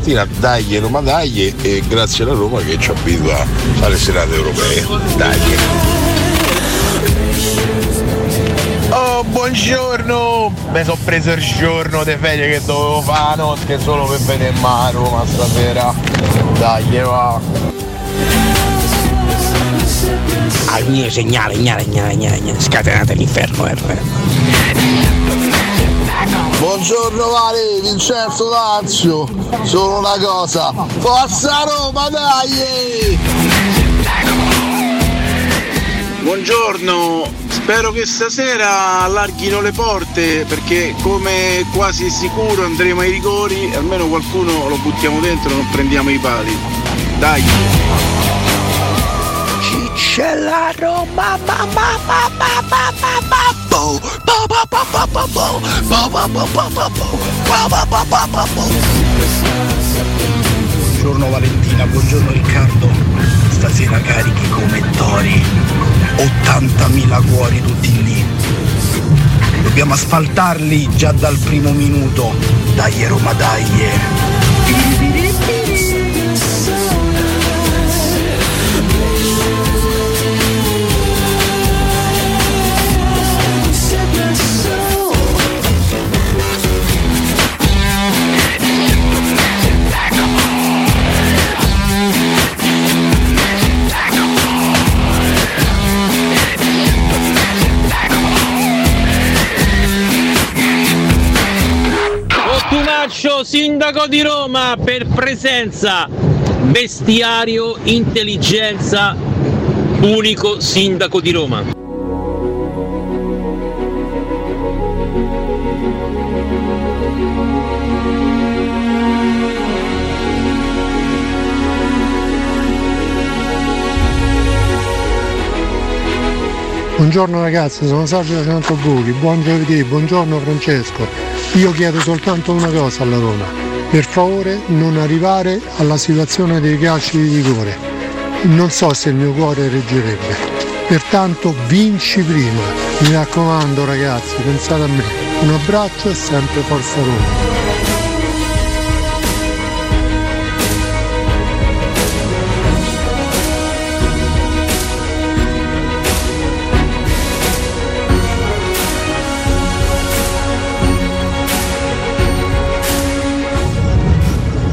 tutti, soprattutto a Valentina, dagli Roma dagli e grazie alla Roma che ci abitua alle serate europee. Dagli. Oh, buongiorno! Mi sono preso il giorno di ferie che dovevo fare la notte solo per vedere a Roma stasera. Dai, va. Al mio segnale, gnale, gnale, gnale, gnale. scatenate l'inferno, R. Buongiorno Vale, Vincenzo Lazio. Solo una cosa. Forza Roma, dai! Buongiorno, spero che stasera allarghino le porte perché come quasi sicuro andremo ai rigori, almeno qualcuno lo buttiamo dentro e non prendiamo i pali. Dai! C'è la Roma, ma ma ma ma ma ma ma Buongiorno Valentina, buongiorno Riccardo. Stasera carichi come tori. 80.000 cuori tutti lì. Dobbiamo asfaltarli già dal primo minuto. Dai Roma, dai. Sindaco di Roma, per presenza, bestiario, intelligenza, unico sindaco di Roma. Buongiorno ragazzi, sono Sergio da Buchi, buon giovedì, buongiorno Francesco. Io chiedo soltanto una cosa alla Roma, per favore non arrivare alla situazione dei calci di rigore. Non so se il mio cuore reggerebbe. Pertanto vinci prima. Mi raccomando ragazzi, pensate a me. Un abbraccio e sempre Forza Roma.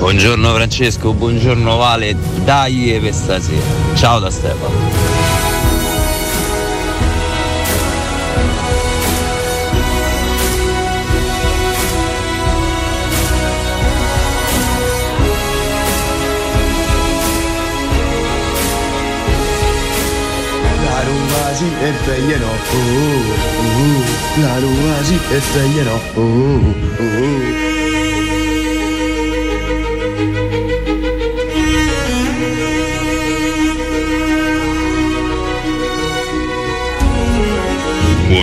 Buongiorno Francesco, buongiorno Vale, dai per stasera. Ciao da Stefano. La Roma sì è Feglieno, oh, oh, oh. la Roma sì è Feglieno, oh, oh, oh.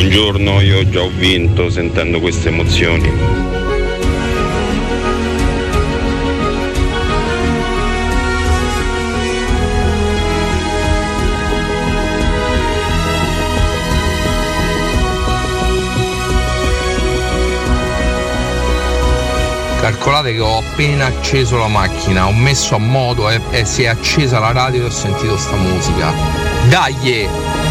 Buongiorno, io già ho vinto sentendo queste emozioni. Calcolate che ho appena acceso la macchina, ho messo a modo e, e si è accesa la radio e ho sentito sta musica. Dai!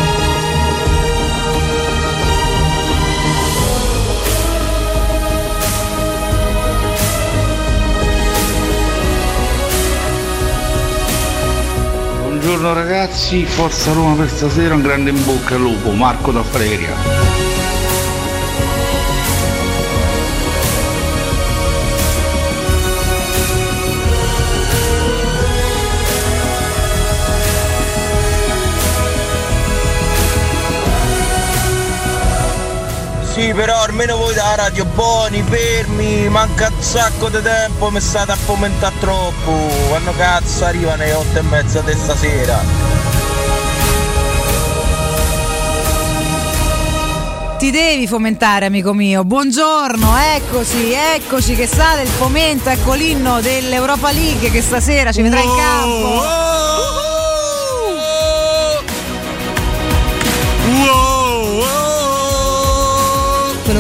Buongiorno ragazzi, forza Roma per stasera, un grande in bocca al lupo, Marco da Freria. Sì, però almeno voi da radio buoni, fermi, manca un sacco di tempo, mi state a fomentare troppo. Quando cazzo arrivano le otto e mezza di stasera? Ti devi fomentare, amico mio. Buongiorno, eccoci, eccoci che sale il fomento, ecco l'inno dell'Europa League che stasera ci vedrà in campo. Quello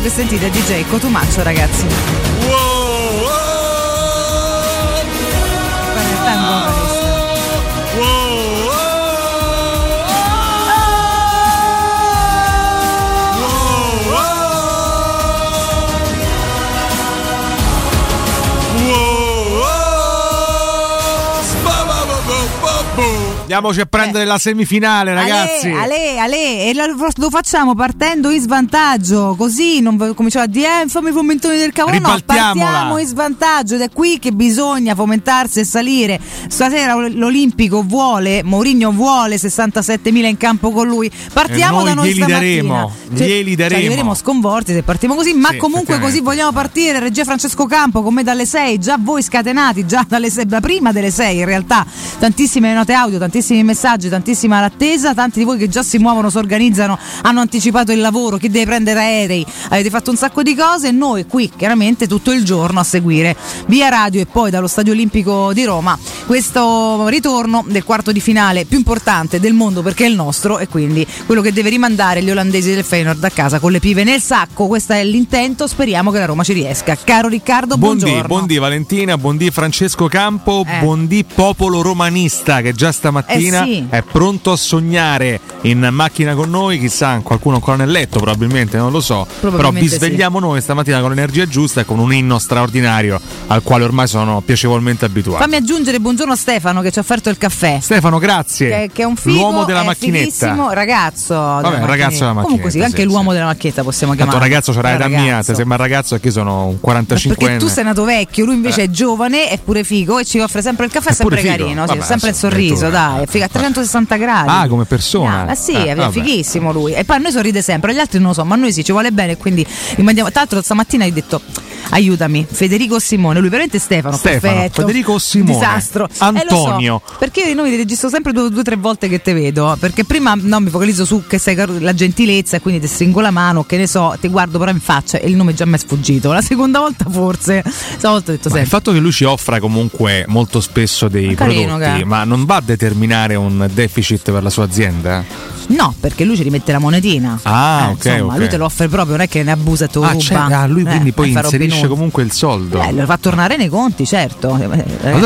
che sentite DJ Cotumaccio, ragazzi. Andiamoci a prendere la semifinale, ragazzi. Ale, Ale, Ale, e lo, lo facciamo partendo in svantaggio, così non cominciamo a dire eh, fammi i fomentoni del cavolo, no, partiamo in svantaggio ed è qui che bisogna fomentarsi e salire. Stasera l'Olimpico vuole, Mourinho vuole 67.000 in campo con lui. Partiamo noi da noi glieli daremo, glieli daremo. Ci arriveremo sconvolti se partiamo così, ma Sì, comunque così vogliamo partire. Regia Francesco Campo con me dalle 6, già voi scatenati, già dalle 6, da prima delle 6 in realtà. Tantissime note audio, tantissimi messaggi, tantissima l'attesa, tanti di voi che già si muovono, si organizzano, hanno anticipato il lavoro, chi deve prendere aerei, avete fatto un sacco di cose e noi qui chiaramente tutto il giorno a seguire via radio e poi dallo Stadio Olimpico di Roma questo ritorno del quarto di finale più importante del mondo perché è il nostro e quindi quello che deve rimandare gli olandesi del Feyenoord a casa con le pive nel sacco, questo è l'intento, speriamo che la Roma ci riesca. Caro Riccardo, Buondì, buongiorno. buondì Valentina, buondì Francesco Campo, Eh. buondì popolo romanista che già stamattina Eh sì. è pronto a sognare in macchina con noi, chissà, qualcuno ancora nel letto probabilmente, non lo so, però vi Probabilmente sì. svegliamo noi stamattina con l'energia giusta e con un inno straordinario al quale ormai sono piacevolmente abituato. Fammi aggiungere buongiorno a Stefano che ci ha offerto il caffè. Stefano, grazie. Che, che è un figo, L'uomo della è macchinetta. ragazzo. Vabbè, della un ragazzo macchinetta. della Comunque sì, macchinetta, anche sì, l'uomo della macchietta possiamo Tanto chiamare. ragazzo c'era l'età mia, se sembra ragazzo che sono un 45 Perché tu sei nato vecchio, lui invece Eh. è giovane, è pure figo e ci offre sempre il caffè, è sempre figo. carino, sì, Vabbè, sempre il sorriso, addirittura. dai, è figo, a 360 gradi. Ah, come persona. Ah, sì, Eh, è fighissimo lui. E poi a noi sorride sempre, gli altri non lo so, ma a noi sì, ci vuole bene, quindi gli mandiamo. Tra l'altro stamattina ho detto aiutami, Federico Simone, lui veramente Stefano, Stefano, perfetto. Federico Simone, Disastro. Antonio. Eh, so, perché io i nomi li registro sempre due o tre volte che te vedo, perché prima no, mi focalizzo su che sei la gentilezza e quindi ti stringo la mano, che ne so, ti guardo però in faccia e il nome già mi è sfuggito. La seconda volta forse, stavolta ho detto Ma il sempre. fatto che lui ci offra comunque molto spesso dei Carino, prodotti, che- ma non va a determinare un deficit per la sua azienda? No, perché lui ci rimette la monetina. Ah, Eh, ok, Insomma, ok. lui te lo offre proprio, non è che ne abusa e te lo Ah, ruba. cioè, ah, lui Eh, quindi poi e fa Robin inserisce comunque il soldo. Eh, lo fa tornare nei conti, certo. Allora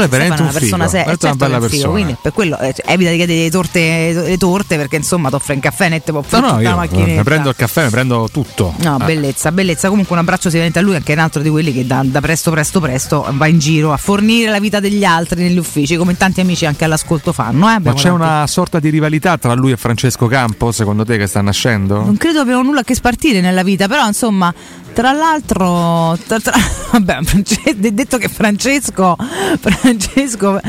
è veramente un una persona figo, seria. veramente una certo bella è figo, persona. Quindi per quello eh, evita di chiedere le torte, le torte perché insomma ti offre un caffè netto può No, offrire no, tutta io macchinetta. mi prendo il caffè, mi prendo tutto. No, Eh. bellezza, bellezza. Comunque un abbraccio sicuramente a lui, anche un altro di quelli che da, da presto, presto, presto va in giro a fornire la vita degli altri negli uffici, come tanti amici anche all'ascolto fanno. Eh? Ma c'è tanti- una sorta di rivalità tra lui e Francesco Campo, secondo te, che sta nascendo? Non credo abbiamo nulla a che spartire nella vita, però insomma, tra l'altro, tra- tra- vabbè, France- detto che Francesco, Francesco,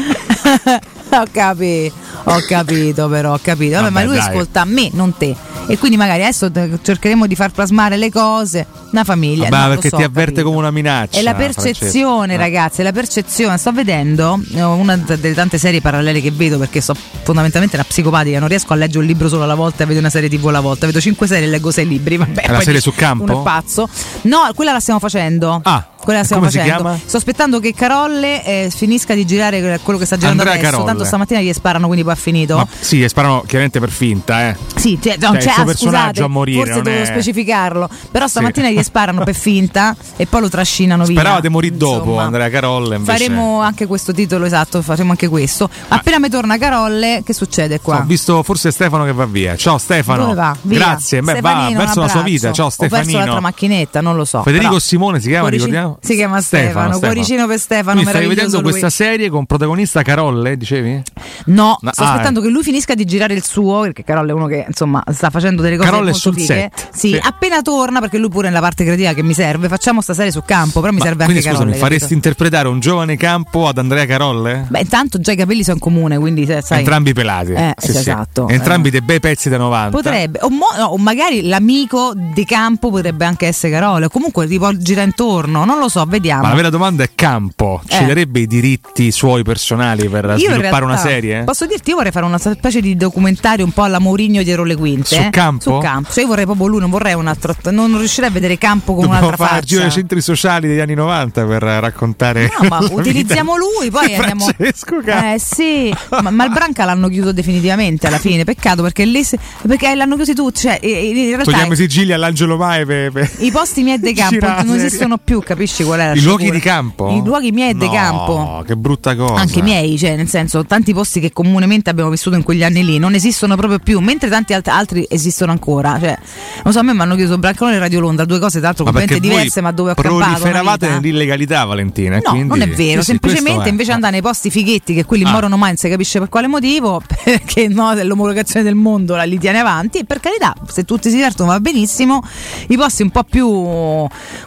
ho capito, ho capito però, ho capito, vabbè, ma Vabbè, lui dai. ascolta me, non te. E quindi magari adesso cercheremo di far plasmare le cose, una famiglia. Lo perché so, ti avverte capito. come una minaccia. È la Francesco. percezione, Eh. ragazzi, è la percezione. Sto vedendo eh, una delle tante serie parallele che vedo perché sono fondamentalmente una psicopatica. Non riesco a leggere un libro solo alla volta e vedere una serie TV alla volta. Vedo cinque serie e leggo sei libri. Vabbè, È la serie su Campo? Uno è pazzo. No, quella la stiamo facendo. Ah, Quella la stiamo come si facendo. chiama? Sto aspettando che Carolle eh, finisca di girare quello che sta girando Andrea adesso. Carolle. Tanto stamattina gli sparano, quindi poi ha finito. Ma sì, e sparano chiaramente per finta, eh. Sì, cioè, Cioè, il cioè, suo ah, personaggio a morire, Forse non dovevo è- specificarlo. Però stamattina Sì. gli sparano per finta e poi lo trascinano via. Sperava di morire dopo Insomma. Andrea Carolle. Invece... Faremo anche questo titolo esatto, faremo anche questo. Appena mi torna Carolle, che succede qua? Ho visto forse Stefano che va via. Ciao Stefano. Dove va? Via. Grazie. Beh, va Stefanino, verso la sua vita. Ciao Ho perso l'altra Stefanino. macchinetta, non lo so. Federico Simone si chiama, ricordiamo? Si chiama Stefano, cuoricino per Stefano, Quindi stai vedendo lui. questa serie con protagonista Carolle, dicevi? No, No, sto ah, aspettando che lui finisca di girare il suo, perché Carolle è uno che insomma sta facendo delle cose Carolle è molto sul fighe. set. Sì, Sì. appena torna, perché lui pure nella parte creativa che mi serve, facciamo sta serie su campo, però mi Ma serve quindi anche scusami, Carolle. faresti capito? interpretare un giovane campo ad Andrea Carolle? Beh, intanto già i capelli sono in comune, quindi sai. Entrambi pelati. Eh, Sì, sì. esatto. Entrambi dei bei pezzi da 90. Potrebbe, o, mo- no, o magari l'amico di campo potrebbe anche essere Carolle, o comunque tipo gira intorno, non lo so, vediamo. Ma la vera domanda è Campo ci Eh. darebbe i diritti suoi personali per Io sviluppare realtà, una serie? Posso dirti, io vorrei fare una specie di documentario un po' alla Mourinho dietro le quinte. Su eh? Campo? Su campo. Cioè io vorrei proprio lui, non vorrei un altro. Non riuscirei a vedere campo con Dobbiamo un'altra fare faccia. dei centri sociali degli anni 90 per raccontare. No, ma utilizziamo lui, poi di andiamo. Francesco Campo. Eh sì, ma, ma il Branca l'hanno chiuso definitivamente alla fine. Peccato perché lì se- perché l'hanno chiusi tutti. Cioè, in realtà Togliamo i sigilli all'Angelo Mai per, per- i posti miei de campo non esistono più, capisci? Capisci qual è la I luoghi di campo? I luoghi miei di No, campo. che brutta cosa. Anche miei, cioè nel senso tanti posti che comunemente abbiamo vissuto in quegli anni lì non esistono proprio più, mentre tanti alt- altri esistono ancora. Cioè, non so, a me mi hanno chiuso Brancalone e Radio Londra, due cose tra l'altro Ma completamente diverse, ma dove ho campato. proliferavate nell'illegalità, Valentina. No, quindi- non è vero, Sì, semplicemente è. invece andare nei posti fighetti che quelli Ah. morono mai, non si capisce per quale motivo, perché no, dell'omologazione del mondo la li tiene avanti e per carità, se tutti si divertono va benissimo, i posti un po' più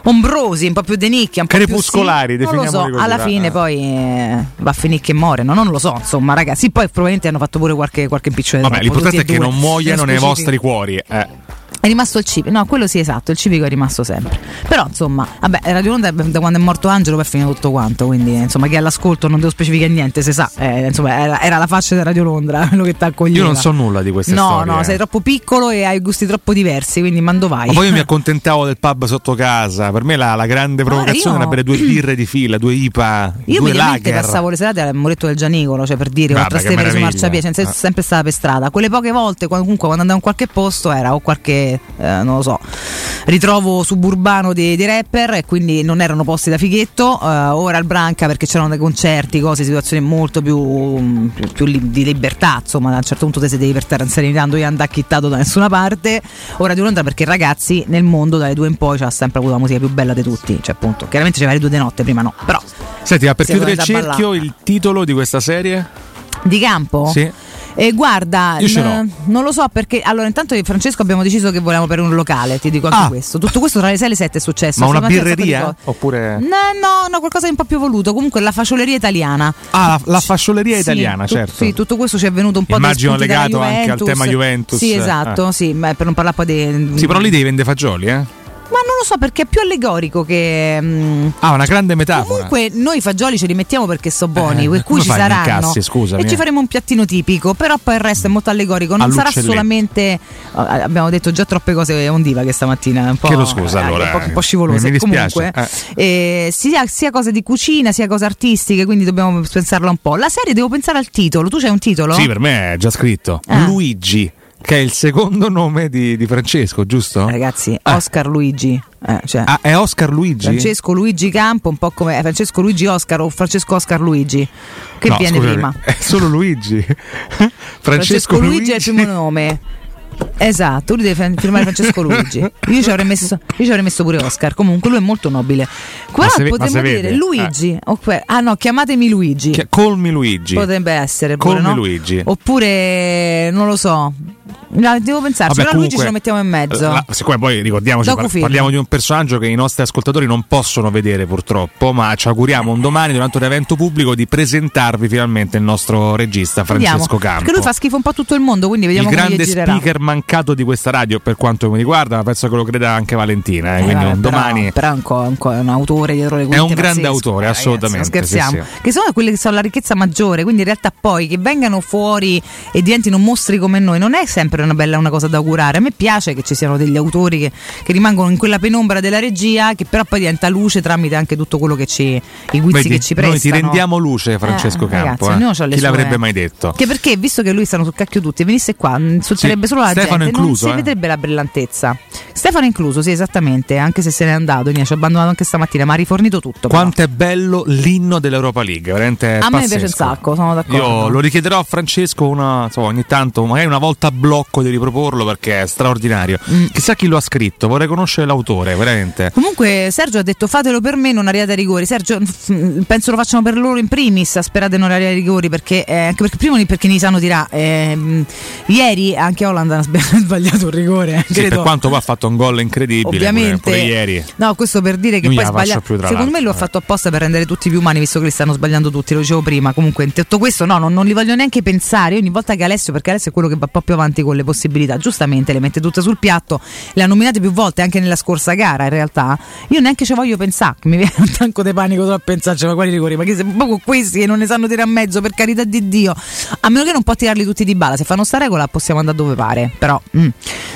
ombrosi, un po' più di nicchia, un po' più Crepuscolari, sì, non lo so, alla fine Eh. poi eh, va a finire che muoiono, non lo so, insomma ragazzi, poi probabilmente hanno fatto pure qualche, qualche impiccione Vabbè, l'importante è che due, non muoiano nei vostri cuori. Eh. È rimasto il civico, no, quello sì, esatto, il civico è rimasto sempre. Però insomma, vabbè, Radio Londra da quando è morto Angelo poi è finito tutto quanto, quindi insomma chi è all'ascolto non devo specificare niente, se sa, eh, insomma era, era la faccia di Radio Londra quello che ti accoglieva. Io non so nulla di queste No, storie. no, sei troppo piccolo e hai gusti troppo diversi, quindi mando vai. Ma poi io mi accontentavo del pub sotto casa. Per me la, la grande provocazione io- era bere due birre di fila, due IPA, Io due lager. passavo le serate al muretto del Gianicolo, cioè per dire, Vabbè, oltre a stare su marciapiede, cioè, Ah. sempre stata per strada. Quelle poche volte, comunque, quando andavo in qualche posto era o qualche, eh, non lo so, ritrovo suburbano di, di rapper e quindi non erano posti da fighetto, eh, ora al Branca perché c'erano dei concerti, cose, situazioni molto più, più- più li- di libertà, insomma, da un certo punto te sei devi per terra, non sei andando io andare acchittato da nessuna parte. Ora di Londra perché ragazzi nel mondo dalle due in poi c'ha sempre avuto la musica più bella di tutti, cioè appunto, chiaramente c'era le due di notte, prima no, però Senti, ma per chiudere il da ballare. cerchio, il titolo di questa serie? Di campo? Sì. E guarda, Io ce n- l'ho. non lo so perché. Allora, intanto Francesco abbiamo deciso che volevamo per un locale, ti dico anche Ah. questo. Tutto questo tra le 6 e le 7 è successo. Ma una birreria? Oppure. No, no, no, qualcosa di un po' più voluto. Comunque la fascioleria italiana. Ah, la, la fascioleria Sì, italiana, tu- certo. Sì, tutto questo ci è venuto un po' Immagino legato anche al tema Juventus. Sì, esatto, Ah. sì, ma per non parlare poi di. Sì, però lì devi vendere fagioli, eh? Ma non lo so perché è più allegorico che. mm, Ah, una grande metafora. Comunque noi fagioli ce li mettiamo perché sono buoni, Eh, per cui ci saranno. Incassi, scusami, e ci eh. faremo un piattino tipico, però poi il resto è molto allegorico. Non sarà solamente. eh, Abbiamo detto già troppe cose ondiva che stamattina. Un po', Chiedo scusa, eh, allora, Un po', un po' eh, scivolose. mi dispiace, Comunque, eh, sia, sia cose di cucina, sia cose artistiche, quindi dobbiamo pensarla un po'. La serie devo pensare al titolo. Tu c'hai un titolo? Sì, per me è già scritto. Ah. Luigi, che è il secondo nome di, di Francesco, giusto? Ragazzi, Oscar Luigi. Eh, cioè, Ah, è Oscar Luigi? Francesco Luigi Campo, un po' come eh, Francesco Luigi Oscar o Francesco Oscar Luigi. Che No, viene scusami, prima? È solo Luigi. Francesco, Francesco Luigi è il primo nome. Esatto, lui deve firmare Francesco Luigi. Io ci avrei messo, io ci avrei messo pure Oscar. Comunque lui è molto nobile. Qua se potremmo dire vede, Luigi. ok. Ah no, chiamatemi Luigi. Che- Colmi Luigi. Potrebbe essere pure, Colmi no? Luigi. Oppure non lo so. No, devo pensarci, Vabbè, però Luigi comunque, ce lo mettiamo in mezzo. la- siccome poi ricordiamoci, par- parliamo di un personaggio che i nostri ascoltatori non possono vedere purtroppo, ma ci auguriamo un domani durante un evento pubblico di presentarvi finalmente il nostro regista. Francesco Campo. Perché lui fa schifo un po' a tutto il mondo, quindi il vediamo come grande speaker mancato di questa radio per quanto mi riguarda, ma penso che lo creda anche Valentina. eh, Eh, quindi vabbè, un però- domani Però, è un, è autore dietro le è quinte un grande autore, ragazzi, assolutamente. scherziamo. sì, sì. Che sono quelle che sono la ricchezza maggiore, quindi in realtà poi che vengano fuori e diventino mostri come noi non è sempre una bella una cosa da augurare. A me piace che ci siano degli autori che, che rimangono in quella penombra della regia, che però poi diventa luce tramite anche tutto quello che ci. i guizzi Vedi, che ci noi prestano. ti rendiamo luce, Francesco Eh, Campo. ragazzi, eh. Chi sue- l'avrebbe mai detto? Che perché, visto che lui stanno sul cacchio tutti, venisse qua, insulterebbe solo la Stefano gente, incluso, non si eh. vedrebbe la brillantezza. Stefano incluso, sì, esattamente, anche se se n'è andato, niente, ci ha abbandonato anche stamattina, ma ha rifornito tutto. però. Quanto è bello l'inno dell'Europa League, veramente A me pazzesco. piace un sacco, sono d'accordo. Io lo richiederò a Francesco una, insomma, ogni tanto, magari una volta a blocco di riproporlo perché è straordinario. Mm. Chissà chi lo ha scritto, vorrei conoscere l'autore, veramente. Comunque Sergio ha detto fatelo per me, non arrivate ai rigori. Sergio, mm, penso lo facciano per loro in primis, sperate non arrivare ai rigori perché, eh, anche perché prima perché ne sanno tirare. Eh, ieri anche Holland ha sb- sbagliato un rigore, Sì, per quanto poi ha fatto un gol incredibile, Ovviamente, pure, pure ieri. no, questo per dire che Io poi sbaglia. più, Secondo me lo ha fatto apposta per rendere tutti più umani, visto che li stanno sbagliando tutti, lo dicevo prima. Comunque, tutto questo, no, non, non li voglio neanche pensare. Io ogni volta che Alessio, perché Alessio è quello che va po' più avanti con le possibilità, giustamente le mette tutte sul piatto, le ha nominate più volte anche nella scorsa gara. In realtà, io neanche ci voglio pensare. Mi viene un tanco di panico solo a pensarci, ma quali rigori? Ma che se proprio questi che non ne sanno tirare a mezzo, per carità di Dio. A meno che non può tirarli tutti di bala. Se fanno sta regola, possiamo andare dove pare. Però, mm,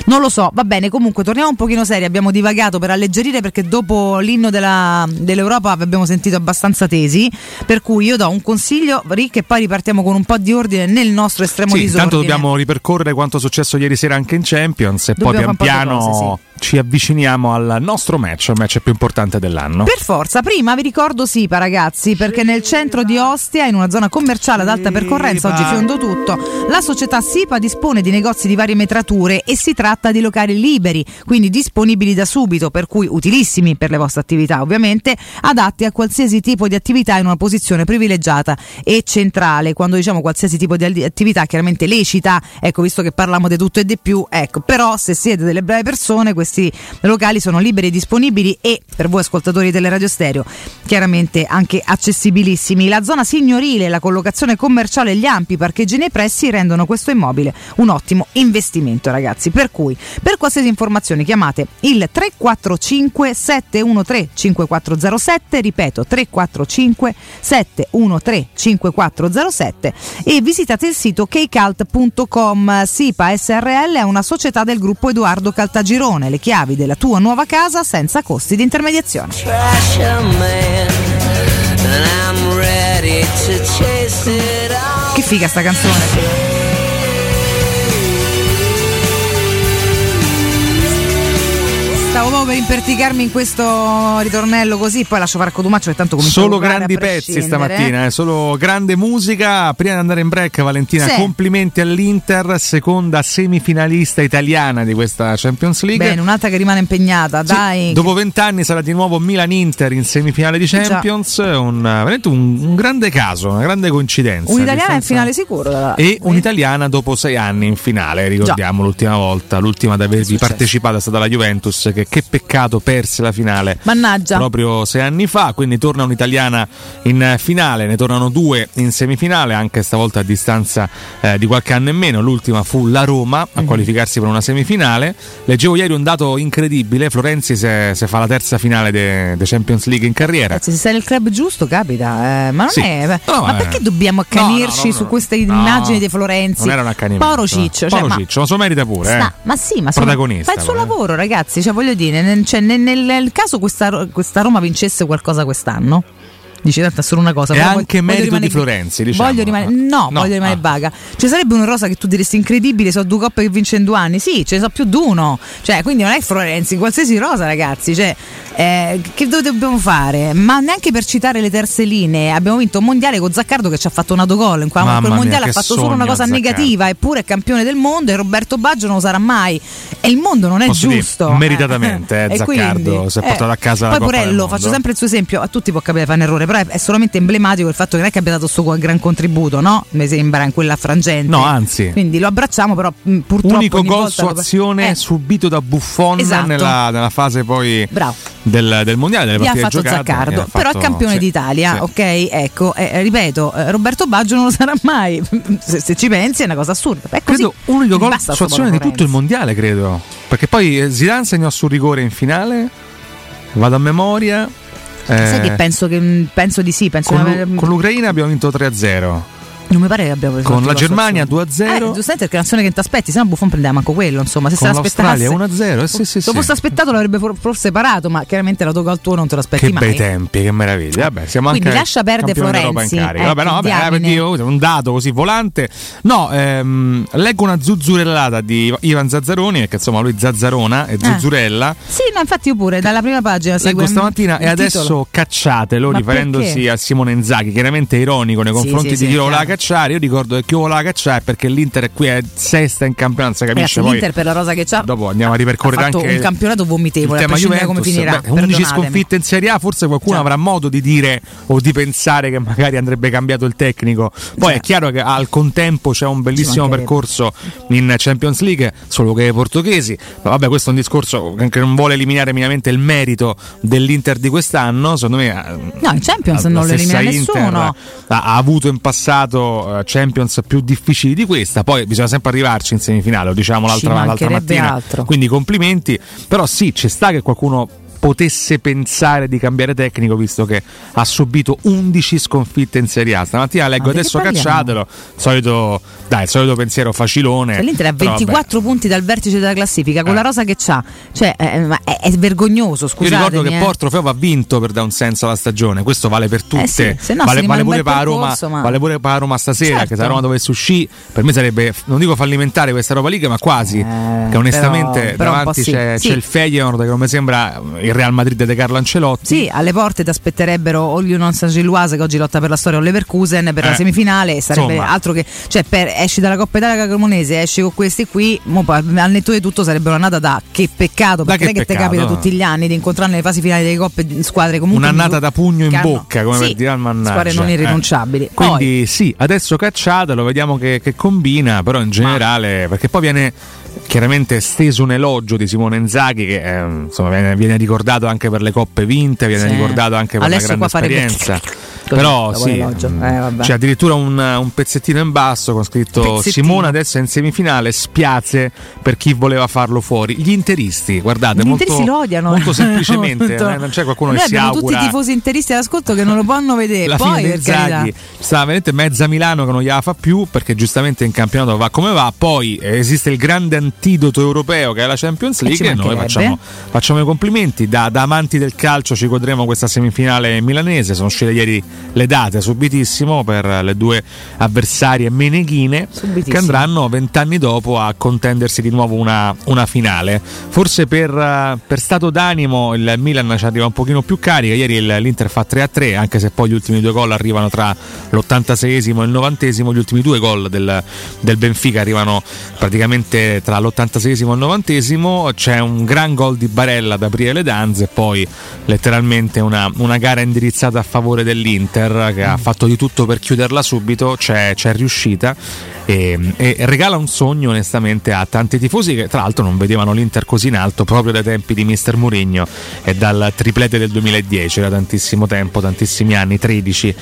non lo so. Va bene, comunque, torniamo un pochino seri. Abbiamo divagato per alleggerire perché dopo l'inno della- dell'Europa abbiamo sentito abbastanza tesi. Per cui io do un consiglio, Rick, e poi ripartiamo con un po' di ordine nel nostro estremo Sì, disordine. intanto dobbiamo ripercorrere quanto è successo ieri sera anche in Champions e Dobbiamo poi pian piano cose, ci avviciniamo al nostro match, il match più importante dell'anno. Per forza, prima vi ricordo Sipa ragazzi, perché nel centro di Ostia, in una zona commerciale ad alta percorrenza, oggi fiondo tutto, la società Sipa dispone di negozi di varie metrature e si tratta di locali liberi, quindi disponibili da subito, per cui utilissimi per le vostre attività ovviamente, adatti a qualsiasi tipo di attività in una posizione privilegiata e centrale. Quando diciamo qualsiasi tipo di attività chiaramente lecita, ecco visto che parliamo di tutto e di più, ecco, però se siete delle brave persone questi locali sono liberi e disponibili e per voi ascoltatori di Teleradio Stereo chiaramente anche accessibilissimi. La zona signorile, la collocazione commerciale e gli ampi parcheggi nei pressi rendono questo immobile un ottimo investimento ragazzi. Per cui per qualsiasi informazione chiamate il 345 713 5407, ripeto 345 713 5407 e visitate il sito kcalt.com. SIPA SRL è una società del gruppo Edoardo Caltagirone, le chiavi della tua nuova casa senza costi di intermediazione. Che figa sta canzone. Stavo proprio per imperticarmi in questo ritornello così, poi lascio fare Codumaccio che tanto comincia Solo grandi pezzi stamattina, eh, solo grande musica. Prima di andare in break, Valentina, Sì. complimenti all'Inter, seconda semifinalista italiana di questa Champions League. Bene, un'altra che rimane impegnata, Sì, dai. dopo vent'anni sarà di nuovo Milan-Inter in semifinale di Già. Champions. Un, veramente un, un grande caso, una grande coincidenza. Un'italiana in finale sicuro. da- E un'italiana dopo sei anni in finale, ricordiamo l'ultima volta, l'ultima ad avervi partecipato è stata la Juventus, che, che peccato perse la finale Mannaggia. proprio sei anni fa, quindi torna un'italiana in eh, finale, ne tornano due in semifinale, anche stavolta a distanza eh, di qualche anno in meno, l'ultima fu la Roma a Mhm. qualificarsi per una semifinale. Leggevo ieri un dato incredibile, Florenzi se, se fa la terza finale de, de Champions League in carriera. Ragazzi, se sei nel club giusto capita, eh, ma non Sì. è. No, ma eh. perché dobbiamo accanirci No, no, su queste immagini di Florenzi? Non era un accanimento. Povero Ciccio, cioè, ma- Ciccio, ma lo merita pure. Sta- eh. ma sì, ma sono- fa il suo eh. lavoro, ragazzi. Cioè, voglio dire, nel, cioè, nel- nel- caso questa, questa Roma vincesse qualcosa quest'anno. Dici tanto è solo una cosa. Però anche voglio- merito rimanere- di Florenzi, diciamo. Voglio rimanere, no, No, voglio rimanere ah. vaga. Ci sarebbe una rosa che tu diresti incredibile, so due coppe che vince in due anni. Sì, ce ne so più di uno. Cioè, quindi non è Florenzi, qualsiasi rosa, ragazzi. Cioè, eh, che do- dobbiamo fare? Ma neanche per citare le terze linee, abbiamo vinto un mondiale con Zaccardo che ci ha fatto un autogol. In quel mia, mondiale ha fatto solo una cosa Zaccardo. negativa, eppure è campione del mondo e Roberto Baggio non lo sarà mai. E il mondo non è Posso dire, giusto. meritatamente, eh, E Zaccardo quindi, si è portato a casa Poi Porello, faccio sempre il suo esempio, a tutti può capire fare un errore, però è, è solamente emblematico il fatto che non è che abbia dato il suo gran contributo, no? Mi sembra in quella frangente. No, anzi. Quindi lo abbracciamo, però mh, purtroppo. Unico gol su azione Eh, subito da Buffon Esatto. nella, nella fase poi del, del mondiale delle Gli ha partite fatto giocate. Zaccardo, però è campione sì, d'Italia, sì. ok? Ecco, eh, ripeto, eh, Roberto Baggio non lo sarà mai. Se, se ci pensi è una cosa assurda. È. Credo unico gol su azione di tutto il mondiale, credo. Perché poi eh, Zidane segnò sul rigore in finale. Vado a memoria. Sai eh, che penso, che mh, penso di sì, penso con, di l'U- aver- con l'Ucraina abbiamo vinto 3-0. Non mi pare che abbiamo preso Con la Germania azione. 2-0. Eh, giustamente perché è una che ti aspetti, se no Buffon prendeva manco quello, insomma, se Con se l'aspettasse. l'Australia 1-0. Eh, sì, sì, Se lo fosse aspettato l'avrebbe for- forse parato, ma chiaramente l'autogol tuo non te lo aspetti Che mai. bei tempi, che meraviglia. Vabbè, siamo Quindi anche lascia perdere Florenzi, ecco, vabbè, no, vabbè, diamine. perché io un dato così volante. No, ehm, leggo una zuzzurellata di Ivan Zazzaroni, perché insomma lui Zazzarona e Zuzzurella. Sì, no, infatti io pure, dalla prima pagina segue Leggo stamattina e titolo. adesso cacciatelo Ma riferendosi perché? a Simone Inzaghi, chiaramente ironico nei confronti sì, di sì, cacciare. Io ricordo che chi voleva cacciare è perché l'Inter è qui è sesta in campionato, si capisce Ragazzi, l'Inter per la rosa che c'ha Dopo andiamo a ripercorrere anche un campionato vomitevole, a tema prescindere da come Juventus. finirà. Beh, 11 perdonatemi. sconfitte in Serie A, forse qualcuno avrà modo di dire o di pensare che magari andrebbe cambiato il tecnico. Poi è chiaro che al contempo c'è un bellissimo percorso in Champions League, solo che i portoghesi. Ma vabbè, questo è un discorso che non vuole eliminare minimamente il merito dell'Inter di quest'anno. Secondo me eh, No, in Champions non lo elimina Inter nessuno. Ha, ha avuto in passato eh, Champions più difficili di questa, poi bisogna sempre arrivarci in semifinale, lo diciamo Ci l'altra, l'altra mattina. altro. Quindi complimenti, però sì, ci sta che qualcuno potesse pensare di cambiare tecnico visto che ha subito 11 sconfitte in Serie A. Stamattina leggo adesso cacciatelo, solito, dai, il solito pensiero facilone. Cioè, L'Inter ha però vabbè. 24 punti dal vertice della classifica con la rosa che c'ha. Cioè, eh, ma è, è vergognoso, Io scusate. ricordo che Portrofeo va vinto per dare un senso alla stagione, questo vale per tutte, Eh sì, no vale, vale pure bel per la Roma, percorso, ma- vale pure per la Roma stasera, Certo. che se la Roma dovesse uscire, per me sarebbe, non dico fallimentare questa Europa League, ma quasi, che onestamente però- però davanti sì. c'è, Sì. c'è il Feyenoord che come sembra il Real Madrid di Carlo Ancelotti. Sì, alle porte ti aspetterebbero o l'Union Saint-Gilloise che oggi lotta per la storia o Leverkusen per la Eh, semifinale sarebbe insomma. altro che cioè per, esci dalla Coppa Italia Cremonese esci con questi qui mo, poi, al netto di tutto sarebbe un'annata da che peccato Da perché che non è che ti capita no. tutti gli anni di incontrare nelle fasi finali delle coppe squadre comunque Un'annata da pugno in che hanno- bocca, come sì, per dire al mannaggia. squadre non Eh. irrinunciabili Quindi sì, adesso cacciatelo, vediamo che, che combina, però in generale, perché poi viene chiaramente steso un elogio di Simone Inzaghi che eh, insomma, viene, viene ricordato anche per le coppe vinte, viene Sì. ricordato anche per Adesso la grande esperienza. Così, Però dopo sì, Eh, c'è addirittura un, un pezzettino in basso con scritto Pezzettino. Simone adesso è in semifinale, spiace per chi voleva farlo fuori. Gli interisti, guardate, Gli molto, interisti lo odiano. molto semplicemente, Molto. eh, non c'è qualcuno Noi che si augura tutti i tifosi interisti all'ascolto che non lo possono vedere. La poi per carità. sta veramente mezza Milano che non gliela fa più perché giustamente in campionato va come va. Poi eh, esiste il grande antidoto europeo che è la Champions E League ci e, noi facciamo, facciamo i complimenti. Da, da amanti del calcio ci godremo questa semifinale milanese. Sono uscite ieri le date subitissimo per le due avversarie meneghine Subitissimo. che andranno vent'anni dopo a contendersi di nuovo una, una finale. Forse per, eh, per stato d'animo il Milan ci arriva un pochino più carica. Ieri l'Inter fa 3-3 anche se poi gli ultimi due gol arrivano tra l'86esimo e il 90esimo gli ultimi due gol del, del Benfica arrivano praticamente tra l'86esimo e il 90esimo c'è un gran gol di Barella ad aprire le danze e poi letteralmente una, una gara indirizzata a favore dell'Inter che ha fatto di tutto per chiuderla subito c'è, c'è riuscita e, e regala un sogno onestamente a tanti tifosi che tra l'altro non vedevano l'Inter così in alto proprio dai tempi di Mister Mourinho e dal triplete del 2010 era tantissimo tempo, tantissimi anni 13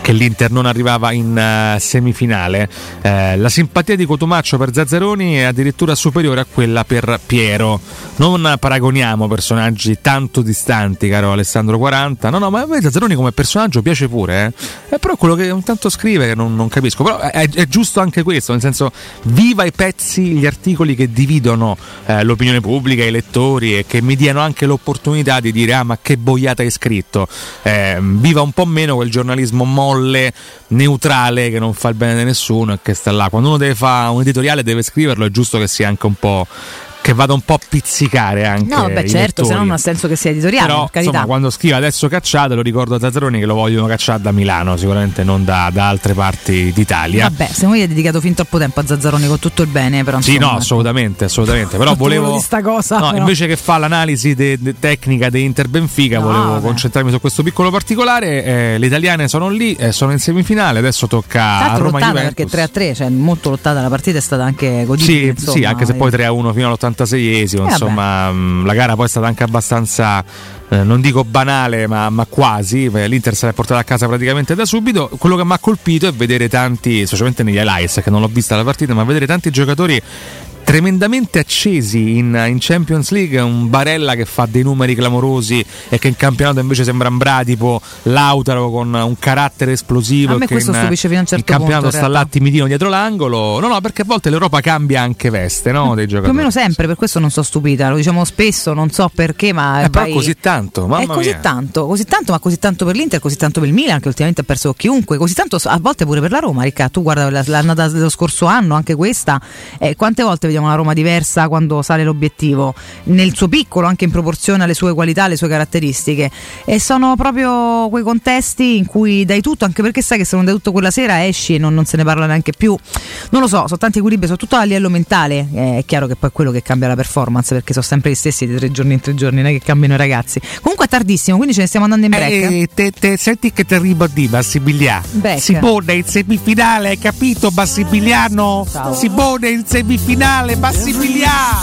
che l'Inter non arrivava in eh, semifinale. Eh, la simpatia di Cotumaccio per Zazzaroni è addirittura superiore a quella per Piero. Non paragoniamo personaggi tanto distanti caro Alessandro 40 no no ma a me Zazzaroni come personaggio piace pure eh. Eh, però quello che ogni tanto scrive che non, non capisco. Però è, è giusto anche questo nel senso viva i pezzi gli articoli che dividono eh, l'opinione pubblica i lettori e che mi diano anche l'opportunità di dire ah ma che boiata hai scritto Eh, viva un po' meno quel giornalismo molle neutrale che non fa il bene di nessuno e che sta là. Quando uno deve fare un editoriale deve scriverlo è giusto che sia anche un po' che vada un po' a pizzicare anche no i certo se no non ha senso che sia editoriale Però, insomma, quando scrive adesso cacciate, lo ricordo a Zazzaroni che lo vogliono cacciare da Milano, sicuramente non da, da altre parti d'Italia. vabbè se voi avete dedicato fin troppo tempo a Zazzaroni con tutto il bene però Sì, insomma, no, assolutamente, assolutamente. Però volevo. cosa, no, però. invece che fa l'analisi de- de- tecnica di Inter Benfica, No, volevo vabbè. concentrarmi su questo piccolo particolare. Eh, le italiane sono lì, eh, sono in semifinale. Adesso tocca a Roma lottata Juventus. perché 3-3 cioè molto lottata la partita è stata anche godibile Sì, insomma, sì, anche se poi 3-1 fino all'86esimo, Eh, insomma, mh, la gara poi è stata anche abbastanza, eh, non dico banale, ma, ma quasi. beh, L'Inter se l'è portata a casa praticamente da subito. Quello che mi ha colpito è vedere tanti, specialmente negli highlights, che non l'ho vista la partita, ma vedere tanti giocatori tremendamente accesi in, in Champions League un Barella che fa dei numeri clamorosi e che in campionato invece sembra un bradipo Lautaro con un carattere esplosivo A me questo in, stupisce fino a un certo in campionato punto, sta là timidino dietro l'angolo no no perché a volte l'Europa cambia anche veste no, dei più o giocatori meno sempre per questo non sono stupita lo diciamo spesso non so perché ma Eh, però così tanto mamma è così mia. tanto, così tanto, ma così tanto per l'Inter, così tanto per il Milan, che ultimamente ha perso chiunque, così tanto a volte pure per la Roma, Ricca. Tu guarda la- l'annata dello scorso anno, anche questa, eh, quante volte vediamo una Roma diversa quando sale l'obiettivo, nel suo piccolo, anche in proporzione alle sue qualità, alle sue caratteristiche. E sono proprio quei contesti in cui dai tutto, anche perché sai che se non dai tutto quella sera esci e non, non se ne parla neanche più. Non lo so, sono tanti equilibri, soprattutto a livello mentale. Eh, è chiaro che poi è quello che cambia la performance, perché sono sempre gli stessi di tre giorni in tre giorni, non è che cambiano i ragazzi. Comunque è tardissimo, quindi ce ne stiamo andando in break. Eh, te, te- senti che ti ribadì Bassibiliano Beck. Simone in semifinale hai capito Bassibiliano Simone in semifinale Bassibiliano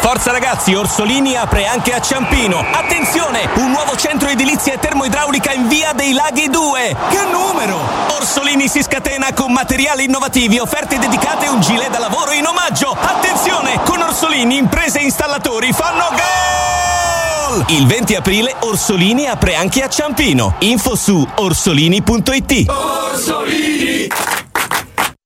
Forza ragazzi, Orsolini apre anche a Ciampino. Attenzione, un nuovo centro edilizia e termoidraulica in via dei Laghi 2. Che numero! Orsolini si scatena con materiali innovativi, offerte dedicate e un gilet da lavoro in omaggio. Attenzione, con Orsolini imprese e installatori fanno gol! Il 20 aprile Orsolini apre anche a Ciampino. Info su orsolini.it. Orsolini!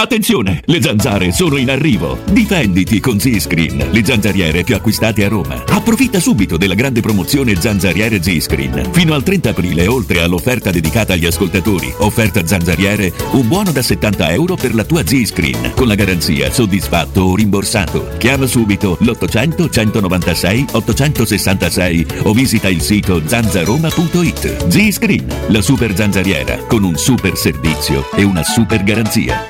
Attenzione, le zanzare sono in arrivo. Difenditi con Z-Screen, le zanzariere più acquistate a Roma. Approfitta subito della grande promozione Zanzariere Z-Screen. Fino al 30 aprile, oltre all'offerta dedicata agli ascoltatori, offerta zanzariere, un buono da 70 euro per la tua Z-Screen, con la garanzia soddisfatto o rimborsato. Chiama subito l'800 196 866 o visita il sito zanzaroma.it. Z-Screen, la super zanzariera, con un super servizio e una super garanzia.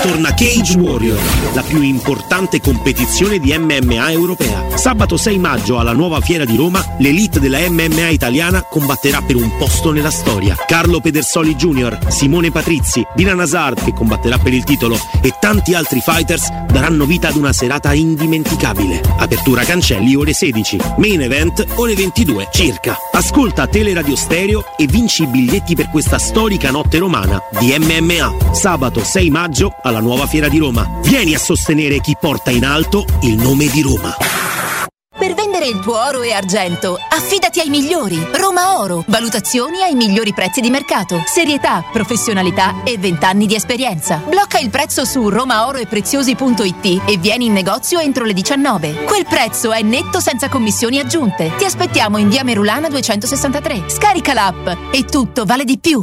torna Cage Warrior, la più importante competizione di MMA europea. Sabato 6 maggio alla nuova fiera di Roma, l'elite della MMA italiana combatterà per un posto nella storia. Carlo Pedersoli Jr., Simone Patrizzi, Dina Nazard che combatterà per il titolo e tanti altri fighters daranno vita ad una serata indimenticabile. Apertura cancelli ore 16, main event ore 22 circa. Ascolta Teleradio Stereo e vinci i biglietti per questa storica notte romana di MMA. Sabato 6 maggio alla nuova fiera di Roma. Vieni a sostenere chi porta in alto il nome di Roma. Per vendere il tuo oro e argento, affidati ai migliori. Roma Oro. Valutazioni ai migliori prezzi di mercato. Serietà, professionalità e 20 anni di esperienza. Blocca il prezzo su romaoroepreziosi.it e vieni in negozio entro le 19. Quel prezzo è netto senza commissioni aggiunte. Ti aspettiamo in via Merulana 263. Scarica l'app e tutto vale di più.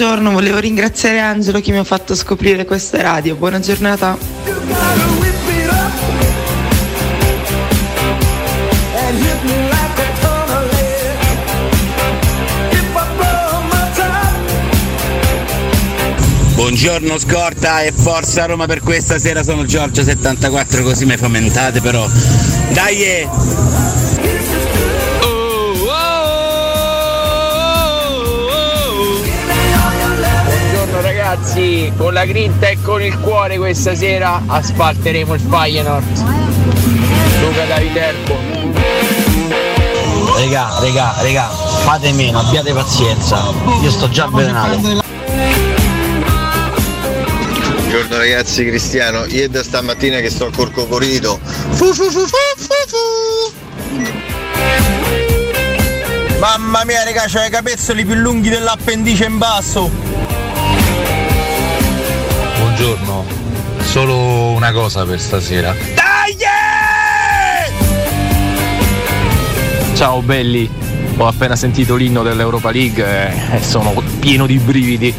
Buongiorno, volevo ringraziare Angelo che mi ha fatto scoprire questa radio. Buona giornata. Buongiorno Scorta e forza Roma per questa sera, sono Giorgio 74 così mi fomentate però. Dai! Ragazzi, con la grinta e con il cuore questa sera asfalteremo il Feyenoord. Luca da Viterbo. Regà, regà, regà, fate meno, abbiate pazienza. Io sto già avvelenato. Buongiorno ragazzi Cristiano, io è da stamattina che sto col cocorito. Fu fu fu fu fu fu. Mamma mia raga, c'ho i capezzoli più lunghi dell'appendice in basso. Buongiorno, solo una cosa per stasera. Ciao belli, ho appena sentito l'inno dell'Europa League e- e sono pieno di brividi.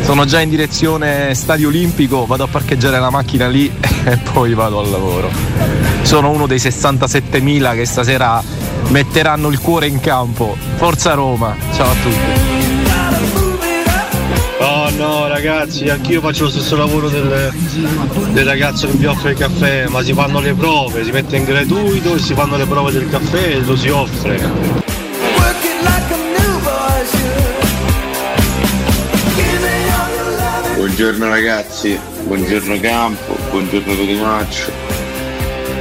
Sono già in direzione Stadio Olimpico, vado a parcheggiare la macchina lì e poi vado al lavoro. Sono uno dei 67.000 che stasera metteranno il cuore in campo. Forza Roma, ciao a tutti. Oh no ragazzi, anch'io faccio lo stesso lavoro del, del ragazzo che vi offre il caffè, ma si fanno le prove, si mette in gratuito e si fanno le prove del caffè e lo si offre. Buongiorno ragazzi, buongiorno campo, buongiorno Torimaccio.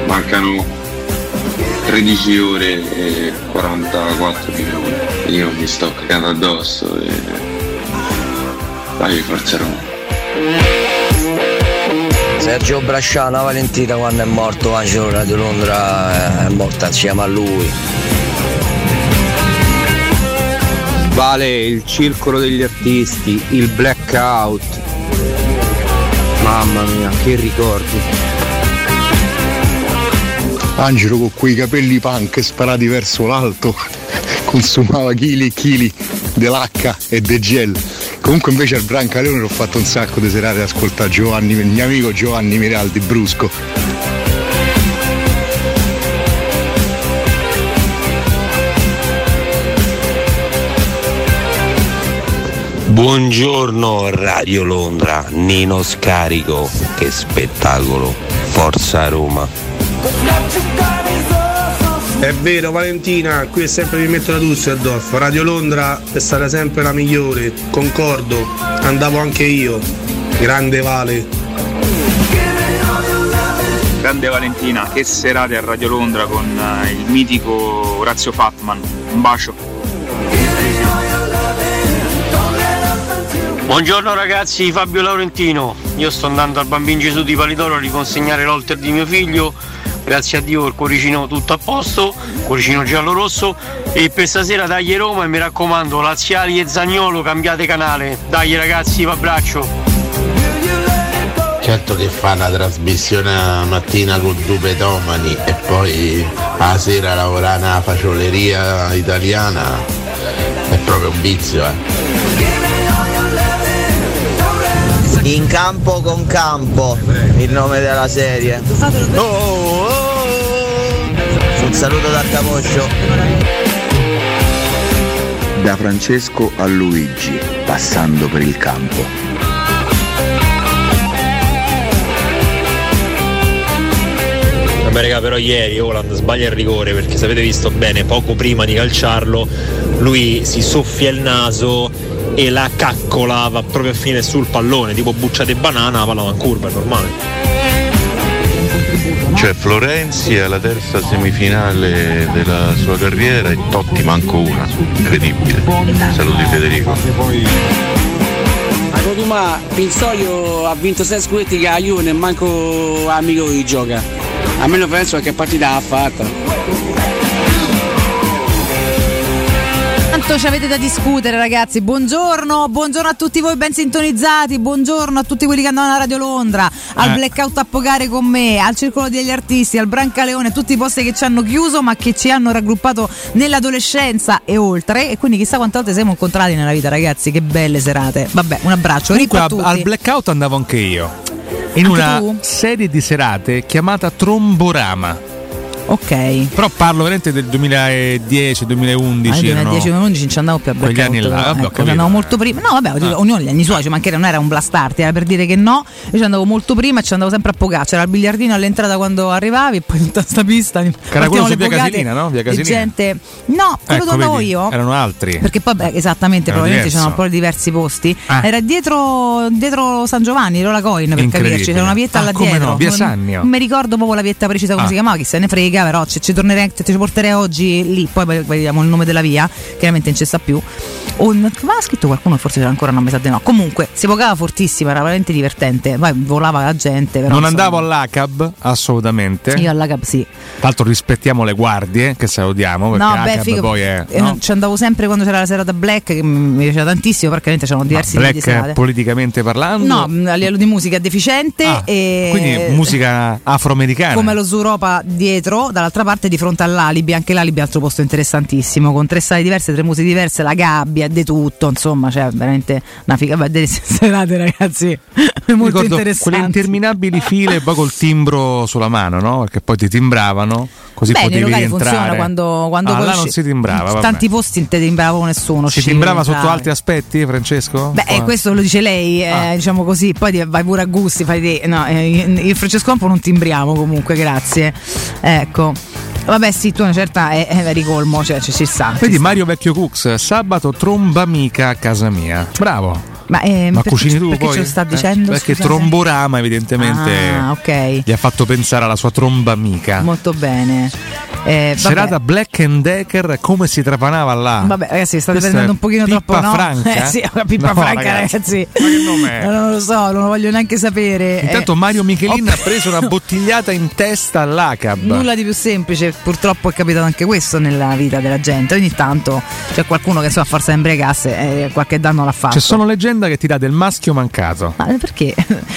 Mancano 13 ore e 44 minuti. Io mi sto cagando addosso e. Dai, forza Roma. Sergio Brasciano, Valentina quando è morto Angelo Radio Londra eh, è morta insieme a lui. Vale il circolo degli artisti, il blackout. Mamma mia, che ricordi. Angelo con quei capelli punk sparati verso l'alto consumava chili e chili dell'H e del gel. Comunque invece al Brancaleone ho fatto un sacco di serate ad ascoltare Giovanni, il mio amico Giovanni Miraldi Brusco. Buongiorno Radio Londra, Nino Scarico, che spettacolo, Forza Roma. È vero Valentina, qui è sempre mi metto la Düsseldorf, Radio Londra è stata sempre la migliore, concordo, andavo anche io, grande Vale. Grande Valentina, che serate a Radio Londra con eh, il mitico Orazio Fatman. Un bacio. Buongiorno ragazzi, Fabio Laurentino. Io sto andando al Bambino Gesù di Palidoro a riconsegnare l'olter di mio figlio. Grazie a Dio il cuoricino tutto a posto, cuoricino giallo-rosso. E per stasera dagli Roma e mi raccomando, Laziali e Zagnolo cambiate canale. Dai ragazzi, vi abbraccio. Certo che fa la trasmissione la mattina con due petomani e poi la sera lavorare nella facioleria italiana è proprio un vizio, eh. In campo con campo, il nome della serie. Oh, Un saluto da Camoscio. Da Francesco a Luigi, passando per il campo. Vabbè raga, però ieri Holland sbaglia il rigore perché se avete visto bene, poco prima di calciarlo, lui si soffia il naso e la caccola va proprio a finire sul pallone, tipo bucciate banana, la palla va in curva, è normale. Cioè Florenzi è alla terza semifinale della sua carriera e Totti manco una. Incredibile. Saluti Federico. Ma Codumà, Pinzoglio ha vinto 6 scudetti che a Juve e manco amico di gioca. A me non penso che partita ha fatta. Quanto ci avete da discutere, ragazzi? Buongiorno, buongiorno a tutti voi ben sintonizzati, buongiorno a tutti quelli che andano alla Radio Londra, al Eh. blackout a Pogare con me, al Circolo degli Artisti, al Brancaleone, tutti i posti che ci hanno chiuso ma che ci hanno raggruppato nell'adolescenza e oltre. E quindi chissà quante volte siamo incontrati nella vita, ragazzi. Che belle serate. Vabbè, un abbraccio. Comunque a a- al blackout andavo anche io. In Anche una tu? serie di serate chiamata Tromborama. Ok. Però parlo veramente del 2010, 2011. Ah, nel erano 2010 non ci andavo più a quegli anni là, vabbè, ho ecco, andavo molto prima no vabbè Ah. ognuno gli anni suoi ci mancherebbe non era un blast art era per dire che no io ci andavo molto prima e ci andavo sempre a Pogà c'era il biliardino all'entrata quando arrivavi e poi tutta sta pista partivano su via Pogate Casilina, no? Via Casilina. gente no quello Ecco, andavo vedi, io Erano altri. perché poi beh, esattamente Era probabilmente diverso. c'erano un po' diversi posti Ah. era dietro, dietro San Giovanni Rola Coin per capirci c'era una vietta Ah, là come dietro no, via Non- Sannio. non mi ricordo proprio la vietta precisa come Ah. si chiamava chi se ne frega però ci, ci tornerei ci porterei oggi lì poi vediamo il nome della via chiaramente non ci sta più o ma ha scritto qualcuno forse c'era ancora non mi sa di no comunque si pogava fortissima era veramente divertente poi volava la gente però, non insomma, andavo all'ACAB assolutamente. io alla Cap sì Tra l'altro rispettiamo le guardie che salutiamo perché No, beh, figo. poi è eh, no? Ci andavo sempre quando c'era la serata black, che mi piaceva tantissimo, perché c'erano diversi di Black politicamente parlando. No, mh, a livello di musica deficiente Ah, e Quindi musica afroamericana. come lo Zuropa dietro, dall'altra parte di fronte all'Alibi, anche l'Alibi è un altro posto interessantissimo, con tre sale diverse, tre musiche diverse, la gabbia, di tutto, insomma, cioè veramente una figa, beh, delle serate ragazzi, molto Ricordo quelle interessanti. interminabili file poi col timbro sulla mano, no? Perché poi ti timbravano, così Beh, nei potevi funziona quando, quando ah, là non si timbrava, vabbè. tanti posti non te timbrava nessuno. Si timbrava sotto altri aspetti, Francesco? Beh, eh, questo lo dice lei, eh, diciamo così, poi vai pure a gusti, fai te. No, eh, e Francesco Campo non timbriamo comunque, grazie. Ecco. Vabbè, sì, tu una certa è, è ricolmo, cioè ci, ci sta. Vedi Mario Vecchio Cooks, sabato tromba amica a casa mia. Bravo. Ma, eh, Ma cucini tu perché poi? ce lo sta Eh, dicendo? perché scusate? Tromborama evidentemente Ah, ok. gli ha fatto pensare alla sua tromba amica. Molto bene. Eh. Serata Black and Decker come si trapanava là? Vabbè, ragazzi, state Questa prendendo un pochino Pippa troppo. No? Franca? Eh sì, una pippa No, franca, ragazzi. ragazzi. Ma che nome è? Eh, Non lo so, non lo voglio neanche sapere. Intanto Eh, Mario Michelin ho- ha preso una bottigliata in testa all'ACAB. Nulla di più semplice, purtroppo è capitato anche questo nella vita della gente. Ogni tanto c'è qualcuno che insomma, a forza di imbriacasse eh, qualche danno l'ha fatto. C'è sono leggenda che ti dà del maschio mancato. Ma perché?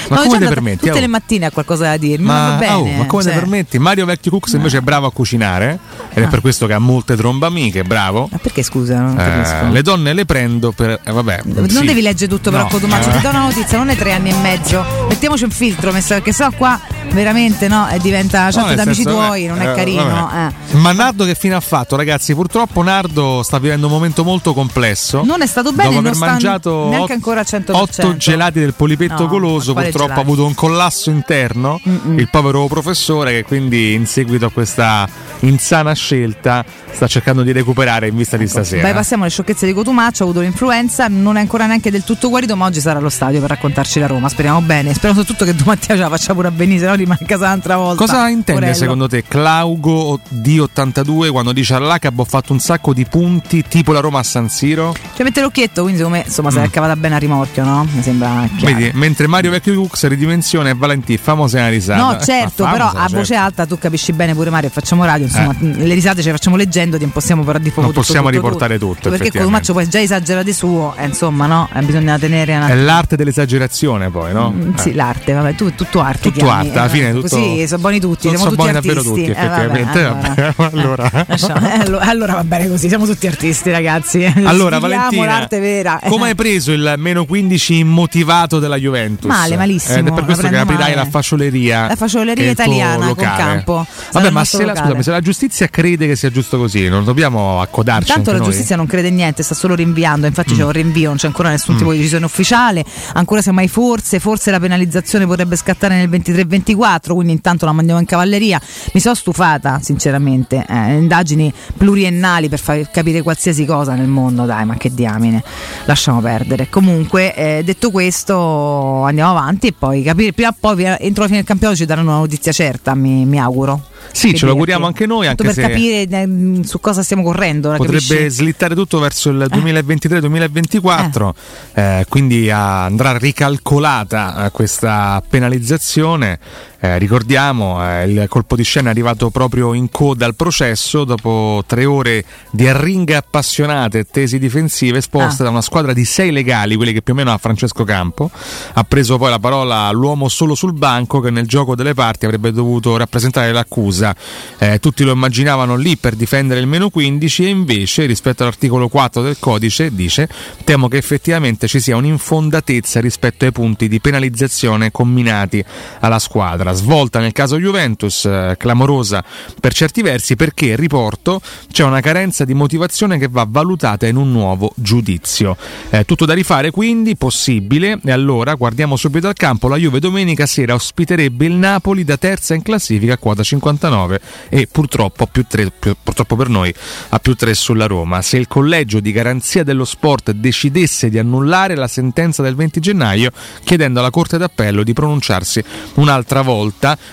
Ma No, come te permetti? Tutte Oh. le mattine ha qualcosa da dirmi. Ma, Ma, va bene. oh, ma come cioè, te permetti? Mario Vecchio Cooks invece è bravo a cucinare ed è Ah. per questo che ha molte trombe amiche, bravo. Ma perché scusa? Non Eh, capisco. le donne le prendo per. eh, vabbè. Non sì. devi leggere tutto però No. Cotumaccio, ti do una notizia, non è tre anni e mezzo. Mettiamoci un filtro, messo, perché sennò qua veramente no, diventa No, chat nel da amici tuoi, eh, non è eh, carino. eh. Ma Nardo che fine ha fatto, ragazzi? Purtroppo Nardo sta vivendo un momento molto complesso. Non è stato bene, Dopo non aver mangiato neanche ancora al 100%. otto gelati del polipetto No, goloso, purtroppo ha gelati? avuto un collasso interno. Mm-mm. Il povero professore che quindi in seguito a questa insana scelta sta cercando di recuperare in vista di stasera. Vai, passiamo alle sciocchezze di Cotumaccio, ha avuto l'influenza, non è ancora neanche del tutto guarito, ma oggi sarà allo stadio per raccontarci la Roma. Speriamo bene. Spero soprattutto che domattina ce la faccia pure a venire, se no rimane a casa un'altra volta. Cosa intende Porello. secondo te Claugo D82 quando dice all'Acab ho fatto un sacco di punti tipo la Roma a San Siro? Cioè mette l'occhietto, quindi secondo me insomma si è Mm. cavata bene a rimorchio, no? Mi sembra chiaro. Vedi, mentre Mario Vecchio Cooks ridimensione e Valentì famosa una risata. No, certo, Ma però a certo. voce alta tu capisci bene pure Mario, facciamo radio, insomma, le risate ce le facciamo leggendo, non possiamo però di Non possiamo riportare tutto, Perché effettivamente. Cotumaccio poi già esagera di suo, eh, insomma, no? Eh, bisogna tenere una È l'arte dell'esagerazione poi, no? Mm, Sì, Eh. l'arte, vabbè, tu tutto arte. Tutto arte, alla eh, fine tutto- Così sono buoni tutti, sono siamo tutti buoni davvero artisti. tutti, Eh, vabbè, effettivamente. allora. Vabbè, allora. Lasciamo- eh, allo- allora va bene così, siamo tutti artisti, ragazzi. Allora, Valentina, l'arte vera. come hai preso il meno 15 immotivato della Juventus? Male, malissimo, Ed è per questo che aprirai male. la fascioleria. La fascioleria italiana con campo. Vabbè, ma se la, scusami, se la giustizia crede che sia giusto così, non dobbiamo accodarci anche la noi? giustizia non crede in niente, sta solo rinviando, infatti Mm. c'è un rinvio, non c'è ancora nessun tipo di decisione ufficiale, ancora semmai forse, forse la penalizzazione potrebbe scattare nel 23-24, quindi intanto la mandiamo in cavalleria. Mi sono stufata, sinceramente, eh, indagini pluriennali per far capire qualsiasi cosa nel mondo, dai, ma che diamine, lasciamo perdere. Comunque, eh, detto questo, andiamo avanti e poi capire, prima o poi entro la fine del campionato ci daranno una notizia certa, mi, mi auguro. Sì, ce lo auguriamo anche noi, anche per se capire eh, su cosa stiamo correndo. ora potrebbe capisci? slittare tutto verso il 2023-2024, eh, quindi ah, andrà ricalcolata eh, questa penalizzazione. Eh, ricordiamo eh, il colpo di scena è arrivato proprio in coda al processo dopo tre ore di arringhe appassionate e tesi difensive esposte Ah. da una squadra di sei legali, quelli che più o meno ha Francesco Campo. Ha preso poi la parola l'uomo solo sul banco che nel gioco delle parti avrebbe dovuto rappresentare l'accusa. Eh, tutti lo immaginavano lì per difendere il meno 15 e invece rispetto all'articolo 4 del codice dice temo che effettivamente ci sia un'infondatezza rispetto ai punti di penalizzazione comminati alla squadra. Svolta nel caso Juventus, eh, clamorosa per certi versi perché, riporto, c'è una carenza di motivazione che va valutata in un nuovo giudizio. Eh, tutto da rifare quindi, possibile, e allora guardiamo subito al campo, la Juve domenica sera ospiterebbe il Napoli da terza in classifica a quota 59 e purtroppo, più tre, più- purtroppo per noi a più 3 sulla Roma. Se il collegio di garanzia dello sport decidesse di annullare la sentenza del 20 gennaio, chiedendo alla Corte d'Appello di pronunciarsi un'altra volta,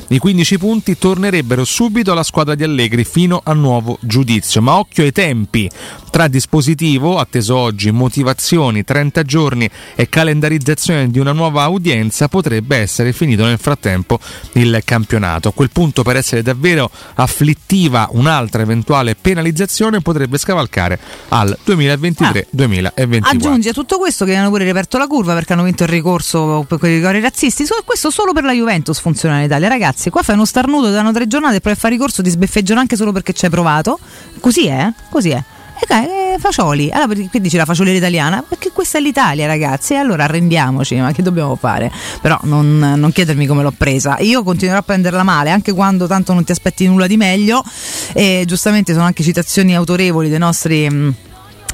i 15 punti tornerebbero subito alla squadra di Allegri fino a nuovo giudizio. Ma occhio ai tempi. Tra dispositivo, atteso oggi, motivazioni, 30 giorni e calendarizzazione di una nuova udienza, potrebbe essere finito nel frattempo il campionato. A quel punto, per essere davvero afflittiva, un'altra eventuale penalizzazione potrebbe scavalcare al 2023-2024. Aggiungi a tutto questo che hanno pure riaperto la curva perché hanno vinto il ricorso per quei rigori razzisti. Questo solo per la Juventus funziona in Italia. Ragazzi, qua fai uno starnuto, ti danno tre giornate e poi a ricorso ti sbeffeggiano anche solo perché ci hai provato. Così è, così è. E dai, fagioli. Allora, qui dici la fagioliera italiana? Perché questa è l'Italia, ragazzi. E allora arrendiamoci, ma che dobbiamo fare? Però non, non chiedermi come l'ho presa. Io continuerò a prenderla male, anche quando tanto non ti aspetti nulla di meglio. E giustamente sono anche citazioni autorevoli dei nostri.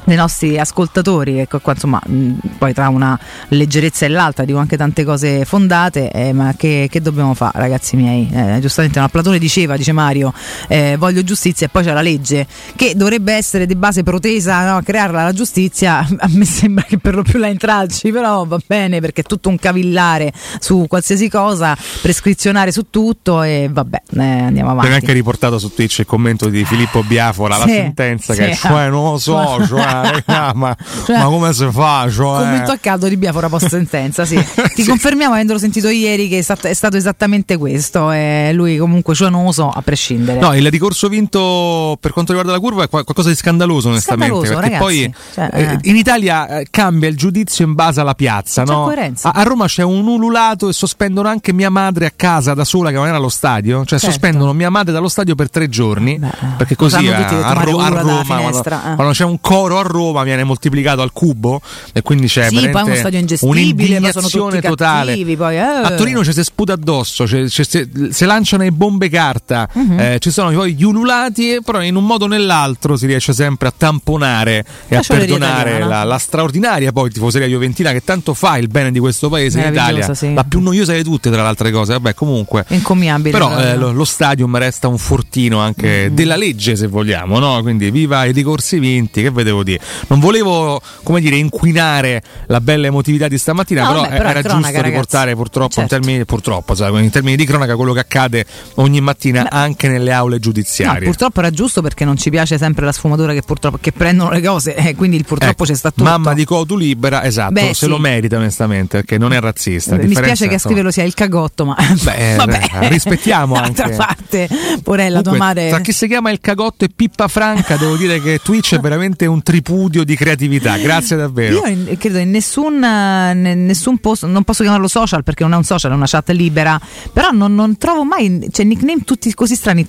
Dei nostri ascoltatori, ecco qua insomma mh, poi tra una leggerezza e l'altra dico anche tante cose fondate, eh, ma che, che dobbiamo fare ragazzi miei? Eh, giustamente no, Platone diceva, dice Mario, eh, voglio giustizia e poi c'è la legge che dovrebbe essere di base protesa no, a crearla la giustizia, a me sembra che per lo più la intralci, però va bene perché è tutto un cavillare su qualsiasi cosa, prescrizionare su tutto e vabbè, eh, andiamo avanti. Abbiamo anche riportato su Twitch il commento di Filippo Biafora, la Sì, sentenza sì. che cioè, non lo so, cioè, raga, ma, Cioè, ma come si fa? Cioè, Commento a caldo di Biafora post sentenza, sì. Ti confermiamo, avendolo sentito ieri, che è stat- è stato esattamente questo. E lui comunque cianoso a prescindere. No, il ricorso vinto per quanto riguarda la curva è qual- qualcosa di scandaloso, onestamente. Scandaloso, perché ragazzi. poi Cioè, eh, eh. in Italia eh, cambia il giudizio in base alla piazza. No? A, a Roma c'è un ululato e sospendono anche mia madre a casa da sola che non era allo stadio. Cioè, Certo. sospendono mia madre dallo stadio per tre giorni. perché così a, a Ro- a Roma, quando, eh. quando c'è un coro a Roma, viene moltiplicato al cubo e quindi c'è Sì, poi uno stadio un'indignazione totale. cattivi, poi, eh. A Torino ci si sputa addosso, si lanciano le bombe carta, Mhm. eh, ci sono poi gli ululati, però in un modo o nell'altro si riesce sempre a tamponare e a Faccioleria perdonare la, la straordinaria poi tifoseria juventina che tanto fa il bene di questo paese in Meravigliosa, Italia, sì. la più noiosa di tutte tra le altre cose, vabbè comunque. Incommiabile. Però eh, lo, lo stadium resta un fortino anche Mm. della legge, se vogliamo, no? Quindi viva i ricorsi vinti, che vedevo dire. Non volevo, come dire, inquinare la bella emotività di stamattina, No, però, vabbè, eh, però era cronaca, giusto ragazzi. riportare purtroppo Certo. in termini, purtroppo, sai, in termini di cronaca quello che accade ogni mattina anche nelle aule No, giudiziarie. purtroppo era giusto perché non ci piace sempre la sfumatura che purtroppo che prendono le cose, eh, quindi il purtroppo Ecco, c'è stato tutto. Mamma di Cotu libera, esatto, Beh, se sì. lo merita onestamente, perché non è razzista. Mi spiace che a scriverlo sia il cagotto, ma Beh, vabbè. eh, rispettiamo D'altra anche. parte, porella, tua Comunque, madre. Tra chi si chiama il cagotto e Pippa Franca, devo dire che Twitch è veramente un tripudio di creatività. Grazie davvero. Io in- credo in nessun, eh, ne- nessun posto, non posso chiamarlo social perché non è un social, è una chat libera, però non, non trovo mai, cioè nickname tutti così strani.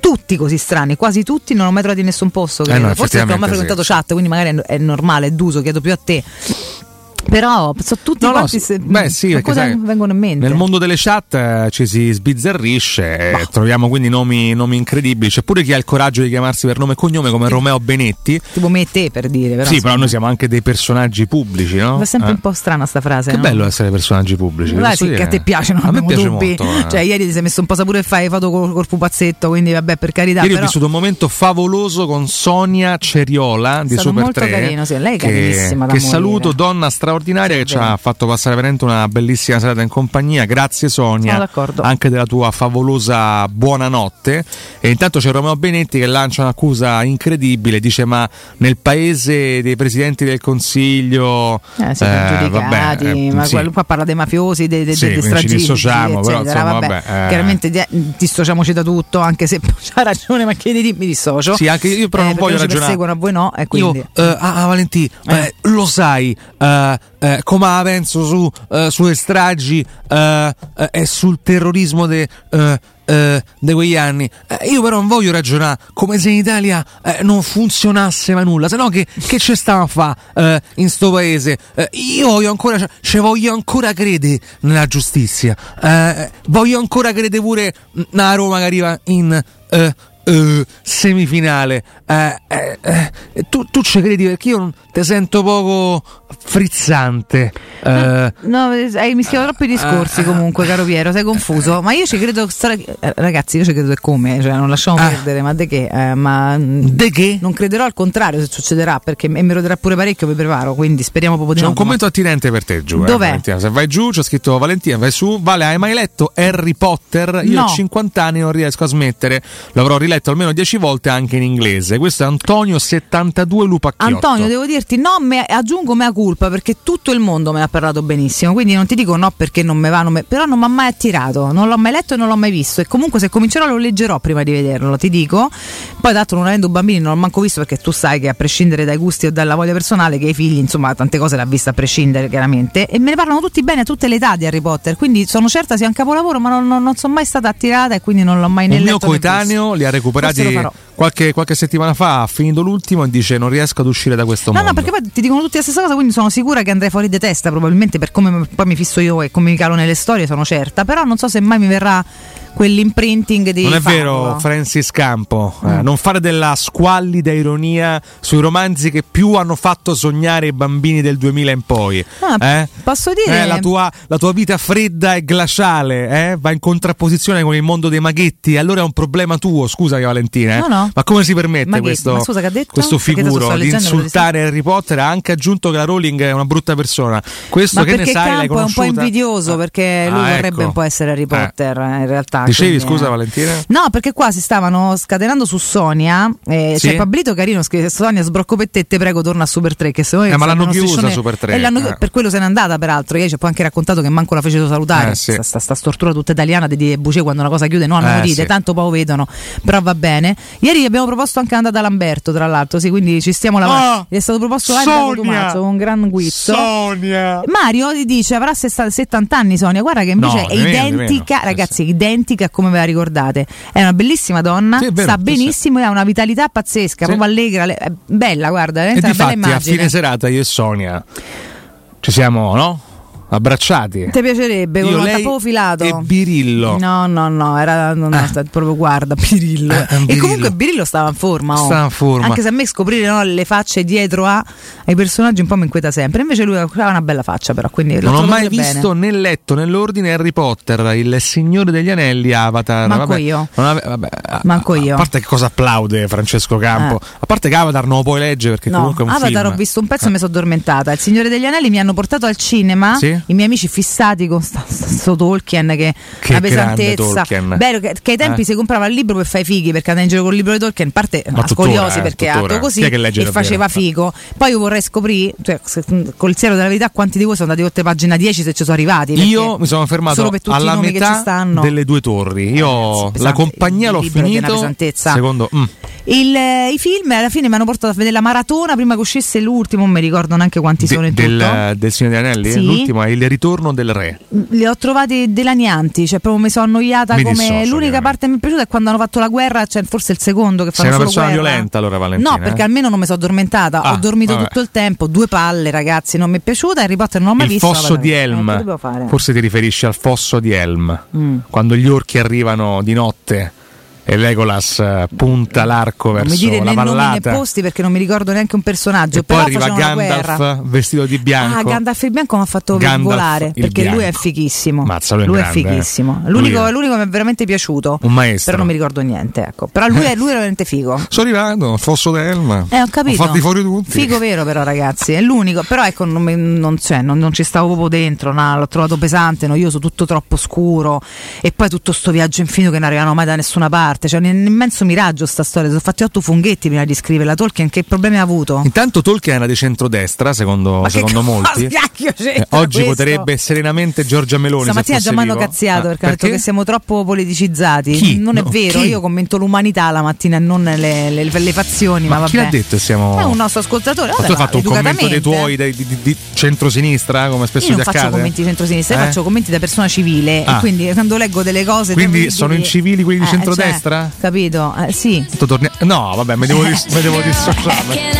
Tutti così strani, quasi tutti, non ho mai trovato in nessun posto. Eh no, Forse perché non ho mai frequentato chat, quindi magari è normale, è d'uso, chiedo più a te. Però sono tutti No, no, se- beh, sì, cosa vengono in mente. Nel mondo delle chat eh, ci si sbizzarrisce, eh, troviamo quindi nomi, nomi incredibili. C'è pure chi ha il coraggio di chiamarsi per nome e cognome come Romeo Benetti. Tipo me e te per dire, però. sì, però noi siamo anche dei personaggi pubblici, no? È sempre Eh. un po' strana sta frase. Che no? bello essere personaggi pubblici. Dai, sì, che a te piacciono, A me piace dubbi. molto. eh. Cioè, ieri ti sei messo un po' sapore e fai foto col, col pupazzetto, quindi vabbè, per carità. Ieri ho però... vissuto un momento favoloso con Sonia Ceriola di Super molto 3. carino, sì, lei è che, carinissima che morire. saluto, donna straordinaria che ci ha fatto passare veramente una bellissima serata in compagnia. Grazie Sonia, Sono anche della tua favolosa buonanotte. E intanto c'è Romeo Benetti che lancia un'accusa incredibile, dice ma nel paese dei presidenti del Consiglio... Eh, siete eh, giudicati, vabbè, eh, ma sì. qua parla dei mafiosi, dei, dei, Sì, dei quindi ci dissociamo, però, insomma, Vabbè, vabbè, eh. Chiaramente di- dissociamoci da tutto, anche se c'ha ragione, ma chiediti, mi dissocio. Sì, anche io però Eh, non voglio ragionare. perseguono a voi no, e quindi... Io, eh, ah, ah, Valentì, eh, lo sai, eh, eh, come la penso su, eh, sulle stragi eh, eh, e sul terrorismo de, eh, eh, di quegli anni. Io però non voglio ragionare come se in Italia non funzionasse mai nulla, se no che, che ci stiamo a fare in sto paese? Io voglio ancora, ci voglio ancora credere nella giustizia, voglio ancora credere pure nella Roma che arriva in... eh, eh, semifinale Eh, eh, eh, tu, tu ci credi perché io ti sento poco frizzante Eh, No, hai mischiato troppi discorsi comunque, caro Piero, sei confuso. Ma io ci credo, eh, ragazzi, io ci credo e come, cioè non lasciamo perdere, ma de che? Eh, ma de che? Non crederò al contrario se succederà, perché e mi roderà pure parecchio, mi preparo, quindi speriamo proprio di c'è no. un commento attinente per te giù eh, Dov'è? Se vai giù c'è scritto Valentina vai su Vale hai mai letto Harry Potter io No. a 50 anni non riesco a smettere l'avrò riletto almeno 10 volte anche in inglese questo è Antonio 72 Lupacchiotto Antonio, devo dirti no, me, aggiungo mea culpa perché tutto il mondo me ne ha parlato benissimo. Quindi non ti dico no perché non me va, non me- però non mi ha mai attirato, non l'ho mai letto e non l'ho mai visto. E comunque se comincerò lo leggerò prima di vederlo, ti dico. Poi, tanto, non avendo bambini, non l'ho manco visto perché tu sai che a prescindere dai gusti o dalla voglia personale, che i figli, insomma, tante cose l'ha vista a prescindere, chiaramente. E me ne parlano tutti bene a tutte le età di Harry Potter. Quindi sono certa sia un capolavoro, ma non, non- non sono mai stata attirata e quindi non l'ho mai né mio letto né visto. coetaneo li ha recuperati Farò. qualche, qualche settimana fa ha finito l'ultimo e dice non riesco ad uscire da questo No, mondo no, perché poi ti dicono tutti la stessa cosa, quindi sono sicura che andrei fuori di testa, probabilmente per come poi mi fisso io e come mi calo nelle storie, sono certa. Però non so se mai mi verrà quell'imprinting di. Non è farlo. vero, Francis Campo. Mm. Eh, non fare della squallida ironia sui romanzi che più hanno fatto sognare i bambini del 2000 in poi. Ah, Eh? Posso dire. Eh, la, tua, la tua vita fredda e glaciale eh? va in contrapposizione con il mondo dei maghetti. Allora è un problema tuo, scusa Valentina. eh. No, no. Ma come si permette Maghetti, questo, scusa, questo figuro di insultare Harry Potter? Ha anche aggiunto che la Rowling è una brutta persona. Questo Ma che ne sai? L'hai Campo è un po' conosciuta? invidioso perché lui Ah, vorrebbe ecco. un po' essere Harry Potter eh, in realtà. Dicevi, quindi, scusa eh. Valentina? No, perché qua si stavano scatenando su Sonia. Eh, Sì? C'è Pablito Carino scrive: Sonia, sbrocco per te, te prego, torna a Super 3. Che se Eh, ma l'hanno chiusa striscione- Super 3, E l'hanno- eh. Per quello se n'è andata, peraltro. Ieri ci ha poi anche raccontato che manco la fece salutare. Eh, sì. sta, sta, sta stortura tutta italiana di dire bugie quando una cosa chiude. No, non Eh, lo dite, sì. tanto poi lo vedono. Però va bene. Ieri gli abbiamo proposto anche andata Lamberto, tra l'altro. Sì, quindi ci stiamo lavorando. Ah, Gli è stato proposto live Sonia! Cotumaccio, un gran guizzo. Sonia! Mario dice avrà sessa- 70 anni Sonia, guarda che invece No, è meno, identica, ragazzi, identica a come ve la ricordate. È una bellissima donna, Sì, è vero, sta sì, benissimo e ha una vitalità pazzesca, proprio allegra, le- è bella, guarda, E veramente una bella difatti a immagine. fine serata io e Sonia ci siamo, no? Abbracciati. Ti piacerebbe con Io, un tappo filato? e Birillo. No, no, no, era no, no, sta- proprio guarda, Birillo. Eh, E Birillo. comunque Birillo stava in forma. oh. Stava in forma. Anche se a me scoprire no, le facce dietro a, ai personaggi un po' mi inquieta sempre. Invece lui aveva una bella faccia, però. Quindi Non ho mai bene. visto né letto nell'ordine Harry Potter, il Signore degli Anelli, Avatar. Manco vabbè, io. ave- vabbè, Manco a- io. A parte che cosa applaude Francesco Campo. Eh. A parte che Avatar non lo puoi leggere perché No, comunque è un Avatar film. ho visto un pezzo e mi sono addormentata. Il Signore degli Anelli mi hanno portato al cinema. Sì? I miei amici fissati con sta- sto Tolkien che, Che una pesantezza. Tolkien. Bello che, che ai tempi Eh. si comprava il libro per fare i fighi perché andava in giro con il libro di Tolkien. Parte Ma a scoliosi tuttora, eh, perché è tuttora. alto così è che legge e faceva figo. Poi io vorrei scoprire, cioè, se- col siero della verità, quanti di voi sono andati oltre pagina 10 se ci sono arrivati. Io mi sono fermato alla metà delle due torri. Io pesante. la compagnia l'ho finito. Secondo mm. Il, eh, I film alla fine mi hanno portato a vedere la maratona prima che uscisse l'ultimo, non mi ricordo neanche quanti sono De- in del, tutto. del Signore degli Anelli. Sì. L'ultimo è il ritorno del re. Li ho trovati dilanianti, cioè proprio mi sono annoiata Mi come dissocio, l'unica parte che mi è piaciuta è quando hanno fatto la guerra, cioè forse il secondo che Sei fanno una solo persona guerra. violenta allora Valentina. No, perché eh? almeno non mi sono addormentata, Ah, ho dormito vabbè. tutto il tempo, due palle ragazzi, non mi è piaciuta, Harry Potter non l'ho mai il visto. fosso vabbè, di eh, Helm. Forse ti riferisci al fosso di Helm. Mm. Quando gli orchi arrivano di notte e Legolas eh, punta l'arco Non mi dire la né nomi né vallata. posti perché non mi ricordo neanche un personaggio. E poi però arriva Gandalf vestito di bianco. Ah, Gandalf il bianco mi ha fatto volare perché lui è bianco. fighissimo. Mazza, lui è lui è grande, eh. fighissimo. L'unico, Lui è- l'unico che mi è veramente piaciuto. Un maestro. Però non mi ricordo niente, ecco. Però lui è, lui è veramente figo. Sto arrivando, fosso d'Elma. Eh, ho capito. Ho fatti fuori tutti. Figo vero, però, ragazzi. È l'unico. Però, ecco, non, non, cioè, non- non ci stavo proprio dentro. no, l'ho trovato pesante, noioso, tutto troppo scuro. E poi tutto sto viaggio infinito che non arrivano mai da nessuna parte. Cioè, un immenso miraggio sta storia. Sono fatti otto funghetti prima di scriverla. Tolkien, che problemi ha avuto? Intanto Tolkien era di centrodestra, secondo, Ma secondo molti. Eh, oggi questo? voterebbe serenamente Giorgia Meloni. Stamattina già mi hanno cazziato Ah, perché, hanno detto che siamo troppo politicizzati. Chi? Non è No, vero, chi? io commento l'umanità la mattina e non le, le- le fazioni. Ma, Ma chi l'ha detto? Siamo... È un nostro ascoltatore. Ma Vabbè, tu hai fatto un commento dei tuoi di, di- di centrosinistra, come spesso Io non ti faccio accade? commenti di centrosinistra, io Eh? faccio commenti da persona civile. Ah. Quindi quando leggo delle cose. Quindi sono incivili quelli di Eh, centrodestra? cioè, capito? Eh, sì. Tutto torni- No, vabbè, mi devo, dis- mi devo dissociare.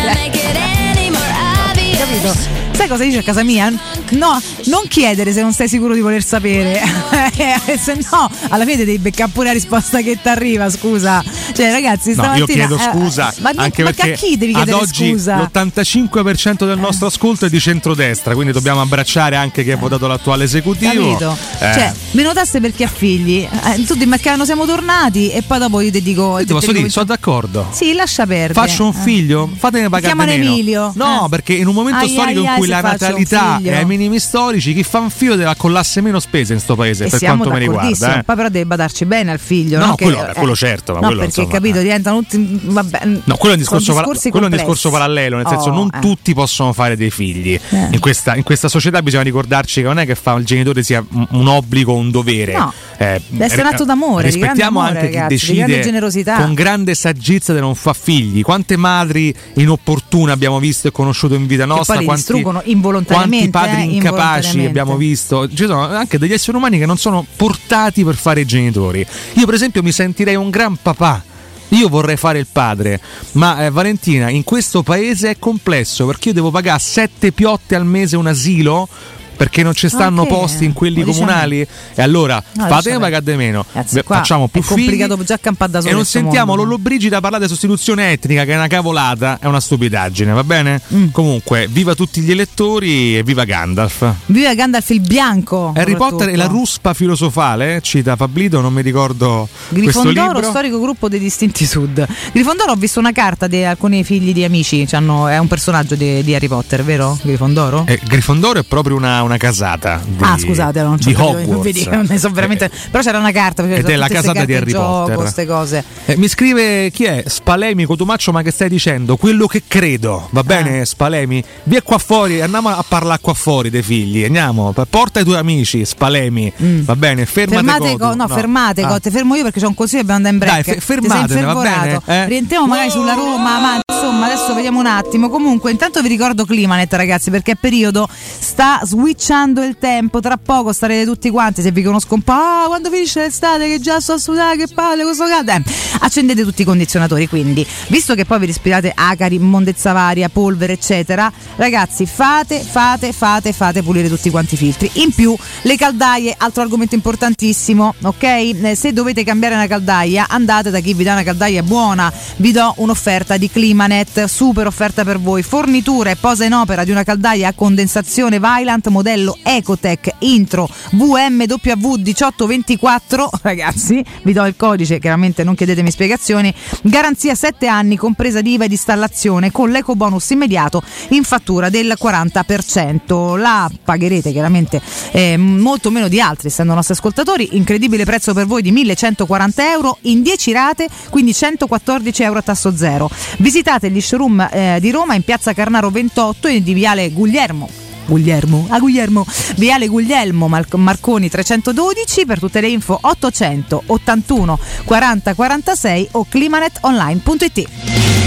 Capito? Sai cosa dice a casa mia? No, non chiedere se non sei sicuro di voler sapere. Eh, se no, alla fine devi beccare pure la risposta che ti arriva, scusa. Cioè, ragazzi, No, stamattina. io chiedo eh, scusa, ma, anche ma perché a chi devi ad chiedere oggi scusa? l'85% del nostro ascolto è di centrodestra, quindi dobbiamo abbracciare anche chi ha votato l'attuale esecutivo. Capito? Eh, Cioè, meno tasse per chi ha figli. Eh, tu dimmi che anno siamo tornati e poi dopo io ti dico. io ti posso dire, sono d'accordo. Sì, lascia perdere. Faccio un Eh. figlio, fatemi pagare Chiamano. Emilio. No, Eh. perché in un momento Ai, storico ai, in cui la natalità è ai minimi storici, chi fa un figlio deve accollarsi meno spese in sto paese, E per quanto mi riguarda. eh. Poi però deve badarci bene al figlio. No, no? quello- Che- quello certo, ma no, quello, perché insomma, capito, diventano tutti. Vabbè, No, quello è un discorso, discorsi quello è un discorso parallelo, nel senso Oh, non eh. tutti possono fare dei figli. Eh. In, questa, in questa società bisogna ricordarci che non è che fa il genitore sia un, obbligo o un dovere. No. Eh, Deve essere un atto d'amore, grande Rispettiamo amore, anche ragazzi, chi di grande decide generosità. con grande saggezza di non far figli. Quante madri inopportune abbiamo visto e conosciuto in vita nostra? quanti, distruggono involontariamente. quanti padri eh, incapaci abbiamo visto? Ci sono anche degli esseri umani che non sono portati per fare i genitori. Io, per esempio, mi sentirei un gran papà. Io vorrei fare il padre, ma eh, Valentina, in questo paese è complesso perché io devo pagare sette piotte al mese un asilo perché non ci stanno Ok. posti in quelli diciamo. comunali e allora No, fatemi diciamo- pagare di meno Ragazzi, facciamo più è complicato figli già campare da solo e non sentiamo mondo. Lollo Brigida parlare di sostituzione etnica che è una cavolata è una stupidaggine va bene? Mm. comunque viva tutti gli elettori e viva Gandalf Viva Gandalf il bianco. Harry Potter e la ruspa filosofale cita Pablito non mi ricordo Grifondoro, storico gruppo dei distinti sud. Grifondoro ho visto una carta di alcuni figli di amici, c'hanno- è un personaggio di, di Harry Potter, vero? Grifondoro? Eh, Grifondoro è proprio una, una casata di, ah, scusate, non di Hogwarts non so veramente. Però c'era una carta Ed è la casata di Harry Potter. queste cose. Eh, mi scrive chi è? Spalemi, Cotumaccio, ma che stai dicendo? Quello che credo, va bene Ah. Spalemi? Via qua fuori, andiamo a parlare qua fuori dei figli, andiamo, porta i tuoi amici, Spalemi, va bene, fermate, Mm. Fermate, Cotu. co- no, fermate, Ah. te fermo io perché c'ho un consiglio e dobbiamo andare in break. Dai, fe- Ti sei fermatene, va bene, eh? Rientriamo magari sulla Roma, ma insomma adesso vediamo un attimo. Comunque, intanto vi ricordo Climanet, ragazzi, perché è periodo sta switchando il tempo. Tra poco starete tutti quanti. Se vi conosco un po', ah, quando finisce l'estate, che già sto a sudare, che palle, questo caldo. Eh, accendete tutti i condizionatori. Quindi, visto che poi vi respirate acari, immondezza varia, polvere, eccetera, ragazzi, fate, fate, fate, fate pulire tutti quanti i filtri. In più, le caldaie, altro argomento importantissimo, ok? Eh, Se dovete cambiare una caldaia, andate da chi vi dà una caldaia buona. Vi do un'offerta di Climanet, super offerta per voi. Fornitura e posa in opera di una caldaia a condensazione Vylant modello Ecotech Intro VMW 1824. Ragazzi, vi do il codice, chiaramente non chiedetemi spiegazioni. Garanzia 7 anni, compresa di IVA e di installazione, con l'eco bonus immediato in fattura del 40%. La pagherete chiaramente eh, molto meno di altri, essendo nostri ascoltatori. Incredibile prezzo per voi di 1140 euro in 10 rate, quindi 114 euro a tasso zero. Visitate gli showroom eh, di Roma in piazza Carnaro 28 e di Viale Guglielmo. Guglielmo, a Guglielmo, Viale Guglielmo Mar- Marconi 312 per tutte le info 800 81 40 46 o climanetonline.it.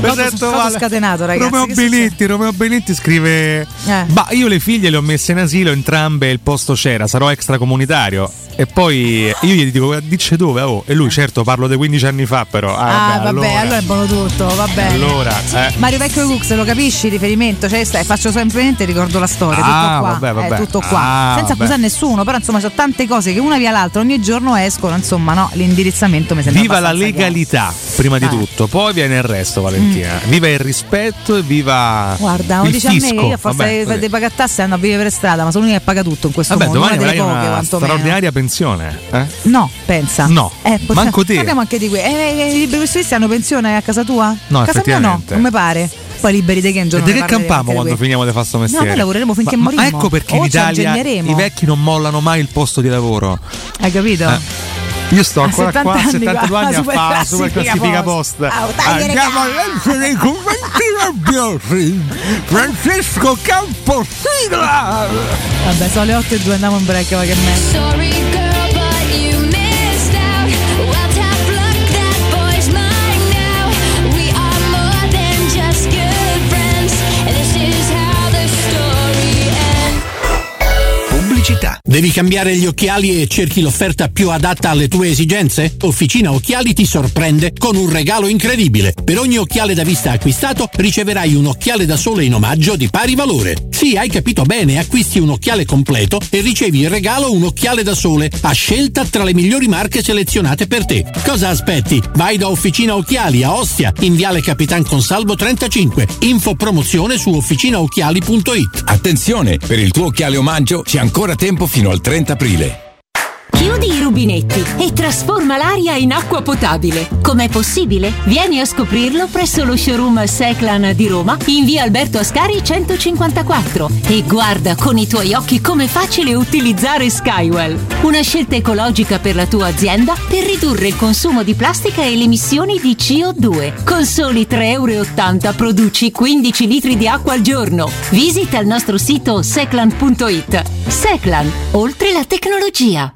Sento Lotus male. scatenato, ragazzi. Romeo? Benetti, Romeo Benetti scrive: Eh. Io le figlie le ho messe in asilo, entrambe il posto c'era, sarò extracomunitario. E poi io gli dico: Dice dove? Oh. E lui, certo, parlo di 15 anni fa, però. Ah, Ah, vabbè, allora, è buono tutto, va bene. Allora, eh. Mario Vecchio Cux, lo capisci il riferimento? Cioè, stai, faccio semplicemente ricordo la storia, Ah, tutto qua. vabbè, vabbè. È tutto qua. Ah, Senza vabbè. accusare nessuno, però insomma sono tante cose che una via l'altra ogni giorno escono, insomma, no, l'indirizzamento mi sembra Viva la abbastanza chiaro. legalità, prima di Ah. tutto, poi viene il resto, Valentina. Viva il rispetto e viva. Guarda, non dice a me che fisco. io a forza Vabbè, di, così. di pagare tasse andavo a vivere per strada, ma sono l'unica che paga tutto in questo Vabbè, mondo, domani una delle poche una straordinaria pensione. Eh? No, pensa. No, Eh, possiamo- manco te. Parliamo anche di questo. Eh, eh, I liberi professionisti hanno pensione a casa tua? No, a casa mia no, non mi pare. Poi liberi te che E di che campiamo quando questo. finiamo di fare sto mestiere? No, noi lavoreremo finché ma, moriremo. Ma ecco perché O in Italia i vecchi non mollano mai il posto di lavoro. Hai capito? Eh. Io sto ancora 70 qua a anni 72 qua, anni a fare super classifica post. Andiamo a leggere i commenti rabbiosi. Francesco Camposigla. Vabbè, sono le 8 e 2, andiamo in break, va che meglio. Pubblicità. Devi cambiare gli occhiali e cerchi l'offerta più adatta alle tue esigenze? Officina Occhiali ti sorprende con un regalo incredibile. Per ogni occhiale da vista acquistato riceverai un occhiale da sole in omaggio di pari valore. Sì, hai capito bene, acquisti un occhiale completo e ricevi in regalo un occhiale da sole a scelta tra le migliori marche selezionate per te. Cosa aspetti? Vai da Officina Occhiali a Ostia, in Viale Capitan Consalvo 35. Info promozione su officinaocchiali.it. Attenzione, per il tuo occhiale omaggio c'è ancora tempo fino al 30 aprile. Chiudi i rubinetti e trasforma l'aria in acqua potabile. Com'è possibile? Vieni a scoprirlo presso lo showroom Seclan di Roma in via Alberto Ascari 154 e guarda con i tuoi occhi com'è facile utilizzare Skywell. Una scelta ecologica per la tua azienda per ridurre il consumo di plastica e le emissioni di CO2. Con soli 3,80 euro produci 15 litri di acqua al giorno. Visita il nostro sito seclan.it. Seclan, oltre la tecnologia.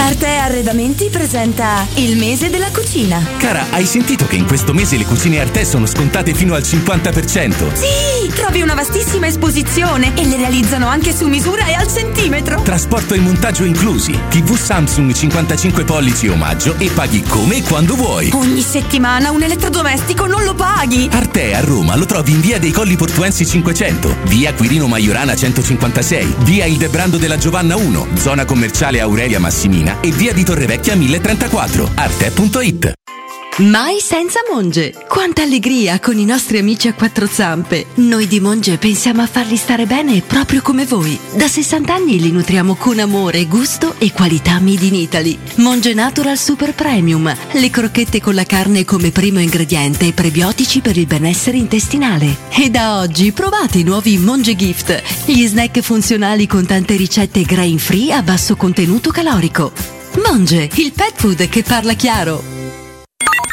Arte Arredamenti presenta il mese della cucina. Cara, hai sentito che in questo mese le cucine Arte sono scontate fino al 50%? Sì, trovi una vastissima esposizione e le realizzano anche su misura e al centimetro. Trasporto e montaggio inclusi. TV Samsung 55 pollici omaggio e paghi come e quando vuoi. Ogni settimana un elettrodomestico non lo paghi. Arte a Roma lo trovi in via dei Colli Portuensi 500, via Quirino Maiorana 156, via Il Debrando della Giovanna 1, zona commerciale Aurelia Massimina e via di Torrevecchia 1034. Arte.it Mai senza Monge. Quanta allegria con i nostri amici a quattro zampe. Noi di Monge pensiamo a farli stare bene proprio come voi. Da 60 anni li nutriamo con amore, gusto e qualità made in Italy. Monge Natural Super Premium. Le crocchette con la carne come primo ingrediente e prebiotici per il benessere intestinale. E da oggi provate i nuovi Monge Gift. Gli snack funzionali con tante ricette grain free a basso contenuto calorico. Monge, il pet food che parla chiaro.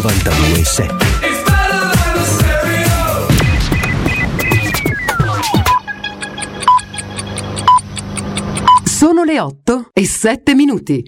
92.7 Sono le 8 e 7 minuti.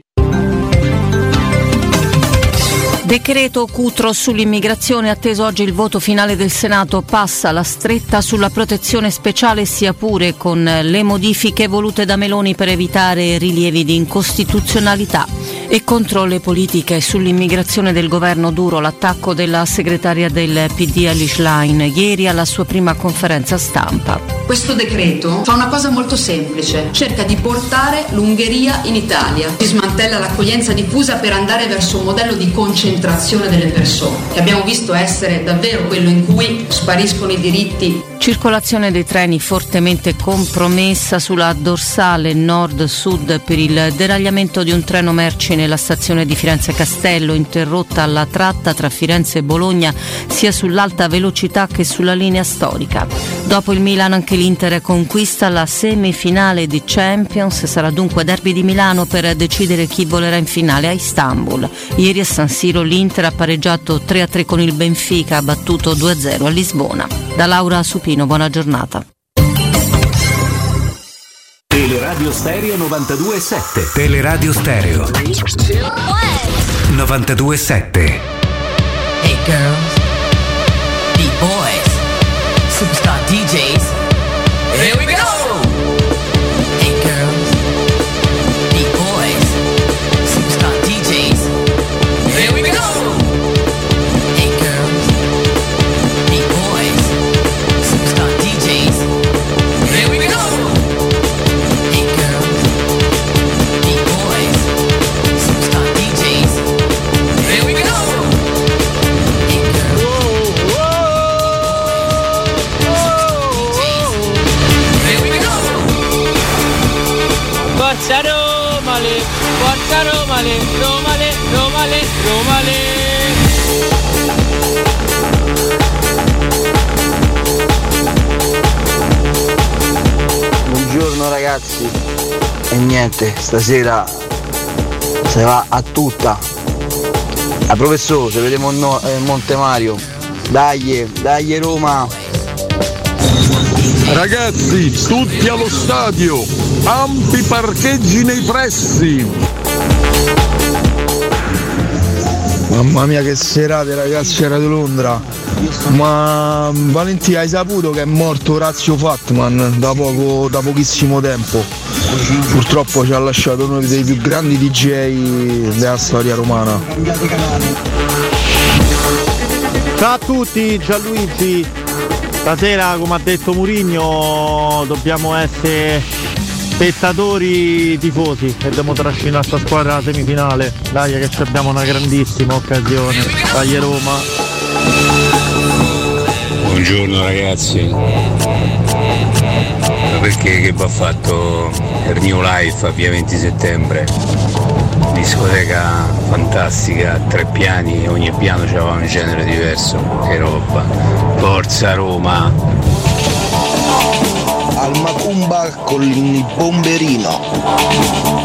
Decreto Cutro sull'immigrazione, atteso oggi il voto finale del Senato, passa la stretta sulla protezione speciale sia pure con le modifiche volute da Meloni per evitare rilievi di incostituzionalità e contro le politiche. Sull'immigrazione del governo duro l'attacco della segretaria del PD Alice Line ieri alla sua prima conferenza stampa. Questo decreto fa una cosa molto semplice, cerca di portare l'Ungheria in Italia, si smantella l'accoglienza diffusa per andare verso un modello di concentrazione delle persone, che abbiamo visto essere davvero quello in cui spariscono i diritti. Circolazione dei treni fortemente compromessa sulla dorsale nord-sud per il deragliamento di un treno merci nella stazione di Firenze Castello, interrotta alla tratta tra Firenze e Bologna sia sull'alta velocità che sulla linea storica. Dopo il Milan anche l'Inter conquista la semifinale di Champions, sarà dunque derby di Milano per decidere chi volerà in finale a Istanbul. Ieri a San Siro l'Inter ha pareggiato 3-3 con il Benfica, ha battuto 2-0 a Lisbona. Da Laura Supino, buona giornata. Teleradio Stereo 92.7 Teleradio Stereo 92.7 Hey girls, beat boys, superstar DJs. Ragazzi e niente, stasera si va a tutta. A professore, ci vediamo no- eh, Monte Mario. Dai, dai Roma! Ragazzi, tutti allo stadio, ampi parcheggi nei pressi. Mamma mia che serate ragazzi era di Londra Ma Valentina hai saputo che è morto Orazio Fatman da, poco, da pochissimo tempo. Purtroppo ci ha lasciato uno dei più grandi DJ della storia romana. Ciao a tutti, Gianluigi. Stasera, come ha detto Murigno, dobbiamo essere spettatori tifosi e dobbiamo trascinare questa squadra alla semifinale. Dai che abbiamo una grandissima occasione. Dai Roma. Buongiorno ragazzi. Perché che va fatto il New Life a via 20 settembre? Discoteca fantastica, tre piani, ogni piano c'aveva un genere diverso, che roba. Forza Roma! Al Macumba con il bomberino.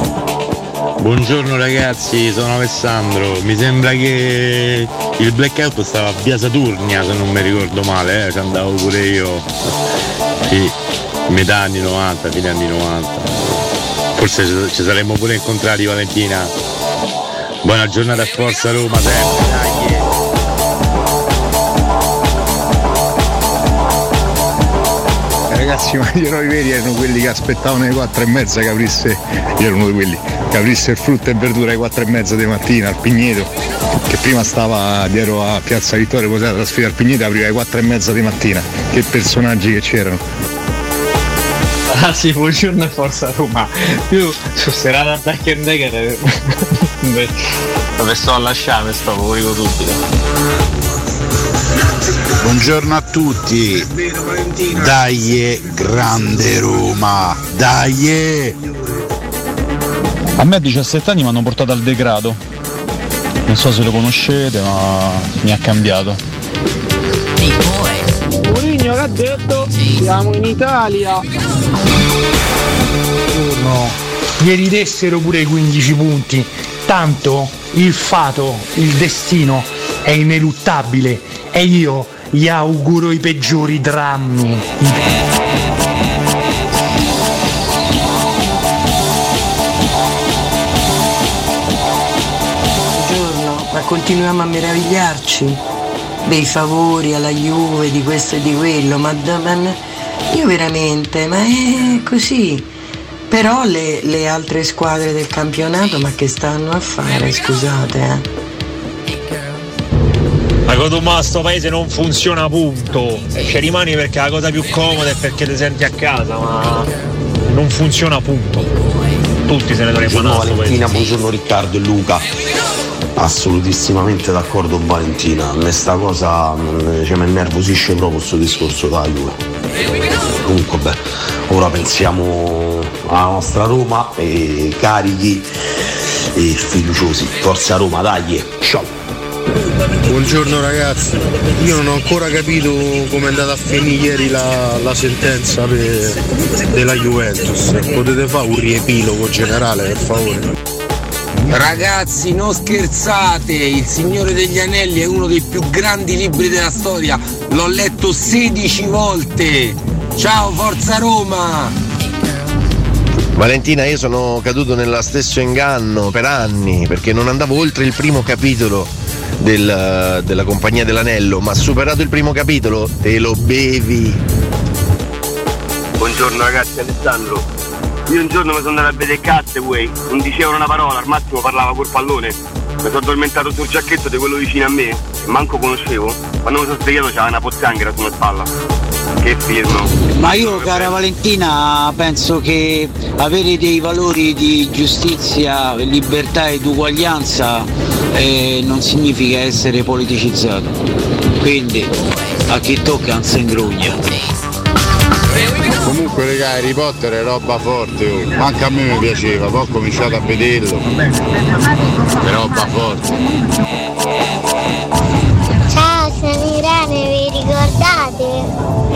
Buongiorno ragazzi, sono Alessandro. Mi sembra che il blackout stava a via Saturnia se non mi ricordo male, eh? ci andavo pure io. Sì, metà anni 90, fine anni 90. Forse ci- saremmo pure incontrati Valentina. Buona giornata a Forza Roma sempre, dai. Ragazzi, ma gli eroi veri erano quelli che aspettavano alle 4 e mezza che aprisse, io ero uno di quelli, che aprisse il frutta e verdura alle 4 e mezza di mattina al Pigneto, che prima stava dietro a Piazza Vittorio, poi si era trasferito al Pigneto, apriva alle 4 e mezza di mattina. Che personaggi che c'erano. Ah sì, buongiorno e forza Roma. Io su serata a Dark and Decker dove sto a lasciare, sto pubblico subito. Buongiorno a tutti. Dai, grande Roma. Dai. A me a 17 anni mi hanno portato al degrado. Non so se lo conoscete, ma mi ha cambiato. Murigno che ha detto? Siamo in Italia. Buongiorno. Ieri dessero pure i 15 punti. Tanto il fato, il destino è ineluttabile e io gli auguro i peggiori drammi. Continuiamo a meravigliarci dei favori alla Juve, di questo e di quello, ma, ma io veramente, ma è così. Però le, le altre squadre del campionato, ma che stanno a fare, scusate, eh? Ma Cotumà sto paese non funziona punto. E ci rimani perché la cosa più comoda è perché ti senti a casa, ma non funziona punto. Tutti se ne Buongiorno andare a sto Valentina, buongiorno Riccardo e Luca. Assolutissimamente d'accordo Valentina. A sta cosa mm, cioè, mi innervosisce proprio questo discorso da Juve. Comunque beh, ora pensiamo alla nostra Roma e carichi e fiduciosi. Forza Roma, dai! Ciao! Buongiorno ragazzi, io non ho ancora capito come è andata a finire ieri la, la sentenza per- della Juventus. Potete fare un riepilogo generale per favore? Ragazzi, non scherzate, Il Signore degli Anelli è uno dei più grandi libri della storia. L'ho letto 16 volte. Ciao, Forza Roma! Valentina, io sono caduto nello stesso inganno per anni perché non andavo oltre il primo capitolo del- della Compagnia dell'Anello, ma superato il primo capitolo te lo bevi. Buongiorno ragazzi, Alessandro. Io un giorno mi sono andato a vedere Castaway, non dicevano una parola, al massimo parlava col pallone. Mi sono addormentato sul giacchetto di quello vicino a me, che manco conoscevo. Quando mi sono svegliato c'era una pozzanghera sulla spalla. Che film. Ma io, cara Valentina, penso che avere dei valori di giustizia, libertà ed uguaglianza eh, non significa essere politicizzato. Quindi a chi tocca non si ingrugna. Comunque raga, Harry Potter è roba forte, oh. anche a me mi piaceva, poi ho cominciato a vederlo. È roba forte. Ciao, sono Irene, vi ricordate?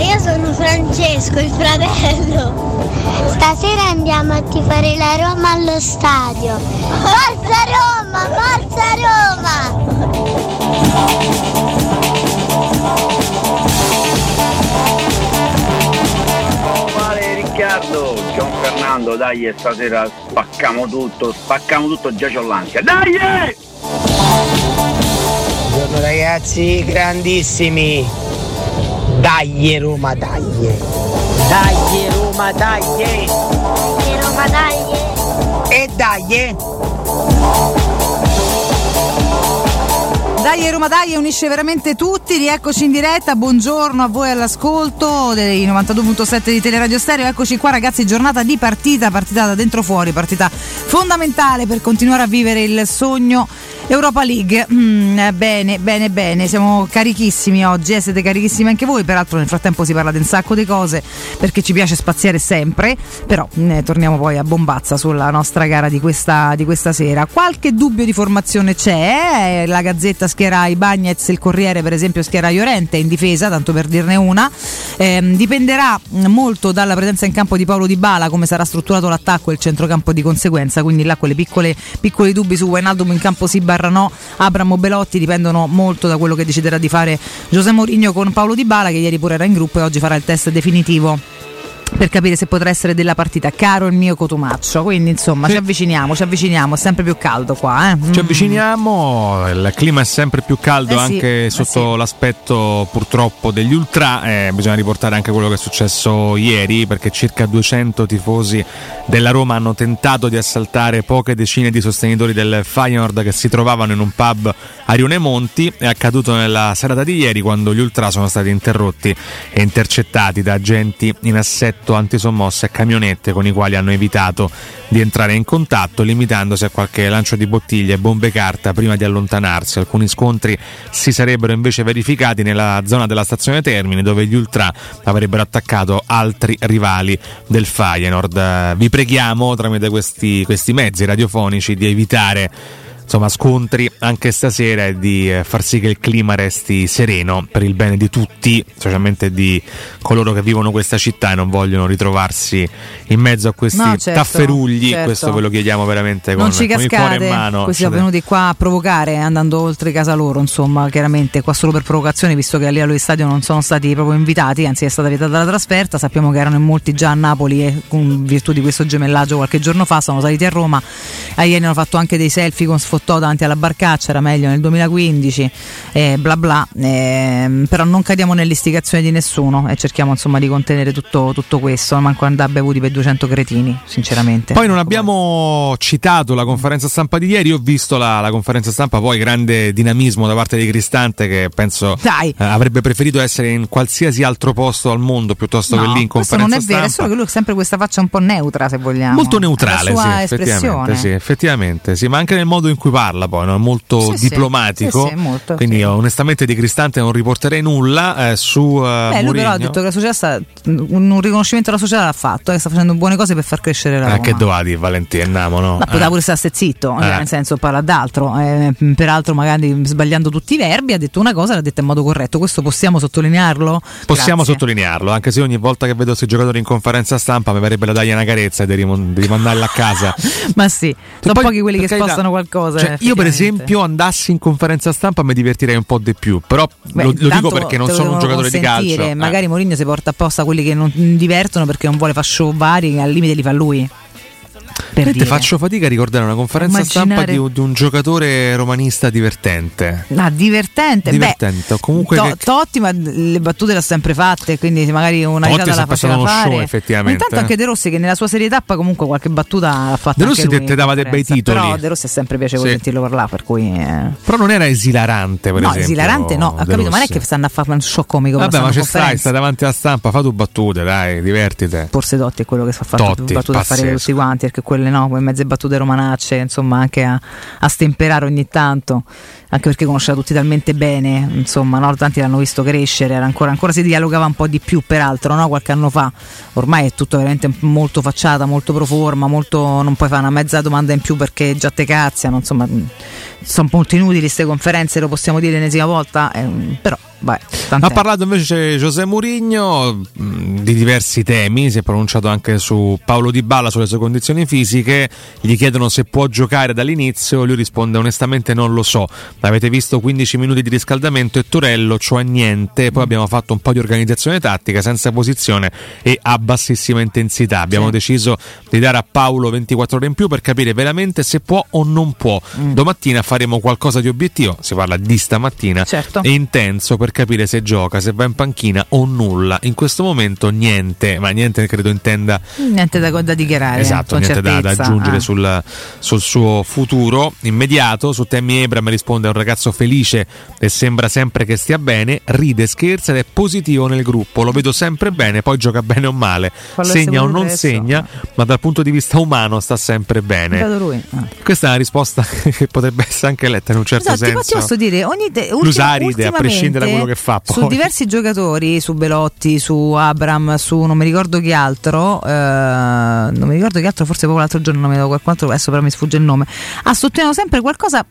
Io sono Francesco, il fratello. Stasera andiamo a tifare la Roma allo stadio. Forza Roma, forza Male Riccardo, Gian Fernando, dai stasera spaccamo tutto, spaccamo tutto, già c'ho l'ansia. Dai! Buongiorno ragazzi, grandissimi. Dai Roma, dai. Dai Roma, dai. Dai Roma, dai. E dai. Dai Roma Dai unisce veramente tutti, rieccoci in diretta, buongiorno a voi all'ascolto dei 92.7 di Teleradio Stereo, eccoci qua ragazzi, giornata di partita, partita da dentro fuori, partita fondamentale per continuare a vivere il sogno Europa League. Mm, eh, bene, bene, bene, siamo carichissimi oggi, eh, siete carichissimi anche voi, peraltro nel frattempo si parla di un sacco di cose perché ci piace spaziare sempre, però mm, eh, torniamo poi a bombazza sulla nostra gara di questa, di questa sera. Qualche dubbio di formazione c'è, eh, la Gazzetta schiera i Bagnets, il Corriere per esempio schiera Llorente in difesa, tanto per dirne una. Ehm, dipenderà mm, molto dalla presenza in campo di Paolo Di Bala, come sarà strutturato l'attacco e il centrocampo di conseguenza, quindi là quelle piccole, piccoli dubbi su Wijnaldum in campo sì barra no, Abramo Belotti dipendono molto da quello che deciderà di fare Giuseppe Mourinho con Paolo Di Bala che ieri pure era in gruppo e oggi farà il test definitivo per capire se potrà essere della partita. Caro il mio cotumaccio quindi insomma ci avviciniamo ci avviciniamo è sempre più caldo qua eh? Ci avviciniamo, il clima è sempre più caldo Eh sì, anche eh sotto l'aspetto purtroppo degli ultra, eh, bisogna riportare anche quello che è successo ieri perché circa 200 tifosi della Roma hanno tentato di assaltare poche decine di sostenitori del Feyenoord che si trovavano in un pub a Rione Monti, è accaduto nella serata di ieri quando gli ultra sono stati interrotti e intercettati da agenti in assetto antisommosse e camionette con i quali hanno evitato di entrare in contatto, limitandosi a qualche lancio di bottiglie e bombe carta prima di allontanarsi. Alcuni scontri si sarebbero invece verificati nella zona della stazione Termini, dove gli ultra avrebbero attaccato altri rivali del Feyenoord. Vi preghiamo tramite questi, questi mezzi radiofonici di evitare insomma, scontri anche stasera e di eh, far sì che il clima resti sereno per il bene di tutti, specialmente di coloro che vivono questa città e non vogliono ritrovarsi in mezzo a questi No, certo, tafferugli. certo. Questo ve lo chiediamo veramente con, non ci con il cuore in mano. questi sono venuti qua a provocare andando oltre casa loro, insomma, chiaramente qua solo per provocazione, visto che a livello di stadio non sono stati proprio invitati, anzi è stata vietata la trasferta, sappiamo che erano in molti già a Napoli e con virtù di questo gemellaggio qualche giorno fa sono saliti a Roma, a ieri hanno fatto anche dei selfie con sfottò davanti alla barcaccia, era meglio nel 2015, eh, bla bla, ehm, però non cadiamo nell'istigazione di nessuno e cerchiamo insomma di contenere tutto, tutto questo, manco andare bevuti per 200 cretini, sinceramente. Poi non abbiamo citato la conferenza stampa di ieri, ho visto la, la conferenza stampa, poi grande dinamismo da parte di Cristante che penso Dai. eh, avrebbe preferito essere in qualsiasi altro posto al mondo piuttosto che No, lì in conferenza non è vero, è stampa. solo che lui ha sempre questa faccia un po' neutra, se vogliamo. Molto neutrale, sì, effettivamente, sì, effettivamente, sì, ma anche nel modo in cui parla poi, no? è molto Sì, diplomatico, Sì, molto, quindi io onestamente di Cristante non riporterei nulla eh, su eh, Beh, lui però ha detto che la società un, riconoscimento alla società l'ha fatto, eh, sta facendo buone cose per far crescere la Eh, Roma. che doveva dire Valentina, no? Ma poteva pure stare zitto, Eh. nel senso parla d'altro, eh, peraltro magari sbagliando tutti i verbi ha detto una cosa, l'ha detta in modo corretto, questo possiamo sottolinearlo? Possiamo Grazie. sottolinearlo, anche se ogni volta che vedo questi giocatori in conferenza stampa mi verrebbe da dargli una carezza e di, rimon- di rimandarla a casa. Ma sì, sono poi, pochi quelli che spostano qualcosa. Cioè, io per esempio andassi in conferenza stampa mi divertirei un po' di più, però Beh, lo, lo dico perché non sono un giocatore di calcio. eh. Magari Mourinho si porta apposta quelli che non divertono perché non vuole fare show vari, al limite li fa lui. Veramente dire. faccio fatica a ricordare una conferenza stampa Immaginare- di, un- di un giocatore romanista divertente. Ah, divertente. Divertente, o comunque Beh, che- To- Totti, ma le battute le ha sempre fatte, quindi magari una Totti risata la faceva uno fare. show, effettivamente. Ma intanto anche De Rossi che nella sua serie tappa comunque qualche battuta l'ha fatta De Rossi in dava dei bei titoli. Però De Rossi è sempre piacevole Sì. sentirlo parlare, per cui eh. Però non era esilarante, per No, esempio. esilarante no, De capito, ma non è che stanno a fare un show comico Vabbè, ma a stai, stai davanti alla stampa, fa tu battute, dai, divertite. Forse Totti è quello che fa fare battute a fare tutti quanti, perché quelle no, quelle mezze battute romanacce, insomma, anche a, a stemperare ogni tanto, anche perché conosceva tutti talmente bene, insomma, no? tanti l'hanno visto crescere, ancora, ancora si dialogava un po' di più, peraltro, no? qualche anno fa. Ormai è tutto veramente molto facciata, molto pro forma, molto, non puoi fare una mezza domanda in più perché già te cazziano, insomma, mh, sono molto inutili queste conferenze, lo possiamo dire l'ennesima volta, eh, però, tant'è. Ha parlato invece José Mourinho mh, di diversi temi, si è pronunciato anche su Paolo Di Balla, sulle sue condizioni fisiche, gli chiedono se può giocare dall'inizio, lui risponde onestamente non lo so, avete visto 15 minuti di riscaldamento e Torello, cioè niente. Poi abbiamo fatto un po' di organizzazione tattica senza posizione e a bassissima intensità. Abbiamo Sì. deciso di dare a Paolo 24 ore in più per capire veramente se può o non può. Mm. Domattina faremo qualcosa di obiettivo, si parla di stamattina, Certo. e intenso per capire se gioca, se va in panchina o nulla. In questo momento niente, ma niente credo intenda Niente da, da dichiarare. Esatto, con niente da, da aggiungere Ah. sul, sul suo futuro immediato. Su Tammy Abram risponde un ragazzo felice e sembra sempre che stia bene, ride, scherza ed è positivo nel gruppo. Lo vedo sempre bene, poi gioca bene o male, Fallo segna o non adesso. segna, ma dal punto di vista umano sta sempre bene. Ah. Questa è una risposta che potrebbe essere anche letta in un certo Esatto, senso. ti posso dire, ogni te, ultima- L'usaride, a prescindere da quello che fa. Su Poi. diversi giocatori, su Belotti, su Abram, su non mi ricordo chi altro, eh, non mi ricordo chi altro, forse proprio l'altro giorno non mi ricordo qualcuno altro, adesso però mi sfugge il nome, ha sottolineato sempre qualcosa.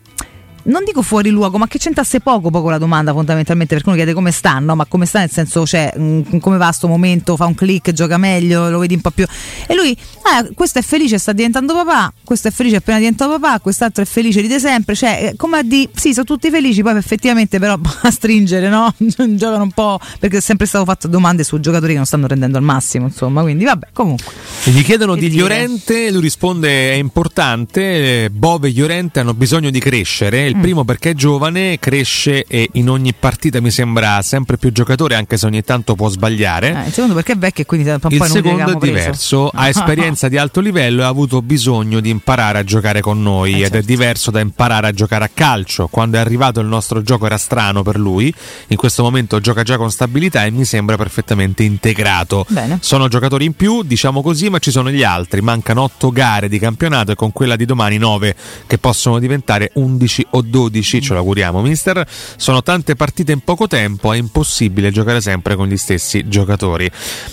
Non dico fuori luogo, ma che c'entrasse poco poco la domanda fondamentalmente perché uno chiede come stanno, ma come sta nel senso, cioè, mh, come va sto momento, fa un click, gioca meglio, lo vedi un po' più. E lui, ah, questo è felice, sta diventando papà, questo è felice, è appena diventato papà, quest'altro è felice, ride sempre, cioè, eh, come a di, sì, sono tutti felici, poi effettivamente però a stringere, no? Giocano un po', perché è sempre stato fatto domande su giocatori che non stanno rendendo al massimo, insomma, quindi vabbè, comunque. Gli chiedono Che di dire? Llorente, lui risponde è importante, eh, Bove e Llorente hanno bisogno di crescere, il Mm. primo perché è giovane, cresce e in ogni partita mi sembra sempre più giocatore anche se ogni tanto può sbagliare. Eh, il secondo perché è vecchio e quindi un po' Il secondo è l'avevamo preso. diverso, ha esperienza di alto livello e ha avuto bisogno di imparare a giocare con noi Eh, ed certo. è diverso da imparare a giocare a calcio. Quando è arrivato il nostro gioco era strano per lui, in questo momento gioca già con stabilità e mi sembra perfettamente integrato. Bene. Sono giocatori in più, diciamo così, ma ci sono gli altri. Mancano 8 gare di campionato e con quella di domani 9 che possono diventare 11 o 12, ce lo auguriamo, mister. Sono tante partite in poco tempo, è impossibile giocare sempre con gli stessi giocatori.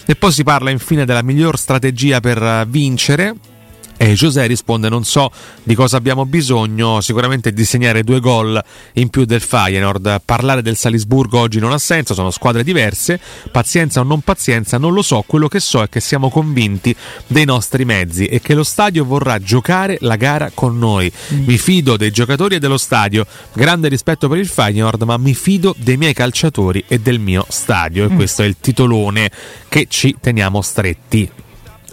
E poi si parla infine della miglior strategia per vincere. E José risponde: Non so di cosa abbiamo bisogno, sicuramente disegnare due gol in più del Feyenoord. Parlare del Salisburgo oggi non ha senso, sono squadre diverse. Pazienza o non pazienza, non lo so. Quello che so è che siamo convinti dei nostri mezzi e che lo stadio vorrà giocare la gara con noi. Mi fido dei giocatori e dello stadio. Grande rispetto per il Feyenoord, ma mi fido dei miei calciatori e del mio stadio. E Mm. questo è il titolone che ci teniamo stretti.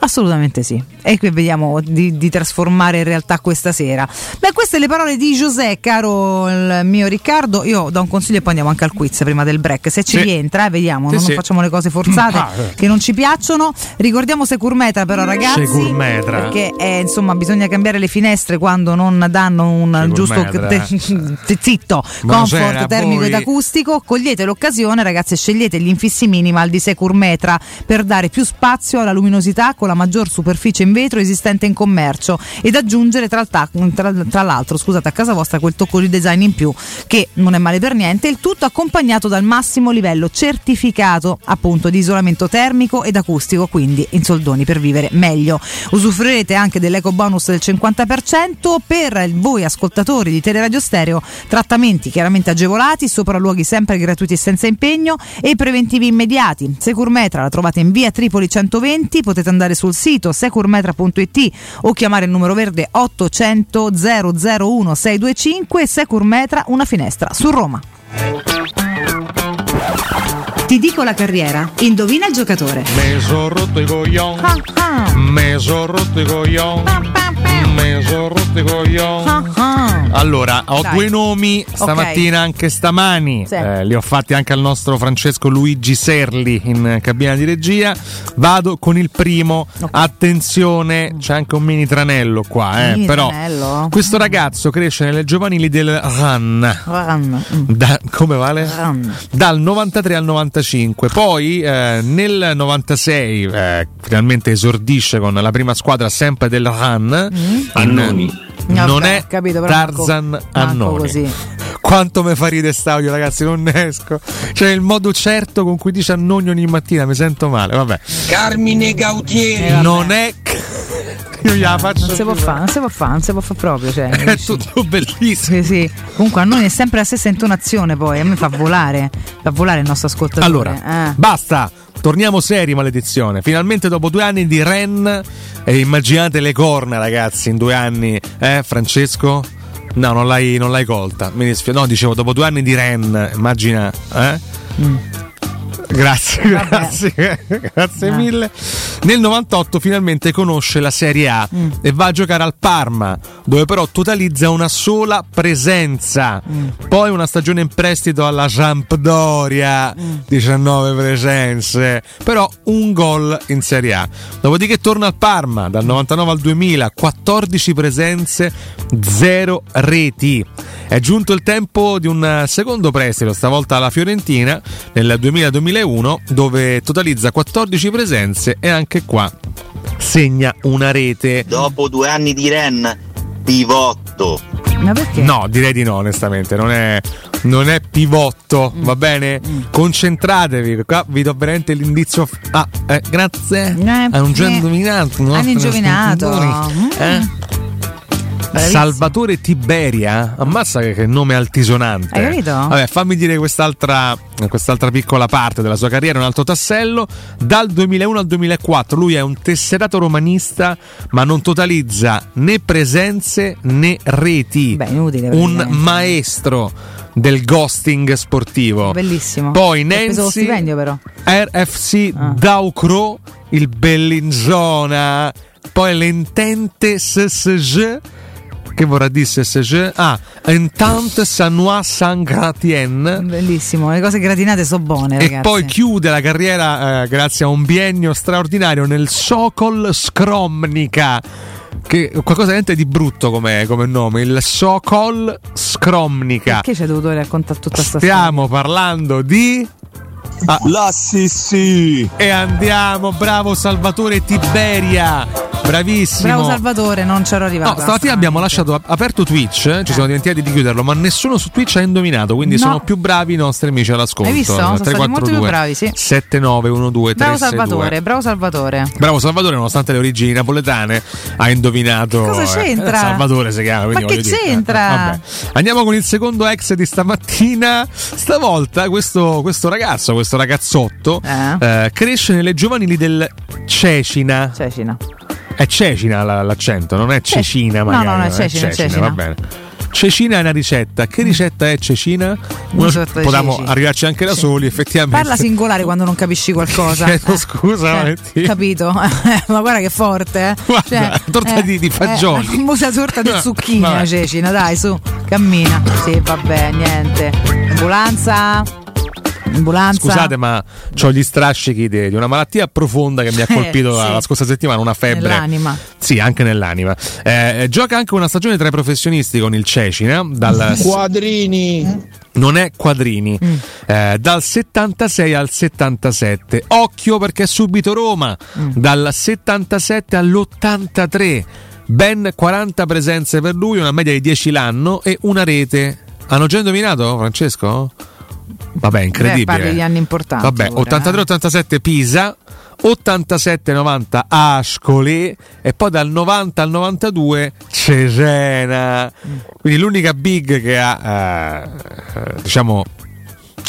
Assolutamente sì. E qui vediamo di, di trasformare in realtà questa sera. Beh, queste le parole di José, caro il mio Riccardo. Io do un consiglio e poi andiamo anche al quiz prima del break. Se ci Sì. rientra, eh, vediamo, Sì, non sì. facciamo le cose forzate Ah, eh. che non ci piacciono. Ricordiamo Securmetra, però, ragazzi. Securmetra. Perché eh, insomma bisogna cambiare le finestre quando non danno un giusto Securmetra. te- zitto Buonasera comfort termico voi. ed acustico. Cogliete l'occasione, ragazzi, scegliete gli infissi minimal di Securmetra per dare più spazio alla luminosità con la maggior superficie in vetro esistente in commercio ed aggiungere tra, tra- tra l'altro scusate, a casa vostra quel tocco di design in più che non è male per niente, il tutto accompagnato dal massimo livello certificato appunto di isolamento termico ed acustico, quindi in soldoni per vivere meglio. Usufruirete anche dell'eco bonus del 50% per voi ascoltatori di Teleradio Stereo, trattamenti chiaramente agevolati, sopralluoghi sempre gratuiti e senza impegno e preventivi immediati. Securmetra la trovate in via Tripoli 120, potete andare sul sito securmetra.it o chiamare il numero verde 800 001 625 e Securmetra una finestra su Roma. Ti dico la carriera, indovina il giocatore. Me sono rotto i coglioni. Me sono rotto i coglioni. Me sono rotto i coglioni. Allora, ho Dai. due nomi stamattina, anche stamani. Sì. Eh, li ho fatti anche al nostro Francesco Luigi Serli in cabina di regia. Vado con il primo. Attenzione, c'è anche un mini tranello qua. Eh, Mini però tranello? questo ragazzo cresce nelle giovanili del RAN. Run. Da- come vale? Dal 93 al 95. Poi eh, nel 96 eh, finalmente esordisce con la prima squadra sempre del RAN. In- Annoni. Non Vabbè, è capito, Tarzan Annoni. così. Quanto mi fa ridere audio, ragazzi, non ne esco. Cioè, il modo certo con cui dice Annoni ogni mattina, mi sento male. Vabbè. Carmine Gautieri. non è. Io gliela faccio. Non si può fare, non si può fare, non si può fare proprio. Cioè, È tutto bellissimo. Sì, sì. Comunque a noi è sempre la stessa intonazione, poi a me fa volare, fa volare il nostro ascoltatore. Allora, Eh. basta. Torniamo seri, maledizione. Finalmente, dopo due anni di Ren, e immaginate le corna, ragazzi, in due anni, eh, Francesco? No, non l'hai, non l'hai colta. Mi dispiace. No, dicevo, dopo due anni di Ren, immagina. Eh? Grazie, grazie, grazie mille. Nel 98 finalmente conosce la Serie A e va a giocare al Parma, dove però totalizza una sola presenza. Poi una stagione in prestito alla Sampdoria, 19 presenze, però un gol in Serie A. Dopodiché torna al Parma dal 99 al 2000, 14 presenze, 0 reti. È giunto il tempo di un secondo prestito, stavolta alla Fiorentina, nel 2000-2001, dove totalizza 14 presenze e anche qua segna una rete. Dopo due anni di Ren, pivotto. Ma perché? No, direi di no, onestamente. Non è, non è pivotto, Mm. va bene? Concentratevi. Qua vi do veramente l'indizio. f- Ah, eh, grazie. Hanno già eh, indovinato. hanno ascoltatori. Mm. Eh? Bravissimo. Salvatore Tiberia, ammazza che, che nome altisonante. Hai capito? Vabbè, fammi dire quest'altra, quest'altra piccola parte della sua carriera, un altro tassello. Dal 2001 al 2004 lui è un tesserato romanista, ma non totalizza né presenze né reti. Beh, inutile. un maestro del ghosting sportivo. Bellissimo. Poi Nancy. RFC Daucro, il Bellinzona, poi l'Entente SSG, che vorrà dire SSG? Ah, Entente Sanois Saint-Gratien. Bellissimo, le cose gratinate sono buone, E ragazzi. poi chiude la carriera eh, grazie a un biennio straordinario nel Sokol Skromnica. Che qualcosa veramente di brutto come, come nome, il Sokol Skromnica. Perché ci hai dovuto raccontare tutta questa Stiamo parlando di. Ah. La Sissi E andiamo, bravo Salvatore Tiberia. Bravissimo. Bravo Salvatore, non c'ero arrivato. No, stamattina abbiamo lasciato ap- aperto Twitch, eh, ci siamo dimenticati di chiuderlo, ma nessuno su Twitch ha indovinato, quindi No. sono più bravi i nostri amici all'ascolto. Hai visto? Sono stati molto più bravi, sì. 7912 Bravo Salvatore, bravo Salvatore. Bravo Salvatore, nonostante le origini napoletane, ha indovinato. Cosa eh, c'entra? Salvatore si chiama. quindi Ma che c'entra? eh, vabbè. Andiamo con il secondo ex di stamattina. Stavolta questo, questo ragazzo, questo ragazzotto, eh, cresce nelle giovanili del Cecina. Cecina. È Cecina la- l'accento, non è Cecina magari. no, no, è eh, Cecina, Cecina. va bene. Cecina è una ricetta. Che ricetta è Cecina? Una- sorta Potremmo ceci. arrivarci anche da soli, effettivamente. Parla singolare quando non capisci qualcosa. Chiedo scusa, Eh, Valentina. capito? Ma guarda che forte, eh. Guarda, torta di- di fagioli. Eh, musa torta di zucchine, cecina, dai, su, cammina. Sì, vabbè, niente. Ambulanza. Ambulanza. Scusate, ma ho gli strascichi di, di una malattia profonda che mi ha Eh, colpito sì. la, la scorsa settimana, una febbre. Nell'anima. Sì, anche nell'anima. Eh, gioca anche una stagione tra i professionisti con il Cecina. Dal, Quadrini. non è quadrini. Eh, dal 76 al 77. Occhio perché è subito Roma. Dal 77 all'83. Ben 40 presenze per lui, una media di 10 l'anno e una rete. Hanno già indovinato, Francesco? Vabbè, incredibile. Beh, parli di anni importanti. Vabbè, pure, eh. 83-87 Pisa, 87-90 Ascoli e poi dal 90 al 92 Cesena. Quindi l'unica big che ha, eh, diciamo,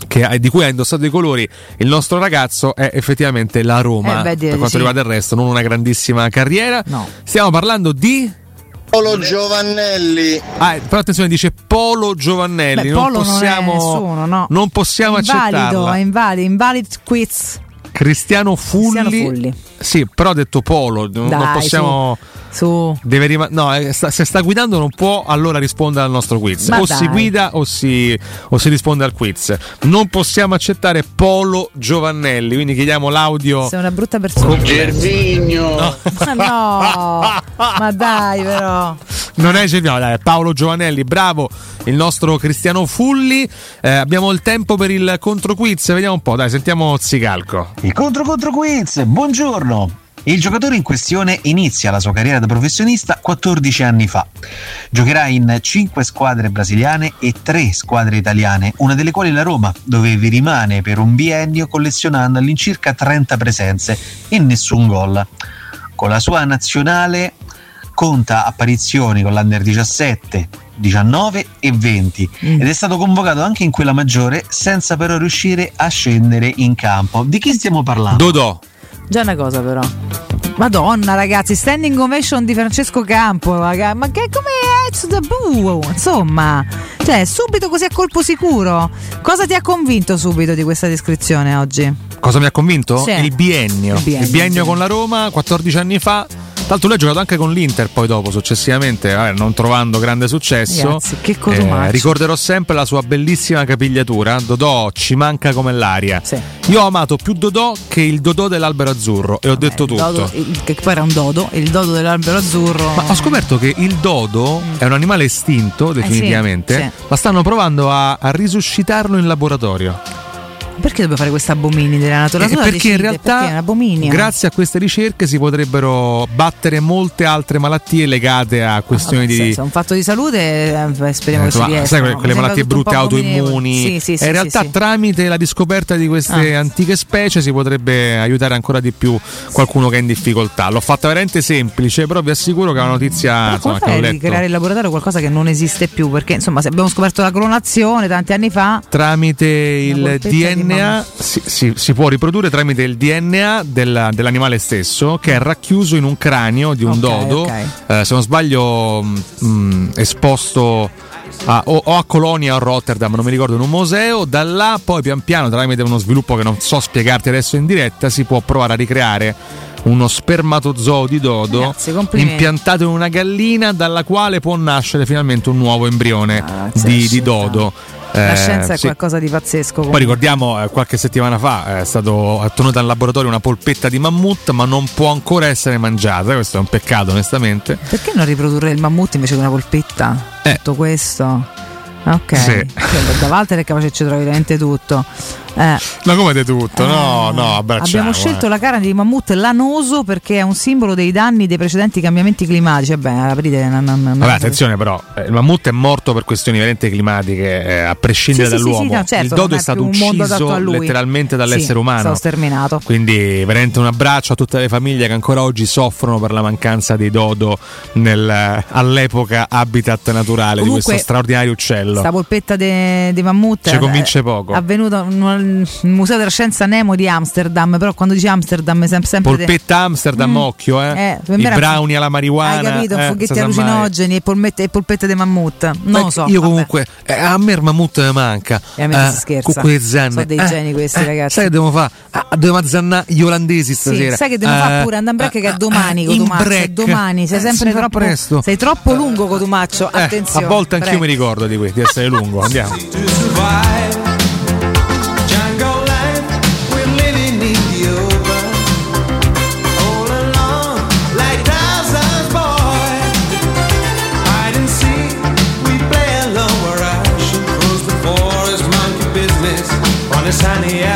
che di cui ha indossato i colori il nostro ragazzo è effettivamente la Roma. Eh beh, per quanto sì. riguarda il resto, non una grandissima carriera. No. Stiamo parlando di. Polo Giovannelli. Ah, però attenzione, dice Polo Giovannelli. Beh, non Polo non è possiamo, nessuno, no. non possiamo invalido, accettarla. è invalido, invalid quiz. Cristiano Fulli. Cristiano Fulli. Sì, però ha detto Polo, non Dai, non possiamo. Su. Deve rima- no, eh, sta- se sta guidando non può allora rispondere al nostro quiz. Ma o dai. si guida o si, o si risponde al quiz. Non possiamo accettare Polo Giovannelli, quindi chiediamo l'audio. Sei una brutta persona. Gervigno. Ma no, ma dai, però. Non è Gervino, dai, è Paolo Giovanelli, bravo il nostro Cristiano Fulli. Eh, abbiamo il tempo per il contro quiz, vediamo un po', dai, sentiamo Zicalco. Il contro contro quiz, buongiorno! Il giocatore in questione inizia la sua carriera da professionista 14 anni fa. Giocherà in 5 squadre brasiliane e 3 squadre italiane, una delle quali la Roma, dove vi rimane per un biennio collezionando all'incirca 30 presenze e nessun gol. Con la sua nazionale conta apparizioni con l'Under 17, 19 e 20 ed è stato convocato anche in quella maggiore senza però riuscire a scendere in campo. Di chi stiamo parlando? Dodò. Già una cosa, però. Madonna ragazzi, standing ovation di Francesco Campo, raga, ma che come Boo, insomma, cioè subito così a colpo sicuro. Cosa ti ha convinto subito di questa descrizione oggi? Cosa mi ha convinto? Sì. Il biennio. Il biennio, Il biennio sì. con la Roma 14 anni fa. L'altro lui ha giocato anche con l'Inter poi dopo, successivamente, vabbè, non trovando grande successo. Ragazzi, che Eh, ricorderò sempre la sua bellissima capigliatura. Dodò ci manca come l'aria. Io ho amato più Dodò che il Dodò dell'albero azzurro e ho detto tutto. Dodo, il- che poi era un dodo, il dodo dell'albero azzurro. Ma ho scoperto che il dodo è un animale estinto, definitivamente, Mm. Eh sì, ma stanno provando a, a risuscitarlo in laboratorio. Perché dobbiamo fare questa abominio della natura? Eh, perché in decide, realtà, perché grazie a queste ricerche, si potrebbero battere molte altre malattie legate a questioni Se- di. se è un fatto di salute, eh, speriamo Eh, che insomma, riesca. sai quelle, quelle malattie brutte autoimmuni Sì, sì, sì, in realtà tramite la riscoperta di queste Ah. antiche specie si potrebbe aiutare ancora di più qualcuno che è in difficoltà l'ho fatta veramente semplice però vi assicuro che è una notizia Ma insomma, che ho letto creare in laboratorio qualcosa che non esiste più? Perché insomma, se abbiamo scoperto la clonazione tanti anni fa. tramite il di DNA si, si- si può riprodurre tramite il DNA della- dell'animale stesso che è racchiuso in un cranio di un Ok, dodo ok. eh, se non sbaglio mh, mh, esposto a- o, o a Colonia o a Rotterdam non mi ricordo in un museo da là poi pian piano tramite uno sviluppo che non so spiegarti adesso in diretta si può provare a ricreare uno spermatozoo di dodo complimenti. impiantato in una gallina dalla quale può nascere finalmente un nuovo embrione di, di dodo La Eh, scienza è sì. qualcosa di pazzesco. Poi comunque. ricordiamo, eh, qualche settimana fa è stato tenuta in laboratorio una polpetta di mammut, ma non può ancora essere mangiata. Questo è un peccato, onestamente. Perché non riprodurre il mammut invece che una polpetta? Tutto questo. Ok. Eh. Sì. Da Walter è capace ci trovi veramente tutto. Eh, Ma come di tutto? No, no, abbracciamo. abbiamo scelto eh. la carne di mammut lanoso perché è un simbolo dei danni dei precedenti cambiamenti climatici. Vabbè, aprite. non- non- non- Vabbè, attenzione però, eh, il mammut è morto per questioni veramente climatiche, eh, a prescindere Sì, sì, sì, dall'uomo. sì, no, certo, il dodo è è stato ucciso letteralmente dall'essere umano. Stato sterminato. Quindi veramente un abbraccio a tutte le famiglie che ancora oggi soffrono per la mancanza dei dodo nel- all'epoca habitat naturale di Comunque, questo straordinario uccello. Sta polpetta di di mammut Ci eh, convince poco. È avvenuto nel Museo della Scienza Nemo di Amsterdam, però quando dici Amsterdam è sem- sempre de- Polpetta Amsterdam, Mm. occhio, eh. Eh, I brownie alla marijuana. Hai capito? eh, Funghetti allucinogeni e, polmette- e polpette di mammut. Non lo so. Io vabbè. comunque, eh, a me il mammut mi manca. E a me si scherza. Con quelle zanne. Sono dei Eh, geni questi, eh, ragazzi. Sai che dobbiamo fare? Ah, dobbiamo azzannare gli olandesi Sì, stasera. sai che devo fare Eh, pure andare in break che è eh, domani Cotumaccio, è domani, sei Eh, sempre troppo presto. sei troppo lungo Cotumaccio, eh, attenzione. a volte anch'io mi ricordo di, di essere lungo. Andiamo. On a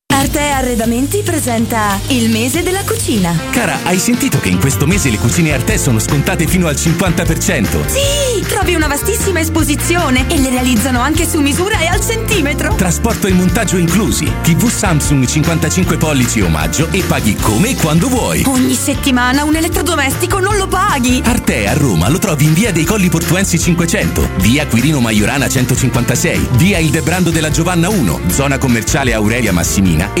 Arte Arredamenti presenta il mese della cucina. Cara, hai sentito che in questo mese le cucine Arte sono scontate fino al 50%? Sì, trovi una vastissima esposizione e le realizzano anche su misura e al centimetro. Trasporto e montaggio inclusi. TV Samsung 55 pollici omaggio e paghi come e quando vuoi. Ogni settimana un elettrodomestico non lo paghi. Arte a Roma lo trovi in via dei Colli Portuensi 500, via Quirino Maiorana 156, via Il Debrando della Giovanna 1, zona commerciale Aurelia Massimina e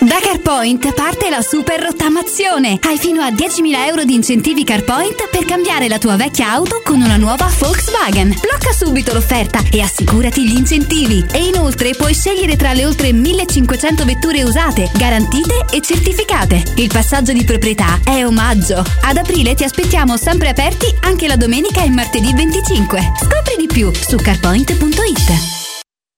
Da CarPoint parte la super rottamazione. Hai fino a 10.000 euro di incentivi CarPoint per cambiare la tua vecchia auto con una nuova Volkswagen. Blocca subito l'offerta e assicurati gli incentivi. E inoltre puoi scegliere tra le oltre 1.500 vetture usate, garantite e certificate. Il passaggio di proprietà è omaggio. Ad aprile ti aspettiamo sempre aperti anche la domenica e martedì 25. Scopri di più su carpoint.it.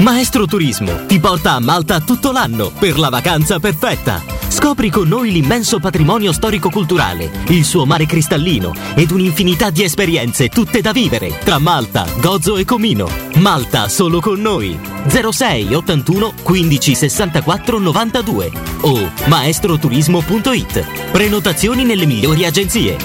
Maestro Turismo ti porta a Malta tutto l'anno per la vacanza perfetta. Scopri con noi l'immenso patrimonio storico-culturale, il suo mare cristallino ed un'infinità di esperienze tutte da vivere tra Malta, Gozo e Comino. Malta solo con noi. 06 81 15 64 92 o maestroturismo.it. Prenotazioni nelle migliori agenzie.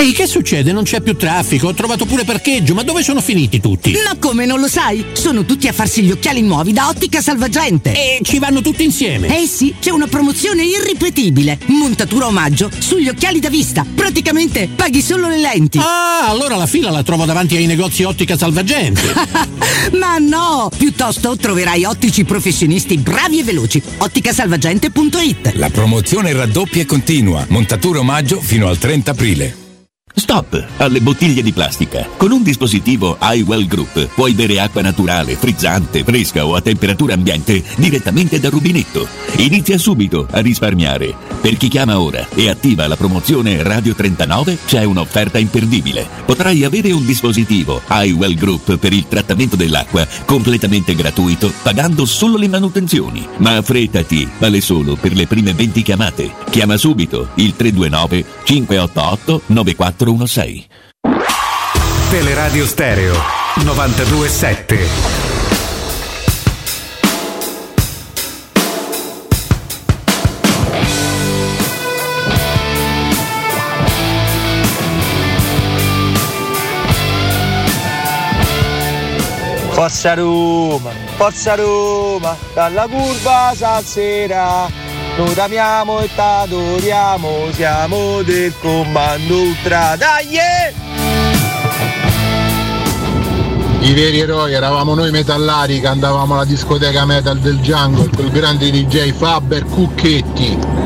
Ehi, che succede? Non c'è più traffico, ho trovato pure parcheggio, ma dove sono finiti tutti? Ma come non lo sai? Sono tutti a farsi gli occhiali nuovi da Ottica Salvagente. E ci vanno tutti insieme? Eh sì, c'è una promozione irripetibile. Montatura omaggio sugli occhiali da vista. Praticamente paghi solo le lenti. Ah, allora la fila la trovo davanti ai negozi Ottica Salvagente. Ma no! Piuttosto troverai ottici professionisti bravi e veloci. Otticasalvagente.it La promozione raddoppia e continua. Montatura omaggio fino al 30 aprile. Stop alle bottiglie di plastica. Con un dispositivo iWell Group puoi bere acqua naturale, frizzante, fresca o a temperatura ambiente direttamente dal rubinetto. Inizia subito a risparmiare. Per chi chiama ora e attiva la promozione Radio 39 c'è un'offerta imperdibile. Potrai avere un dispositivo iWell Group per il trattamento dell'acqua completamente gratuito pagando solo le manutenzioni. Ma affrettati, vale solo per le prime 20 chiamate. Chiama subito il 329 588 9416. Teleradio Stereo 927. Forza Roma, Forza Roma, dalla curva stasera, noi t'amiamo e t'adoriamo, siamo del comando ultra, dai! eh! I veri eroi eravamo noi metallari che andavamo alla discoteca metal del Jungle col grande DJ Faber Cucchetti.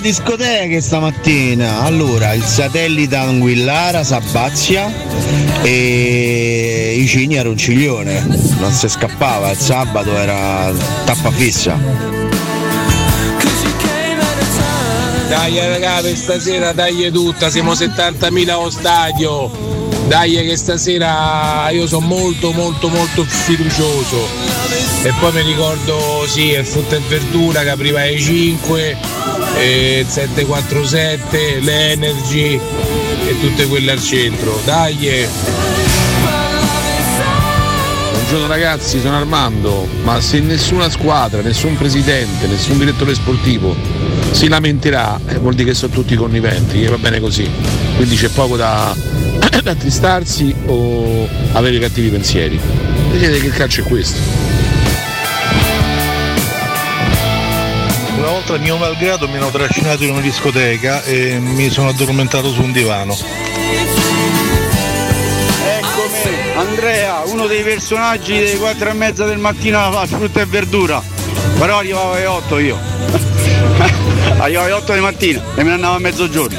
Di discoteche stamattina. Allora, il satellite Anguillara, Sabazia e i cigni a Ronciglione. Non si scappava, il sabato era tappa fissa. Dai ragazzi, stasera dai tutta, siamo 70.000 allo stadio. Dai che stasera io sono molto molto molto fiducioso. E poi mi ricordo sì, il e verdura che apriva alle 5, il 747, l'Energy e tutte quelle al centro. Dai! Buongiorno ragazzi, sono Armando, ma se nessuna squadra, nessun presidente, nessun direttore sportivo si lamenterà, eh, vuol dire che sono tutti conniventi, e va bene così. Quindi c'è poco da, da attristarsi o avere cattivi pensieri. Vedete che il calcio è questo. Volta mio malgrado mi hanno trascinato in una discoteca e mi sono addormentato su un divano. Eccomi, Andrea, uno dei personaggi delle 4 e mezza del mattino a frutta e verdura. Però arrivavo alle 8 io. arrivavo alle 8 di mattina e me ne andavo a mezzogiorno.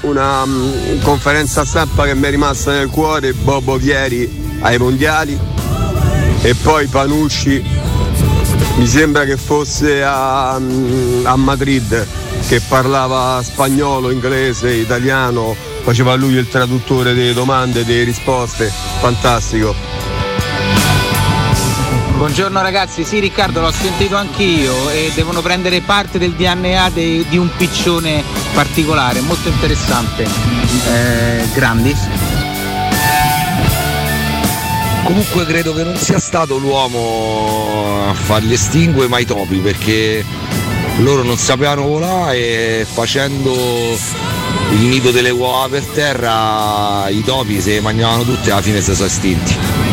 una mm, conferenza stampa che mi è rimasta nel cuore, Bobo Vieri ai mondiali e poi Panucci mi sembra che fosse a, a Madrid che parlava spagnolo, inglese, italiano, faceva lui il traduttore delle domande, delle risposte, fantastico. Buongiorno ragazzi, sì Riccardo l'ho sentito anch'io e devono prendere parte del DNA de- di un piccione particolare, molto interessante. Eh, grandis. Comunque credo che non sia stato l'uomo a farli estinguere mai i topi perché loro non sapevano volare e facendo il nido delle uova per terra i topi se mangiavano tutti e alla fine si sono estinti.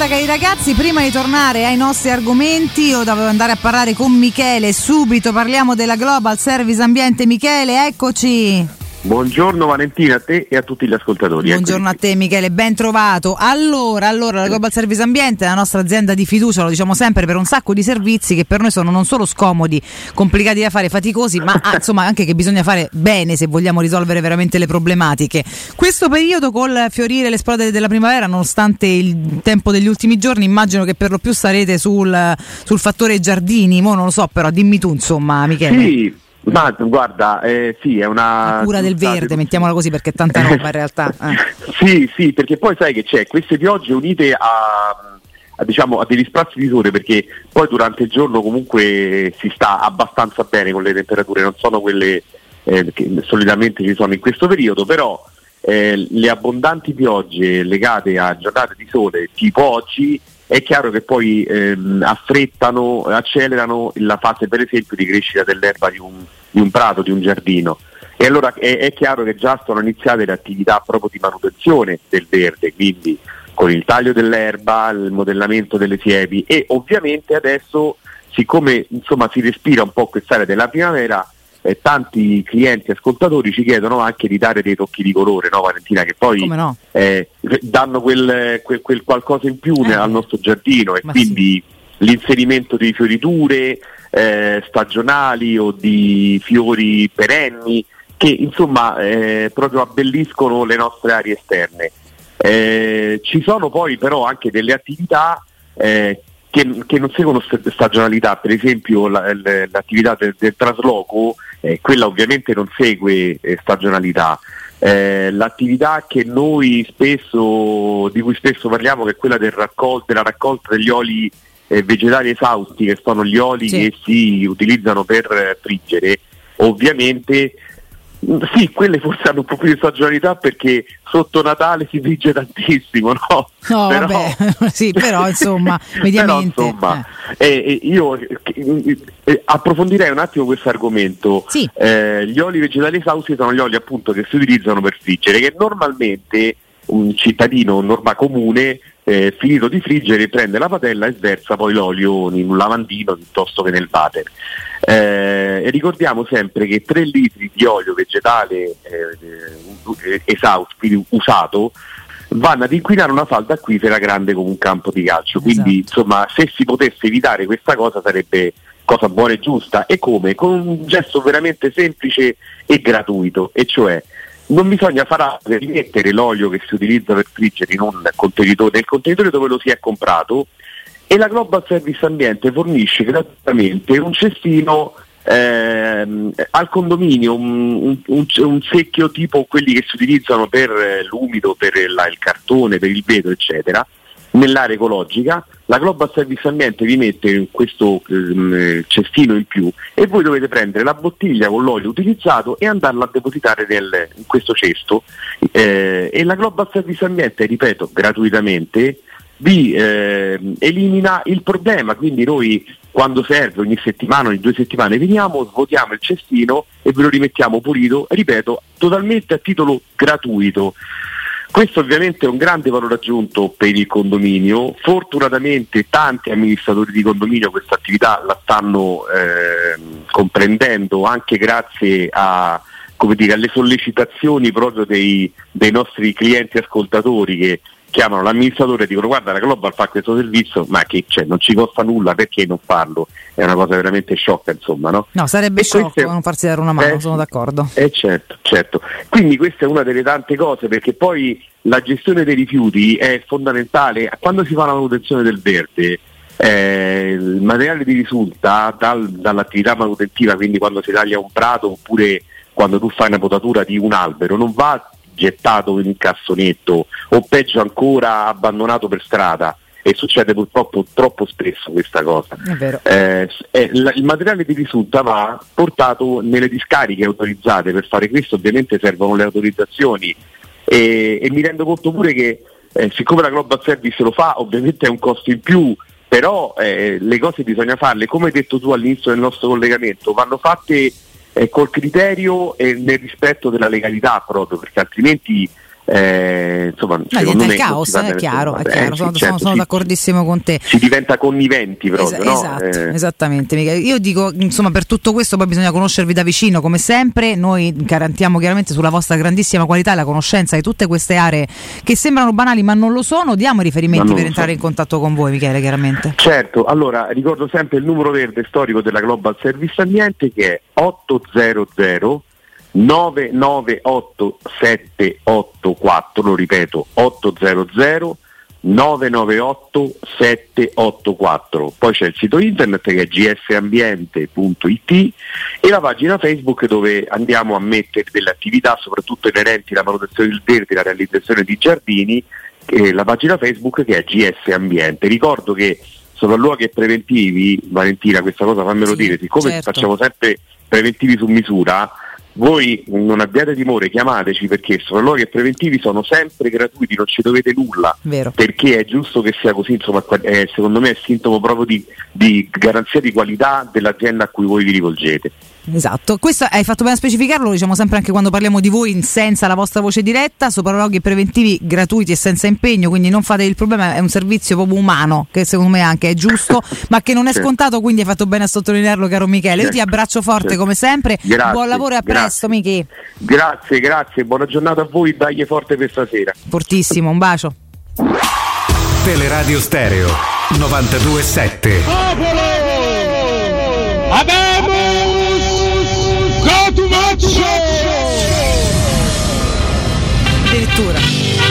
Diretta cari ragazzi, prima di tornare ai nostri argomenti io dovevo andare a parlare con Michele, subito parliamo della Global Service Ambiente Michele, eccoci. Buongiorno Valentina a te e a tutti gli ascoltatori. Buongiorno a te Michele, ben trovato. Allora, allora, la Global Service Ambiente è la nostra azienda di fiducia, lo diciamo sempre, per un sacco di servizi che per noi sono non solo scomodi, complicati da fare, faticosi, ma ah, insomma anche che bisogna fare bene se vogliamo risolvere veramente le problematiche. Questo periodo col fiorire l'esplodere della primavera, nonostante il tempo degli ultimi giorni, immagino che per lo più sarete sul, sul fattore giardini, mo non lo so, però dimmi tu insomma Michele. Sì, ma guarda, eh, sì, è una... La cura del verde, mettiamola così perché è tanta roba in realtà. eh. Sì, sì, perché poi sai che c'è, queste piogge unite a, a, diciamo, a degli sprazzi di sole, perché poi durante il giorno comunque si sta abbastanza bene con le temperature, non sono quelle eh, che solitamente ci sono in questo periodo, però eh, le abbondanti piogge legate a giornate di sole tipo oggi è chiaro che poi ehm, affrettano, accelerano la fase per esempio di crescita dell'erba di un, di un prato, di un giardino. E allora è, è chiaro che già sono iniziate le attività proprio di manutenzione del verde, quindi con il taglio dell'erba, il modellamento delle siepi e ovviamente adesso siccome insomma, si respira un po' quest'area della primavera, eh, tanti clienti e ascoltatori ci chiedono anche di dare dei tocchi di colore, no Valentina, che poi no? eh, danno quel, quel- quel qualcosa in più Eh. al nostro giardino e quindi l'inserimento di fioriture eh, stagionali o di fiori perenni che insomma eh, proprio abbelliscono le nostre aree esterne. Eh, ci sono poi però anche delle attività eh, che, che non seguono st- stagionalità, per esempio la- l'attività del, del trasloco, eh, quella ovviamente non segue eh, stagionalità. Eh, l'attività che noi spesso, di cui spesso parliamo, che è quella del raccol- della raccolta degli oli eh, vegetali esausti, che sono gli oli Sì. che si utilizzano per eh, friggere, ovviamente sì, quelle forse hanno un po' più di stagionalità perché sotto Natale si frigge tantissimo, no? No, Però- vabbè, sì, però insomma, però mediamente. insomma eh, eh, io eh, approfondirei un attimo questo argomento Eh, gli oli vegetali esausti sono gli oli appunto che si utilizzano per friggere che normalmente un cittadino un norma comune eh, finito di friggere prende la padella e sversa poi l'olio in un lavandino piuttosto che nel water Eh, e ricordiamo sempre che 3 litri di olio vegetale eh, eh, esausto quindi usato vanno ad inquinare una falda acquifera grande come un campo di calcio. Quindi insomma se si potesse evitare questa cosa sarebbe cosa buona e giusta. E come? Con un gesto veramente semplice e gratuito, e cioè non bisogna far altro che rimettere l'olio che si utilizza per friggere in un contenitore, nel contenitore dove lo si è comprato e la Global Service Ambiente fornisce gratuitamente un cestino ehm, al condominio, un, un- un secchio tipo quelli che si utilizzano per eh, l'umido, per la- il cartone, per il vetro, eccetera, nell'area ecologica. La Global Service Ambiente vi mette questo ehm, cestino in più e voi dovete prendere la bottiglia con l'olio utilizzato e andarla a depositare nel- in questo cesto. Eh, e la Global Service Ambiente, ripeto, gratuitamente vi ehm, elimina il problema, quindi noi quando serve ogni settimana, ogni due settimane veniamo, svuotiamo il cestino e ve lo rimettiamo pulito, ripeto, totalmente a titolo gratuito. Questo ovviamente è un grande valore aggiunto per il condominio, fortunatamente tanti amministratori di condominio questa attività la stanno ehm, comprendendo anche grazie a, dire, alle sollecitazioni proprio dei, dei nostri clienti ascoltatori che chiamano l'amministratore e dicono guarda la Global fa questo servizio ma che c'è, non ci costa nulla perché non farlo? È una cosa veramente sciocca insomma no? No, sarebbe E sciocco questo- non farsi dare una mano, Eh, sono d'accordo. eh certo, certo. Quindi questa è una delle tante cose perché poi la gestione dei rifiuti è fondamentale. Quando si fa la manutenzione del verde, eh, il materiale di risulta dal- dall'attività manutentiva, quindi quando si taglia un prato oppure quando tu fai una potatura di un albero, non va gettato in un cassonetto o peggio ancora abbandonato per strada. E succede purtroppo troppo spesso questa cosa. Eh, eh, la- il materiale di risulta va portato nelle discariche autorizzate, per fare questo ovviamente servono le autorizzazioni. E, e mi rendo conto pure che eh, siccome la Global Service lo fa ovviamente è un costo in più, però eh, le cose bisogna farle, come hai detto tu all'inizio del nostro collegamento, vanno fatte eh, col criterio e nel rispetto della legalità proprio, perché altrimenti eh, insomma, No, secondo me il non caos, è chiaro, è chiaro, Eh, sono, certo, sono si- d'accordissimo con te. si diventa conniventi proprio, Es- no? esatto, Eh, esattamente. Michele. Io dico, insomma, per tutto questo poi bisogna conoscervi da vicino, come sempre. Noi garantiamo chiaramente sulla vostra grandissima qualità la conoscenza di tutte queste aree che sembrano banali ma non lo sono. Diamo riferimenti per entrare in contatto con voi, Michele, chiaramente. Certo, allora ricordo sempre il numero verde storico della Global Service Ambiente che è 800 998 784, lo ripeto, 800 998 784. Poi c'è il sito internet che è gsambiente.it e la pagina Facebook dove andiamo a mettere delle attività soprattutto inerenti alla manutenzione del verde, la realizzazione di giardini e la pagina Facebook che è GS Ambiente. Ricordo che sopralluoghi e preventivi, Valentina, questa cosa fammelo Sì, dire, siccome certo. facciamo sempre preventivi su misura, voi non abbiate timore, chiamateci perché sopralluoghi e preventivi sono sempre gratuiti, non ci dovete nulla. Vero. Perché è giusto che sia così, insomma, eh, secondo me è sintomo proprio di, di garanzia di qualità dell'azienda a cui voi vi rivolgete. Esatto, questo hai fatto bene a specificarlo, lo diciamo sempre anche quando parliamo di voi in senza la vostra voce diretta, sopralluoghi preventivi gratuiti e senza impegno, quindi non fate il problema, è un servizio proprio umano che secondo me anche è giusto, ma che non è scontato, quindi hai fatto bene a sottolinearlo caro Michele. Io ti abbraccio forte come sempre, Grazie, buon lavoro e a grazie. presto Michi, Grazie, grazie, buona giornata a voi, dagli forte per stasera. fortissimo, un bacio. Teleradio Stereo 927. Addirittura,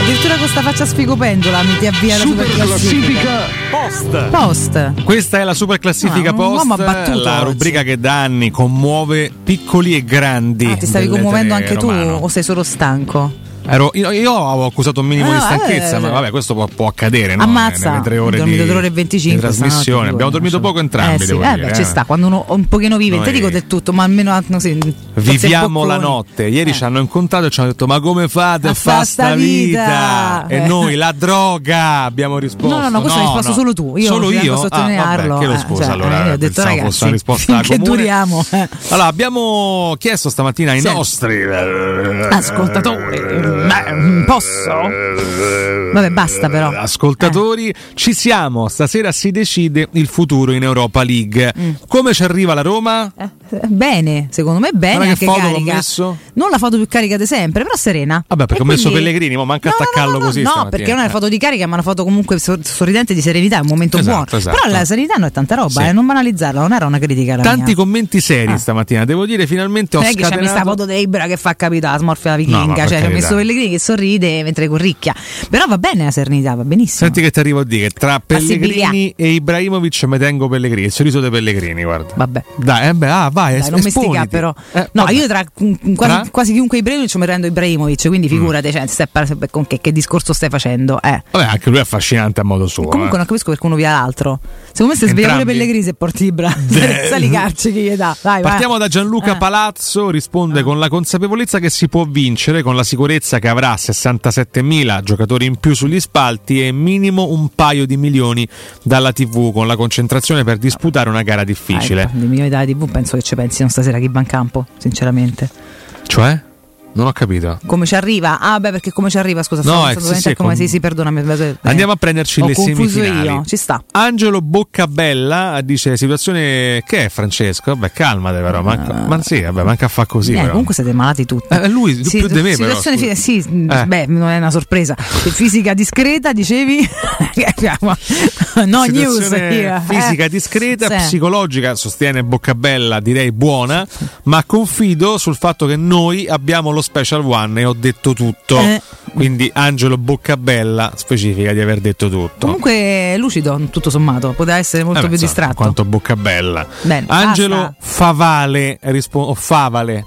addirittura con sta faccia sfigopendola mi ti avvia la super classifica. Post. Post. Questa è la super classifica Ah, un post, uomo abbattuto la oggi. rubrica che da anni commuove piccoli e grandi. Ah, ti stavi commuovendo anche romano. tu o sei solo stanco? Ero- io, io avevo accusato un minimo Ah, di stanchezza, eh, ma vabbè, questo può, può accadere. No? Ammazza, Nelle tre ho ore dormito di, tre ore e 25 di trasmissione. Abbiamo dormito poco entrambi. Eh sì, eh, beh, ci eh. sta, quando uno un pochino vive, Noi- dico del tutto, ma almeno no, sì, Viviamo la notte. Ieri ci hanno incontrato e ci hanno detto: Ma come fate a fa sta vita? vita? E Eh. noi la droga abbiamo risposto. No, no, no, questo hai risposto solo tu. Io solo io? sottolinearlo. Ah, vabbè, chiedo Eh, scusa. cioè, allora, eh, ho detto, ragazzi, una risposta comune. duriamo. eh. Allora, abbiamo chiesto stamattina ai nostri eh, Ascoltatori, beh, posso? Vabbè, basta però. ascoltatori, ci siamo. Stasera si decide il futuro in Europa League. Mm. Come ci arriva la Roma? Eh, Bene, secondo me bene. Guarda che foto ho carica. messo. Non la foto più carica di sempre, però serena. Vabbè, perché E ho messo quindi- Pellegrini, ma manca attaccarlo così. No, stamattina. perché non è una foto di carica, ma una foto comunque sor- sorridente di serenità, è un momento Esatto, buono. esatto. Però la serenità non è tanta roba, Sì. eh, non banalizzarla, non era una critica la Tanti mia. commenti seri stamattina, devo dire, finalmente ho Non è che c'è scatenato... questa foto dell'Ibra che fa capito la smorfia No, ma vichinga, per cioè carità. messo Pellegrini che sorride mentre corricchia. Però va bene la serenità, va benissimo. Senti che ti arrivo a dire, tra. Pellegrini e Ibrahimovic mi tengo Pellegrini, il sorriso dei Pellegrini, guarda. Vabbè. Dai, eh beh, ah, vai, Dai, es- non mi stica però. Eh, no, vabbè. io tra mm, quasi, Tra? quasi chiunque Ibrahimovic mi rendo Ibrahimovic, quindi Mm. figurate, cioè, stai par- con che, che discorso stai facendo? Eh. Vabbè, anche lui è affascinante a modo suo. Comunque eh. non capisco perché uno via l'altro. Secondo me se sveglia pure? Pellegrini se porti Ibra. Sali carci chi gli dà. Vai, vai. Partiamo da Gianluca Eh. Palazzo, risponde con la consapevolezza che si può vincere, con la sicurezza che avrà 67.000 giocatori in più sugli spalti e minimo un paio di milioni dalla TV, con la concentrazione per disputare una gara difficile. Ah, dei milioni dalla TV penso che ci pensino stasera chi va in campo, sinceramente. Cioè? Non ho capito. Come ci arriva? Ah, beh, perché come ci arriva? Scusa, No, eh, pensando sì, sì, come con- sì, sì, perdonami. eh, Andiamo a prenderci ho le semifinali. io, ci sta. Angelo Boccabella dice situazione che è Francesco? Vabbè, calmate però, manca, ma sì, vabbè, manca a fa così Eh, però. comunque siete malati tutti. Eh, lui più di me, però, situazione scusa. fi- sì, Eh. beh, non è una sorpresa. Fisica discreta, dicevi? no, news. Io, fisica eh. discreta, Sì. psicologica, sostiene Boccabella, direi buona, ma confido sul fatto che noi abbiamo lo special one e ho detto tutto. Eh. Quindi Angelo Boccabella specifica di aver detto tutto. Comunque lucido, tutto sommato, poteva essere molto Eh più insomma, distratto. Quanto Boccabella. Bene, Angelo basta. Favale, rispo- o Favale.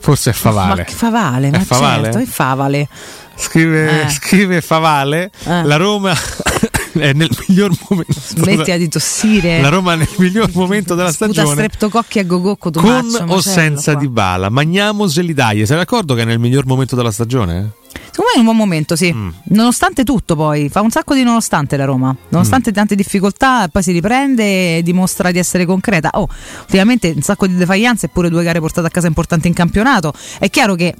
Forse è Favale. Ma che favale, È ma Favale? certo, è favale. Scrive, Eh. scrive Favale, Eh. la Roma è nel miglior momento. Smettila di tossire. La Roma è nel miglior momento della Sputa stagione. streptococchi a gogocco Con o senza di bala, Magnamoseli dai. Sei d'accordo che è nel miglior momento della stagione? Secondo me è un buon momento, sì. Mm. Nonostante tutto, poi fa un sacco di nonostante la Roma. Mm. Nonostante tante difficoltà, poi si riprende e dimostra di essere concreta. Oh, ultimamente un sacco di defaglianze e pure due gare portate a casa importanti in campionato. È chiaro che.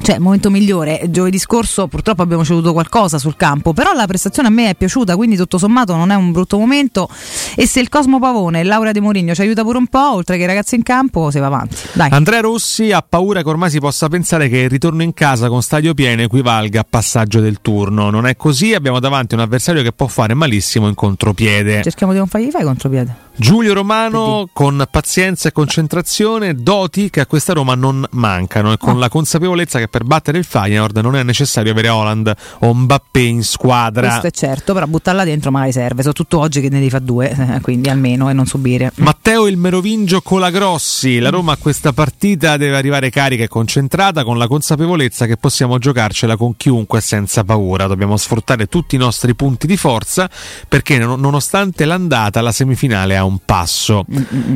Cioè, il momento migliore, giovedì scorso purtroppo abbiamo ceduto qualcosa sul campo, però la prestazione a me è piaciuta, quindi tutto sommato non è un brutto momento e se il Cosmo Pavone e Laura De Mourinho ci aiuta pure un po', oltre che i ragazzi in campo, si va avanti. Dai. Andrea Rossi ha paura che ormai si possa pensare che il ritorno in casa con stadio pieno equivalga a passaggio del turno. Non è così, abbiamo davanti un avversario che può fare malissimo in contropiede. Cerchiamo di non fargli fare contropiede. Giulio Romano con pazienza e concentrazione, doti che a questa Roma non mancano e con Oh. la consapevolezza che per battere il Feyenoord non è necessario avere Holland o Mbappé in squadra. Questo è certo, però buttarla dentro magari serve, soprattutto oggi che ne devi fare due, eh, quindi almeno e non subire. Matteo il Merovingio Colagrossi, la Roma a questa partita deve arrivare carica e concentrata con la consapevolezza che possiamo giocarcela con chiunque senza paura. Dobbiamo sfruttare tutti i nostri punti di forza perché non- nonostante l'andata la semifinale ha un passo.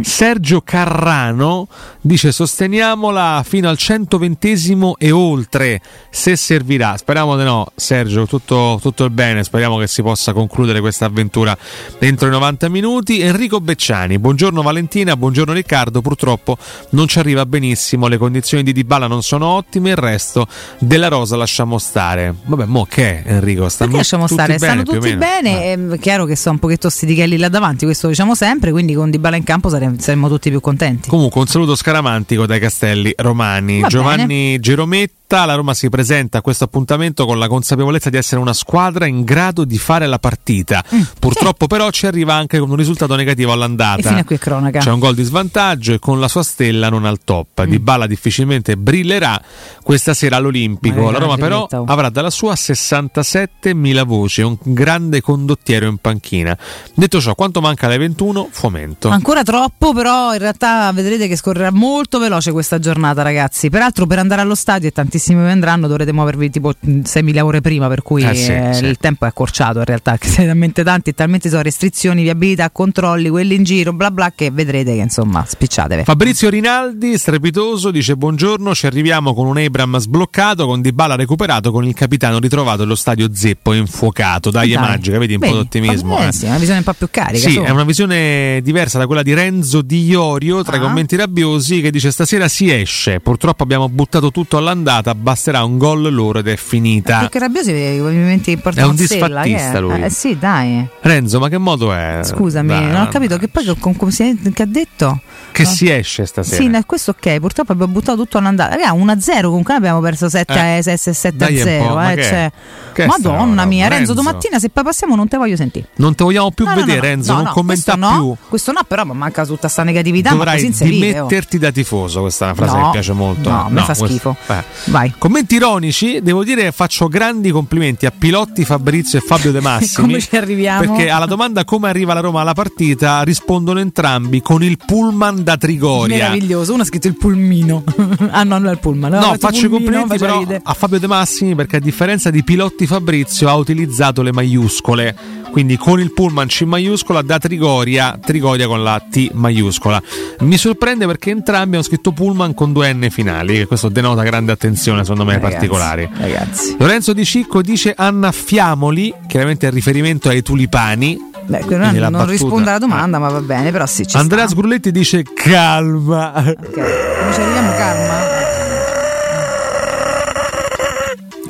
Sergio Carrano dice sosteniamola fino al 120 e oltre se servirà. Speriamo di no, Sergio, tutto, tutto il bene, speriamo che si possa concludere questa avventura entro i 90 minuti. Enrico Becciani, buongiorno Valentina, buongiorno Riccardo, purtroppo non ci arriva benissimo, le condizioni di Dybala non sono ottime, il resto della rosa lasciamo stare. Vabbè, mo che Enrico? Stanno lasciamo tutti stare? bene, Stanno tutti bene, è chiaro che sono un pochetto stitichelli là davanti, questo diciamo sempre, quindi con Dybala in campo saremo, saremmo tutti più contenti. Comunque un saluto scaramantico dai Castelli Romani. Va Giovanni Gerometta, la Roma si presenta a questo appuntamento con la consapevolezza di essere una squadra in grado di fare la partita. Purtroppo però ci arriva anche con un risultato negativo all'andata. fino a qui cronaca. C'è un gol di svantaggio e con la sua stella non al top. Di Bala difficilmente brillerà questa sera all'Olimpico. La Roma però avrà dalla sua 67.000 voci, un grande condottiero in panchina. Detto ciò, quanto manca alle 21? Fomento. Ancora troppo, però in realtà vedrete che scorrerà molto veloce questa giornata, ragazzi. Peraltro, per andare allo stadio, e tantissimi vi andranno, dovrete muovervi tipo mh, 6.000 ore prima, per cui Eh sì, eh, sì. il tempo è accorciato in realtà, che siete talmente tanti e talmente sono restrizioni, viabilità, controlli, quelli in giro, bla bla, che vedrete che insomma spicciatevi. Fabrizio Rinaldi, strepitoso, dice buongiorno, ci arriviamo con un Abram sbloccato, con Dybala recuperato, con il capitano ritrovato e lo stadio zeppo infuocato. Dai, è Dai. magica, vedi un po' Vedi, d'ottimismo. eh, eh. sì, è una visione un po' più carica. Sì, su. è una visione opinione diversa da quella di Renzo Di Iorio tra i Ah. commenti rabbiosi che dice stasera si esce, purtroppo abbiamo buttato tutto all'andata, basterà un gol loro ed è finita. Perché Rabbiosi ovviamente importa È un disfattista è? lui. Eh sì, dai. Renzo, ma che modo è? Scusami, Dai, non ho capito che poi con, come si è- che ha detto? Che si esce stasera. Sì, no, questo ok, purtroppo abbiamo buttato tutto all'andata. Raga, 1-0, comunque abbiamo perso 7 Eh, a 7 dai un 0. po', ma eh, che cioè. Che Madonna roba, mia, Renzo, Renzo? domattina se poi passiamo non te voglio sentire. Non ti vogliamo più No, no, vedere, no, no, Renzo, no, non no, commenta no, più. Questo no, però ma manca tutta sta negatività, Dovrai vive, oh. dimetterti da tifoso, questa è una frase No, che mi piace molto. no, mi fa questo- schifo. eh. Vai. Commenti ironici, devo dire faccio grandi complimenti a Pilotti, Fabrizio e Fabio De Massimi. Come ci arriviamo? Perché alla domanda come arriva la Roma alla partita rispondono entrambi con il pullman da Trigoria. Meraviglioso, uno ha scritto il pulmino. ah no, non è il pullman. No, detto faccio i complimenti però a Fabio De Massimi perché a differenza di Pilotti Fabrizio ha utilizzato le maiuscole. Quindi con il pullman C maiuscola da Trigoria, Trigoria con la T maiuscola. Mi sorprende perché entrambi hanno scritto pullman con due N finali, che questo denota grande attenzione secondo me ai particolari. Ragazzi. Lorenzo Di Cicco dice annaffiamoli, chiaramente il riferimento ai tulipani. Beh, non battuta- risponde alla domanda, ma va bene, però sì, ci Andrea sta. Sgrulletti dice calma. Come ci arriviamo, calma?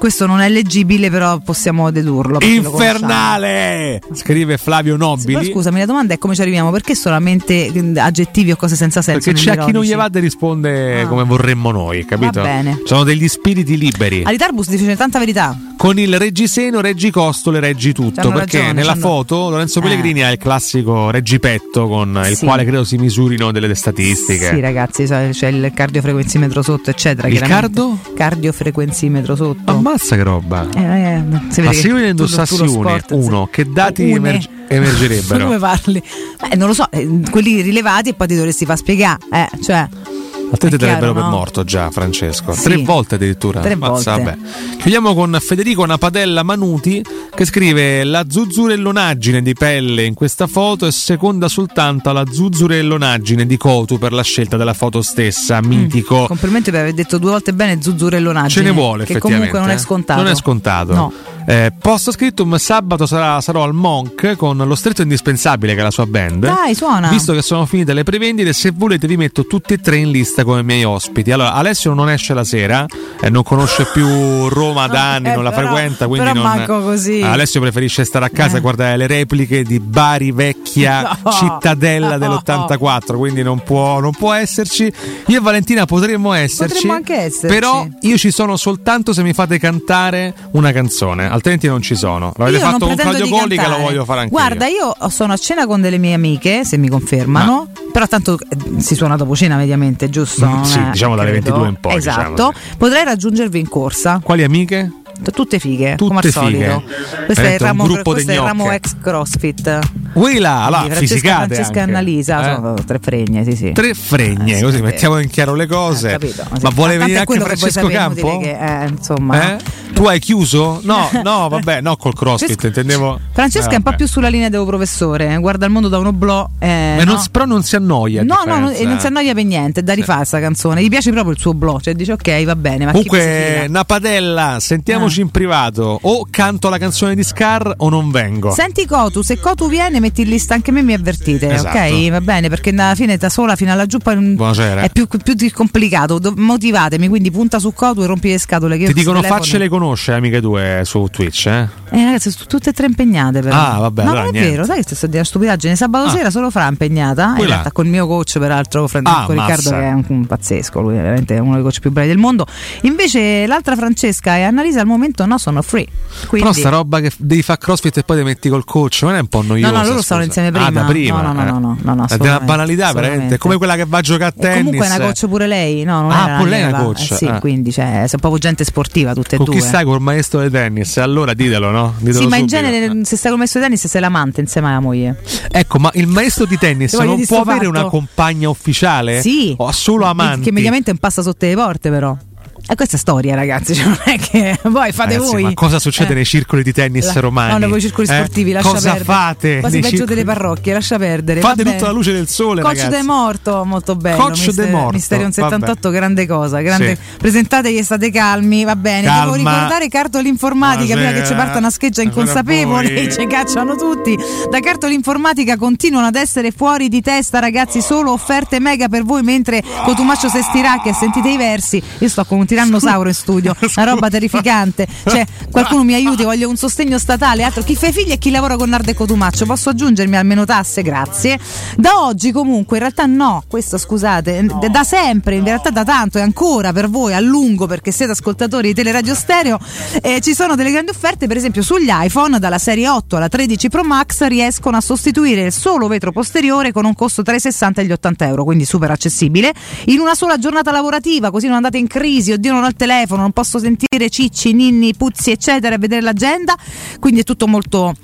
Questo non è leggibile, però possiamo dedurlo. Infernale! Scrive Flavio Però Nobili. scusami, la domanda è come ci arriviamo? Perché solamente eh, aggettivi o cose senza senso? Perché c'è chi non gli va e risponde Ah. come vorremmo noi, capito? Va bene. Sono degli spiriti liberi. Alitarbus dice tanta verità. Con il reggiseno, reggicostole, reggi tutto. C'hanno Perché ragione, nella c'hanno- foto Lorenzo Eh. Pellegrini ha il classico reggipetto con il Sì. quale credo si misurino delle statistiche. Sì, ragazzi, c'è il cardiofrequenzimetro sotto, eccetera. Il cardo? Cardiofrequenzimetro sotto. Ammazza che roba. Eh, eh, Ma se io ne indossassi sport, uno, che dati emerg- emergerebbero? Come parli? Eh, non lo so, eh, quelli rilevati e poi ti dovresti far spiegare. Eh, cioè, A te ti darebbero chiaro, per no? morto già, Francesco. Sì. Tre volte addirittura. Tre Ammazza, volte. vabbè. Chiudiamo con Federico Napadella Manuti che scrive la zuzzurellonaggine di pelle in questa foto è seconda soltanto alla zuzzurellonaggine di Cotu per la scelta della foto stessa. Mitico. complimenti per aver detto due volte bene zuzzurellonaggine. Ce ne vuole Che effettivamente. comunque non è eh. scontato. Non è scontato. No. Eh, post scriptum sabato sarà- sarò al Monk con lo stretto indispensabile che è la sua band. Dai, suona. Visto che sono finite le prevendite, se volete vi metto tutti e tre in lista come miei ospiti. Allora, Alessio non esce la sera, eh, non conosce più Roma da anni, Eh, non la però- frequenta, quindi però non... manco così. Alessio preferisce stare a casa Eh. e guardare le repliche di Bari vecchia No. cittadella No. dell'84, quindi non può, non può esserci. Io e Valentina potremmo esserci, Potremmo anche esserci. però io ci sono soltanto se mi fate cantare una canzone, altrimenti non ci sono. L'avete Io fatto con Claudio di Colli che lo voglio fare anche Guarda, io. sono a cena con delle mie amiche, se mi confermano. Però tanto eh, si suona dopo cena mediamente, giusto? Mm, sì, diciamo dalle credo. 22 in poi, Esatto. diciamo, Potrei raggiungervi in corsa. Quali amiche? Tutte fighe, Tutte come al fighe. solito. Questo è il ramo, questo è il ramo ex CrossFit. Quella, là, Quindi Francesca, fisicate Francesca e anche. Annalisa Eh? sono tre fregne, sì, sì. Tre fregne, Eh, sì, così sì. mettiamo in chiaro le cose. Eh, capito. Ma vuole Tanto venire è anche Francesco Campo? Che, eh, insomma. Eh? Tu hai chiuso? No, no, vabbè, no col crossfit, intendevo. Francesca Eh, è un po' vabbè. più sulla linea del professore, guarda il mondo da un oblò. eh, Ma non- no. però non si annoia. No, no, no, differenza. e non si annoia per niente, da rifare sta canzone. Gli piace proprio il suo blog, cioè dice ok, va bene, ma Comunque? Napadella, sentiamoci Ah. in privato. O canto la canzone di Scar o non vengo. Senti Cotu, se Cotu viene metti in lista anche me mi avvertite, Esatto. ok? Va bene, perché alla fine da sola fino alla giù poi Buonasera. è più, più complicato. Motivatemi, quindi punta su Cotu e rompi le scatole. Che Ti dicono questi telefoni- faccele conosce, amiche tue, su Twitch, eh? Eh ragazzi, sono tutte e tre impegnate però. Ah, vabbè, No, allora non è niente. vero, sai che sto una stupidaggine. Sabato Ah. sera solo Fra impegnata. In realtà con il mio coach, peraltro, Francesco Ah, Riccardo, mazza. che è un, un pazzesco, lui è veramente uno dei coach più bravi del mondo. Invece l'altra Francesca e Annalisa al momento no, sono free. Quindi... Però sta roba che devi fare crossfit e poi ti metti col coach, non è un po' noiosa? No, no, loro scusa? stavano insieme Ah, prima. da prima. No, no, no, eh. no, no, no, È assolutamente, banalità, veramente. È come quella che va a giocare a tennis. comunque è una coach pure lei, no? Non Ah, pure lei è una mia, coach, eh sì, ah. quindi cioè, sono proprio gente sportiva tutte e Con due. chi stai col maestro di tennis? Allora ditelo, no? Ditelo Sì, ma in subito. genere se stai con il messo di tennis sei l'amante insieme alla moglie. Ecco, ma il maestro di tennis non può avere una compagna ufficiale? Sì. O solo amanti? Che mediamente non passa sotto le porte però. E questa è storia, ragazzi, cioè non è che poi fate Ragazzi, voi. ma cosa succede Eh. nei circoli di tennis La- romani? No, nei voi circoli Eh? sportivi, lascia Cosa perdere. fate? Quasi peggio circoli- delle parrocchie, lascia perdere. Fate tutta la luce del sole, Coach ragazzi. de Morto, molto bello. Coach de Mister- Morto, Mysterion vabbè. 78, grande cosa. Grande... Sì. Presentatevi e state calmi, va bene. Calma. Devo ricordare Cartoli Informatica, prima che ci parta una scheggia inconsapevole, voi. ci cacciano tutti. Da Cartoli Informatica continuano ad essere fuori di testa, ragazzi. Solo offerte mega per voi mentre Cotumaccio se stiracchia e sentite i versi. Io sto con un tirannosauro in studio, una roba terrificante. Cioè, qualcuno mi aiuti, voglio un sostegno statale. Altro chi fa i figli e chi lavora con Nardo e Cotumaccio. Posso aggiungermi almeno tasse? Grazie. Da oggi, comunque, in realtà no, questo scusate, d- da sempre, in realtà da tanto e ancora per voi a lungo perché siete ascoltatori di Teleradio Stereo, eh, ci sono delle grandi offerte, per esempio sugli iPhone dalla serie 8 alla 13 Pro Max riescono a sostituire il solo vetro posteriore con un costo tra i 60 e gli 80 euro, quindi super accessibile, in una sola giornata lavorativa, così non andate in crisi, oddio non ho il telefono, non posso sentire cicci, ninni, puzzi eccetera e vedere l'agenda, quindi è tutto molto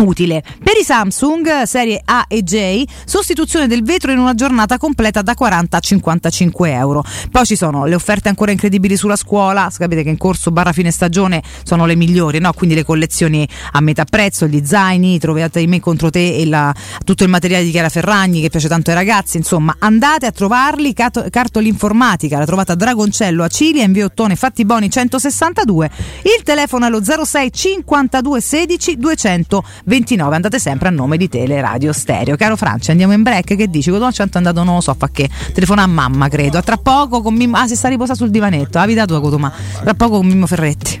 utile. Per i Samsung serie A e J, sostituzione del vetro in una giornata completa da 40 a 55 euro. Poi ci sono le offerte ancora incredibili sulla scuola, sapete che in corso barra fine stagione sono le migliori, no? quindi le collezioni a metà prezzo, gli zaini, trovate me contro te e la- tutto il materiale di Chiara Ferragni che piace tanto ai ragazzi, insomma andate a trovarli, Cato- Cartoli Informatica, la trovate a Dragoncello a Cilia, in via Ottone Fattiboni 162, il telefono è lo 06 52 16 229, andate sempre a nome di Tele Radio Stereo. Caro Francia, andiamo in break, che dici? Cotumaccio è andato, non lo so, fa che telefona a mamma, credo, a tra poco con Mimmo, ah si sta riposando sul divanetto, la vita tua Cotuma, tra poco con Mimmo Ferretti.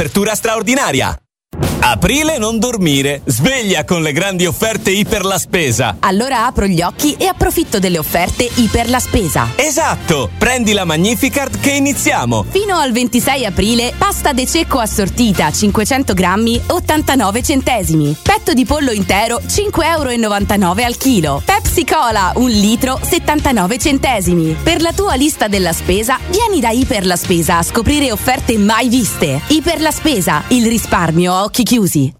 apertura straordinaria. Aprile non dormire, sveglia con le grandi offerte Iper la Spesa. Allora apro gli occhi e approfitto delle offerte Iper la Spesa. Esatto, prendi la Magnificard che iniziamo. Fino al 26 aprile, pasta de cecco assortita 500 grammi 89 centesimi. Petto di pollo intero 5,99 euro al chilo. Pepsi Cola 1 litro 79 centesimi. Per la tua lista della spesa, vieni da Iper la Spesa a scoprire offerte mai viste. Iper la Spesa, il risparmio occhi chiusi.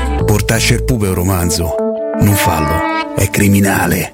Portasce il pupe un romanzo. Non fallo, è criminale.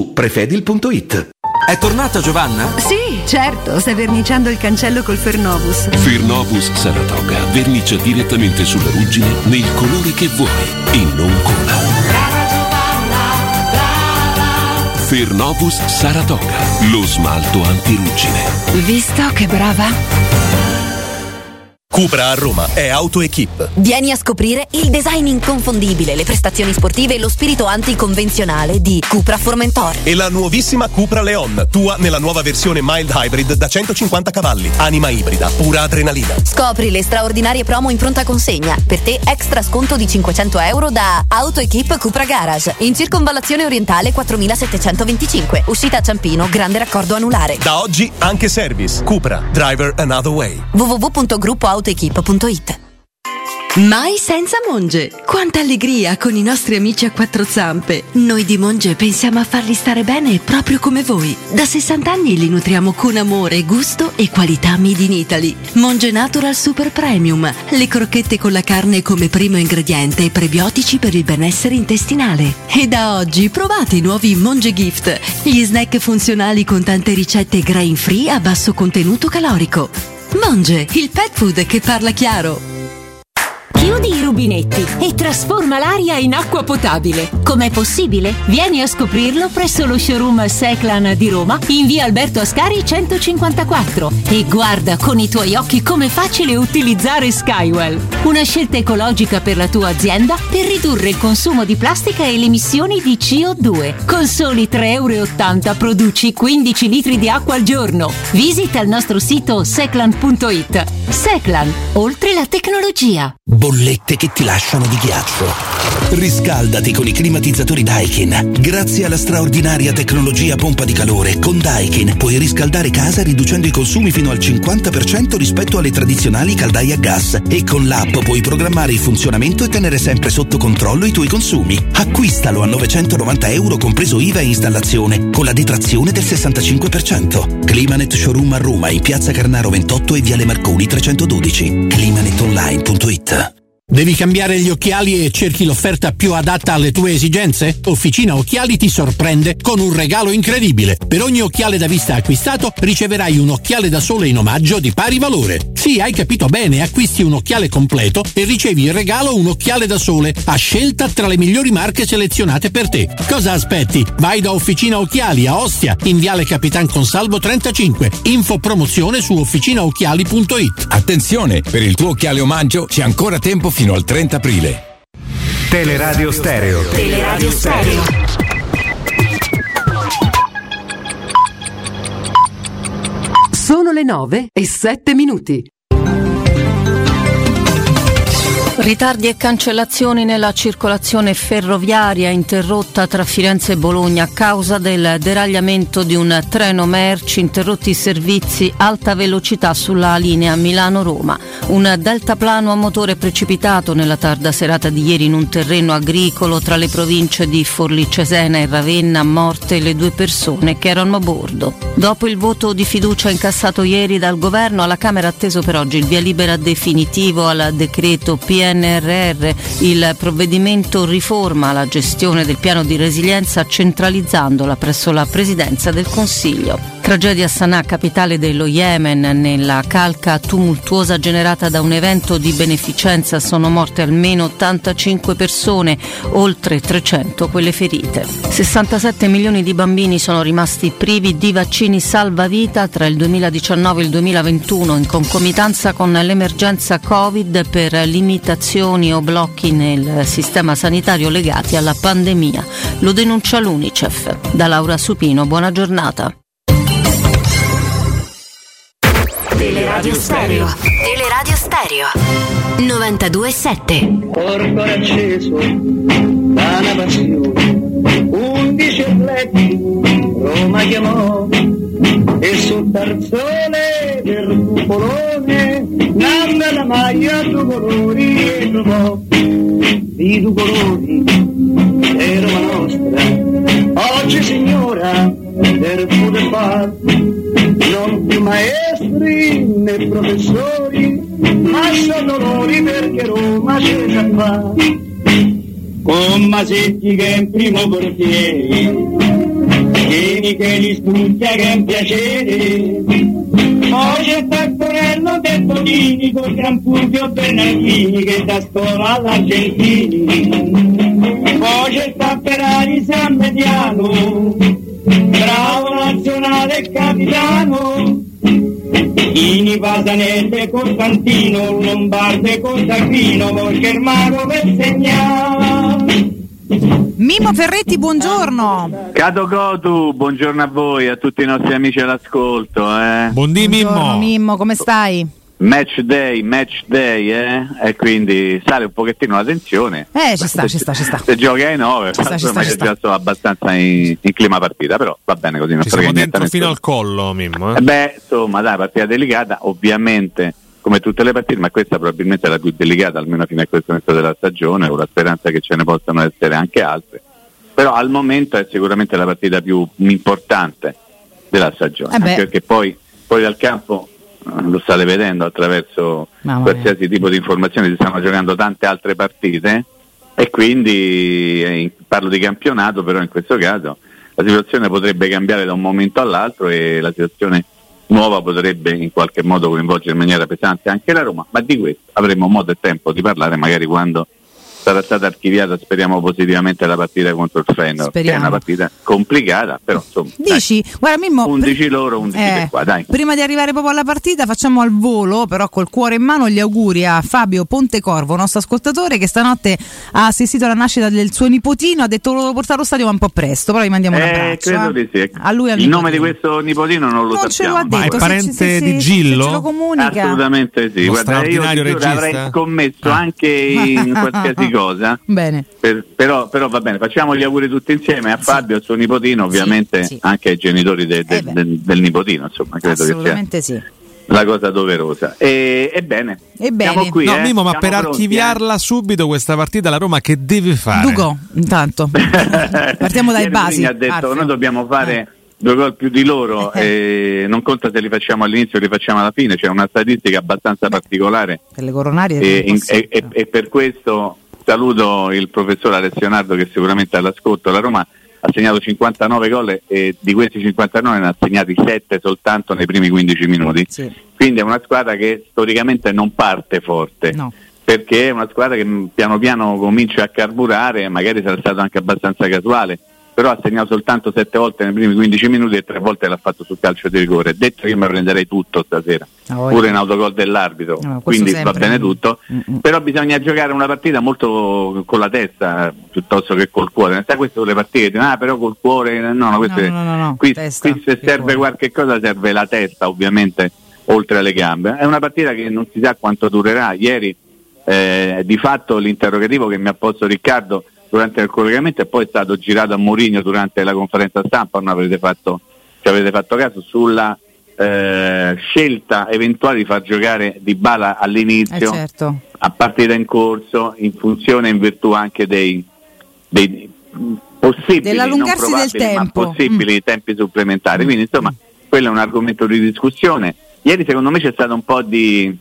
prefedil.it. È tornata Giovanna? Sì, certo, sta verniciando il cancello col Fernovus. Fernovus Saratoga vernicia direttamente sulla ruggine nel colore che vuoi e non cola. Fernovus Saratoga, lo smalto antiruggine. Visto che brava? Cupra a Roma è AutoEquip. Vieni a scoprire il design inconfondibile, le prestazioni sportive e lo spirito anticonvenzionale di Cupra Formentor. E la nuovissima Cupra Leon, tua nella nuova versione mild hybrid da 150 cavalli, anima ibrida, pura adrenalina. Scopri le straordinarie promo in pronta consegna. Per te extra sconto di 500 euro da AutoEquip Cupra Garage. In circonvallazione orientale 4725. Uscita a Ciampino, grande raccordo anulare. Da oggi anche service. Cupra, driver another way. www.gruppoautoequip.it Mai senza Monge! Quanta allegria con i nostri amici a quattro zampe! Noi di Monge pensiamo a farli stare bene proprio come voi. Da 60 anni li nutriamo con amore, gusto e qualità made in Italy. Monge Natural Super Premium, le crocchette con la carne come primo ingrediente e prebiotici per il benessere intestinale. E da oggi provate i nuovi Monge Gift, gli snack funzionali con tante ricette grain free a basso contenuto calorico. Monge, il pet food che parla chiaro. Chiudi rubinetti e trasforma l'aria in acqua potabile. Com'è possibile? Vieni a scoprirlo presso lo showroom Seclan di Roma in via Alberto Ascari 154 e guarda con i tuoi occhi com'è facile utilizzare Skywell. Una scelta ecologica per la tua azienda per ridurre il consumo di plastica e le emissioni di CO2. Con soli 3,80 euro produci 15 litri di acqua al giorno. Visita il nostro sito seclan.it. Seclan, oltre la tecnologia. Bollette che ti lasciano di ghiaccio. Riscaldati con i climatizzatori Daikin. Grazie alla straordinaria tecnologia pompa di calore, con Daikin puoi riscaldare casa riducendo i consumi fino al 50% rispetto alle tradizionali caldaie a gas e con l'app puoi programmare il funzionamento e tenere sempre sotto controllo i tuoi consumi. Acquistalo a 990 euro compreso IVA e installazione con la detrazione del 65%. Climanet Showroom a Roma in piazza Carnaro 28 e viale Marconi 312. climanetonline.it Devi cambiare gli occhiali e cerchi l'offerta più adatta alle tue esigenze? Officina Occhiali ti sorprende con un regalo incredibile. Per ogni occhiale da vista acquistato riceverai un occhiale da sole in omaggio di pari valore. Sì, hai capito bene, acquisti un occhiale completo e ricevi in regalo un occhiale da sole a scelta tra le migliori marche selezionate per te. Cosa aspetti? Vai da Officina Occhiali a Ostia, in Viale Capitan Consalvo 35. Info promozione su officinaocchiali.it. Attenzione, per il tuo occhiale omaggio c'è ancora tempo fino al 30 aprile. Teleradio Stereo. Teleradio Stereo. Sono le 9 e 7 minuti. Ritardi e cancellazioni nella circolazione ferroviaria interrotta tra Firenze e Bologna a causa del deragliamento di un treno merci, interrotti i servizi alta velocità sulla linea Milano-Roma. Un deltaplano a motore precipitato nella tarda serata di ieri in un terreno agricolo tra le province di Forlì Cesena e Ravenna, morte le due persone che erano a bordo. Dopo il voto di fiducia incassato ieri dal governo, alla Camera atteso per oggi il via libera definitivo al decreto PNRR. Il provvedimento riforma la gestione del piano di resilienza centralizzandola presso la Presidenza del Consiglio. Tragedia Sana'a, capitale dello Yemen, nella calca tumultuosa generata da un evento di beneficenza sono morte almeno 85 persone, oltre 300 quelle ferite. 67 milioni di bambini sono rimasti privi di vaccini salvavita tra il 2019 e il 2021 in concomitanza con l'emergenza Covid per limitazioni o blocchi nel sistema sanitario legati alla pandemia. Lo denuncia l'UNICEF. Da Laura Supino, buona giornata. Teleradio Stereo. Teleradio Stereo. 927. Porco acceso da una passione. Undici atleti Roma chiamò. E sul tarzone del cupolone nanda la maglia due colori e trovò. I due colori è Roma nostra. Oggi signora del football non più maestri né professori ma sono dolori perché Roma c'è già fa con Masetti che è in primo portiere Vieni che li studia che è un piacere. Poi c'è Taccorello del Tonini con Gran Fulvio Bernardini che da scuola all'Argentini. Poi c'è Tapperari San Mediano bravo nazionale capitano Ini Pasanese Costantino Lombardo e Costantino poi Germano per segnare Mimmo Ferretti, buongiorno. Cato Cotu, buongiorno a voi, a tutti i nostri amici all'ascolto. Eh. Buondì Buongiorno Mimmo, come stai? Match day, match day, eh? E quindi sale un pochettino la tensione. Eh, ci sta, ci sta, ci sta. Se giochi ai 9, Ci sta, ci sta, ci sta. abbastanza in, in clima partita, però va bene così, non Ci siamo dentro fino nessuno. al collo, Mimmo. eh. Eh Beh, insomma, dai, partita delicata, ovviamente come tutte le partite, ma questa probabilmente è la più delicata, almeno fino a questo momento della stagione, con la speranza che ce ne possano essere anche altre. Però al momento è sicuramente la partita più importante della stagione, Eh perché poi, poi dal campo lo state vedendo attraverso qualsiasi tipo di informazioni, si stanno giocando tante altre partite e quindi eh, parlo di campionato, però in questo caso la situazione potrebbe cambiare da un momento all'altro e la situazione nuova potrebbe in qualche modo coinvolgere in maniera pesante anche la Roma, ma di questo avremo modo e tempo di parlare magari quando sarà stata archiviata, speriamo positivamente, la partita contro il Feyenoord, che è Speriamo. una partita complicata, però insomma, Dici, guarda Mimmo, 11 loro, 11 Eh, per qua, dai. Prima di arrivare proprio alla partita, facciamo al volo, però col cuore in mano, gli auguri a Fabio Pontecorvo, nostro ascoltatore, che stanotte ha assistito alla nascita del suo nipotino. Ha detto volevo portare allo stadio, ma un po' presto. Però gli mandiamo un Eh, abbraccio. credo eh. di sì. A lui al il nome di nipotino. questo nipotino non lo Non ce lo sappiamo. ha detto. Ma è parente se- se- di Gillo? Se ce lo comunica. Assolutamente sì, Lo guarda, io regista? avrei scommesso anche in qualsiasi cosa. Bene. Per- però, però va bene, facciamo gli auguri tutti insieme a Fabio, al suo nipotino, ovviamente sì. anche ai genitori de- de- Eh beh. del, del nipotino, insomma, credo che sia Assolutamente sì. la cosa doverosa. E, ebbene, Ebbene. siamo qui. no, eh? Mimmo, ma Siamo per pronti, archiviarla subito questa partita la Roma che deve fare? Duco, intanto. eh? Partiamo dai Ieri basi. Ha detto Alfio. noi dobbiamo fare due gol più di loro e non conta se li facciamo all'inizio o li facciamo alla fine, c'è una statistica abbastanza particolare Per le coronarie. e, e- e- e per questo saluto il professor Alessio Nardo che sicuramente all'ascolto. La Roma ha segnato 59 gol e di questi 59 ne ha segnati 7 soltanto nei primi 15 minuti. Quindi è una squadra che storicamente non parte forte. Perché è una squadra che piano piano comincia a carburare, magari sarà stato anche abbastanza casuale, però ha segnato soltanto 7 volte nei primi 15 minuti e 3 volte l'ha fatto sul calcio di rigore. Detto che io mi prenderei tutto stasera, Ah, voglia. pure in autogol dell'arbitro, No, questo quindi va sempre. bene tutto. Però bisogna giocare una partita molto con la testa piuttosto che col cuore. Sai queste sono le partite, ah però col cuore, no, no, queste- no, no, no, qui, testa, qui se serve qualche cosa serve la testa ovviamente oltre alle gambe. È una partita che non si sa quanto durerà. Ieri eh, di fatto l'interrogativo che mi ha posto Riccardo durante il collegamento e poi è stato girato a Mourinho durante la conferenza stampa, non avrete fatto, ci avete fatto caso, sulla eh, scelta eventuale di far giocare Di Bala Eh, all'inizio certo. a partita in corso in funzione e in virtù anche dei, dei possibili, Dell'allungarsi del tempo. Mm. possibili tempi supplementari. Quindi insomma quello è un argomento di discussione. Ieri secondo me c'è stato un po' di,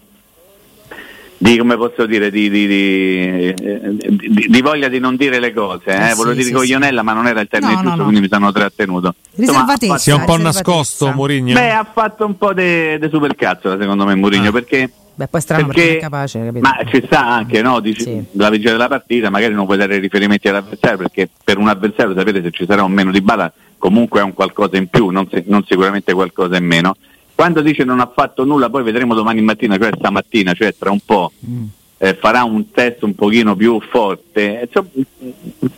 di come posso dire, di, di- di- di- voglia di non dire le cose. Eh? Eh, Volevo sì, dire sì, coglionella, ma non era il termine No, giusto, no. quindi mi sono trattenuto. Riservatezza, Si è un po' nascosto Mourinho? Beh, ha fatto un po' di supercazzo secondo me Mourinho, perché Beh, poi è strano perché, perché- è capace, capito? ma ci sta anche, no? Dici, la vigilia della partita, magari non puoi dare riferimenti all'avversario perché per un avversario sapere se ci sarà o meno di bala comunque è un qualcosa in più, non, si- non sicuramente qualcosa in meno. Quando dice non ha fatto nulla, poi vedremo domani mattina, cioè stamattina, cioè tra un po', eh, farà un test un pochino più forte. Insomma,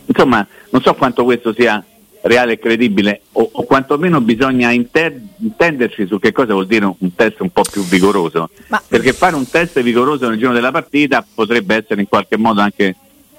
insomma, non so quanto questo sia reale e credibile o, o quantomeno bisogna inter- intenderci su che cosa vuol dire un, un test un po' più vigoroso. Perché fare un test vigoroso nel giorno della partita potrebbe essere in qualche modo anche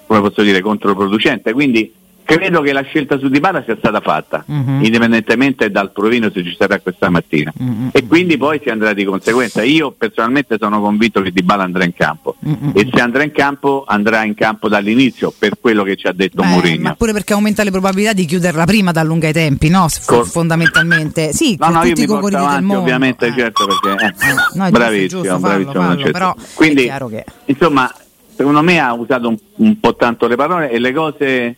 come posso dire controproducente. Quindi credo che la scelta su Dybala sia stata fatta, Mhm. indipendentemente dal provino se ci sarà questa mattina. Mhm. E quindi poi si andrà di conseguenza. Io personalmente sono convinto che Dybala andrà in campo. Mhm. E se andrà in campo, andrà in campo dall'inizio, per quello che ci ha detto Beh, Mourinho. ma pure perché aumenta le probabilità di chiuderla prima da allunga i tempi, no? Col- fondamentalmente. Sì, No, no, io tutti i mi porto avanti ovviamente, certo, perché eh, no, è giusto, bravissimo, fallo, bravissimo fallo, Francesco. però è Quindi, chiaro che- insomma, secondo me ha usato un, un po' tanto le parole e le cose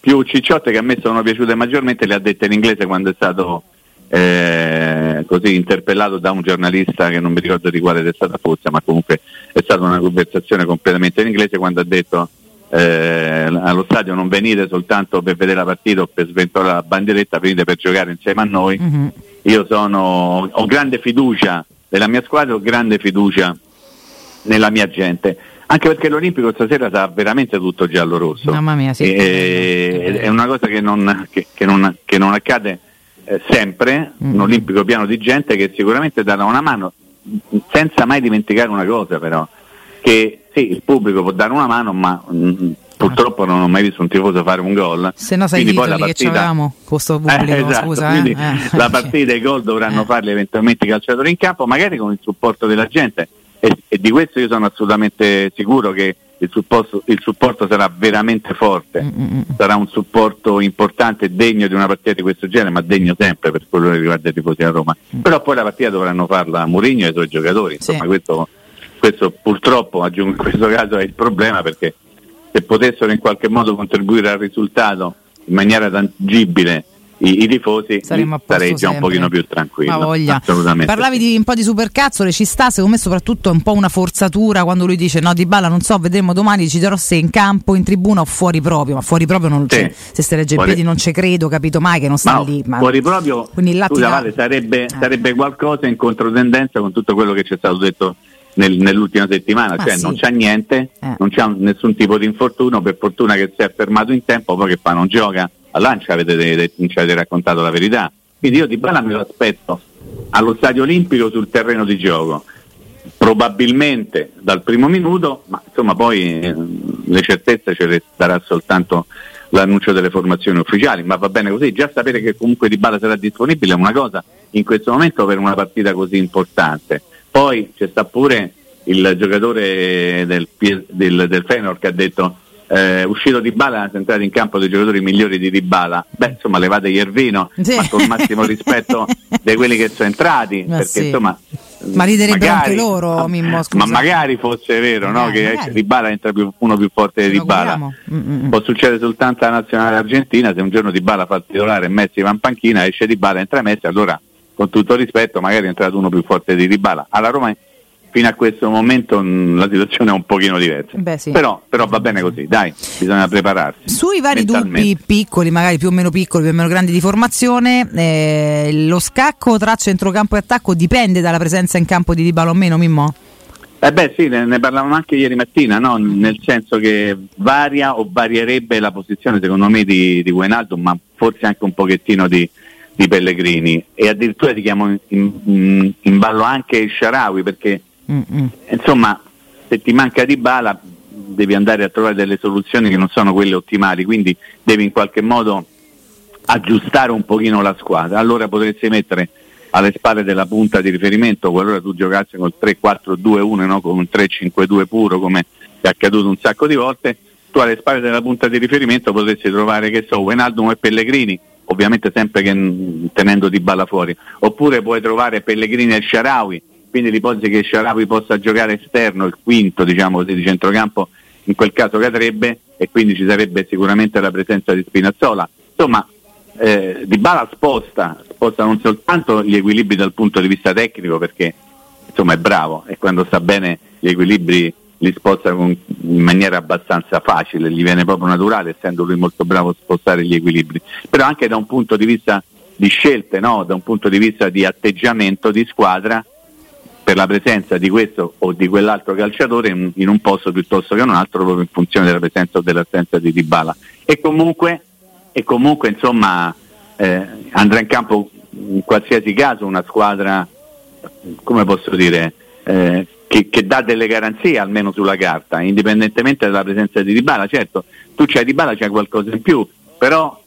più cicciotte che a me sono piaciute maggiormente le ha dette in inglese quando è stato eh, così interpellato da un giornalista che non mi ricordo di quale testata fosse, ma comunque è stata una conversazione completamente in inglese quando ha detto eh, allo stadio non venite soltanto per vedere la partita o per sventolare la bandieretta, venite per giocare insieme a noi. Mhm. Io sono, ho grande fiducia nella mia squadra, ho grande fiducia nella mia gente. Anche perché l'Olimpico stasera sarà veramente tutto giallo-rosso. Mamma mia, sì. E- è una cosa che non, che- che non- che non accade eh, sempre, Mm. un Olimpico pieno di gente che sicuramente darà una mano, senza mai dimenticare una cosa però, che sì, il pubblico può dare una mano, ma mm, purtroppo non ho mai visto un tifoso fare un gol. Se no sai Quindi poi la partita- avevamo con sto eh, pubblico, esatto, scusa. eh. quindi Eh. la partita e i gol dovranno farli eventualmente i calciatori in campo, magari con il supporto della gente e, e di questo io sono assolutamente sicuro che il supporto, il supporto sarà veramente forte, Mm, sarà un supporto importante degno di una partita di questo genere, ma degno sempre per quello che riguarda i tifosi della Roma. Mm. Però poi la partita dovranno farla Mourinho e i suoi giocatori, insomma questo, questo purtroppo aggiungo in questo caso è il problema perché se potessero in qualche modo contribuire al risultato in maniera tangibile i, i tifosi posto sarei già un sempre. pochino più tranquillo. Ma voglia. Parlavi di un po' di supercazzole, ci sta, secondo me soprattutto è un po' una forzatura quando lui dice no Di Balla non so, vedremo domani, ci dirò se in campo, in tribuna o fuori proprio, ma fuori proprio non Sì. c'è, se ste legge Fuori- piedi non ci credo, capito mai che non sta Ma lì. Ma... fuori proprio Quindi là scusa, Vale, sarebbe, sarebbe qualcosa in controtendenza con tutto quello che ci è stato detto nel- nell'ultima settimana, Ma cioè sì. non c'è niente, Eh. non c'è nessun tipo di infortunio, per fortuna che si è fermato in tempo, poi che fa non gioca, ci avete, ci avete raccontato la verità. Quindi io di Bala me lo aspetto allo stadio olimpico sul terreno di gioco, probabilmente dal primo minuto, ma insomma poi eh, le certezze ce le darà soltanto l'annuncio delle formazioni ufficiali, ma va bene così, già sapere che comunque Di Bala sarà disponibile è una cosa in questo momento per una partita così importante. Poi c'è sta pure il giocatore del, del, del Feyenoord che ha detto eh, uscito Di Bala sono entrati in campo dei giocatori migliori di Di Bala beh insomma levate Iervino Sì. ma con il massimo rispetto di quelli che sono entrati Ma perché sì. insomma Ma riderebbero magari- anche loro, Mimmo, scusa. ma magari fosse vero no? Eh, che magari. Di Bala entra più- uno più forte di Di Bala può succedere soltanto alla nazionale argentina se un giorno Di Bala fa il titolare e Messi va in panchina esce Di Bala entra Messi allora con tutto rispetto magari è entrato uno più forte di Di Bala alla Roma fino a questo momento mh, la situazione è un pochino diversa Beh, sì. però, però va bene così dai bisogna prepararsi Sui vari dubbi piccoli, magari più o meno piccoli, più o meno grandi di formazione, eh, lo scacco tra centrocampo e attacco dipende dalla presenza in campo di Dybala o meno, Mimmo? Eh beh sì, ne, ne parlavamo anche ieri mattina, no? nel senso che varia o varierebbe la posizione secondo me di, di Wijnaldum, ma forse anche un pochettino di, di Pellegrini e addirittura ti chiamo in, in- in ballo anche il Sharawi perché insomma se ti manca di bala devi andare a trovare delle soluzioni che non sono quelle ottimali, quindi devi in qualche modo aggiustare un pochino la squadra. Allora potresti mettere alle spalle della punta di riferimento, qualora tu giocassi col 3-4-2-1, no? con un 3-5-2 puro, come è accaduto un sacco di volte, tu alle spalle della punta di riferimento potresti trovare, che so, Wijnaldum e Pellegrini, ovviamente sempre che, tenendo di balla fuori, oppure puoi trovare Pellegrini e Sharawi, quindi l'ipotesi che Sharawi possa giocare esterno, il quinto diciamo di centrocampo, in quel caso cadrebbe e quindi ci sarebbe sicuramente la presenza di Spinazzola. Insomma, eh, Di Bala sposta, sposta non soltanto gli equilibri dal punto di vista tecnico perché insomma è bravo e quando sta bene gli equilibri li sposta con- in maniera abbastanza facile, gli viene proprio naturale essendo lui molto bravo a spostare gli equilibri, però anche da un punto di vista di scelte, no? da un punto di vista di atteggiamento di squadra per la presenza di questo o di quell'altro calciatore in, in un posto piuttosto che in un altro proprio in funzione della presenza o dell'assenza di Dybala. E comunque, e comunque insomma eh, andrà in campo in qualsiasi caso una squadra come posso dire eh, che, che dà delle garanzie almeno sulla carta indipendentemente dalla presenza di Dybala. Certo tu c'hai Dybala c'hai qualcosa in più però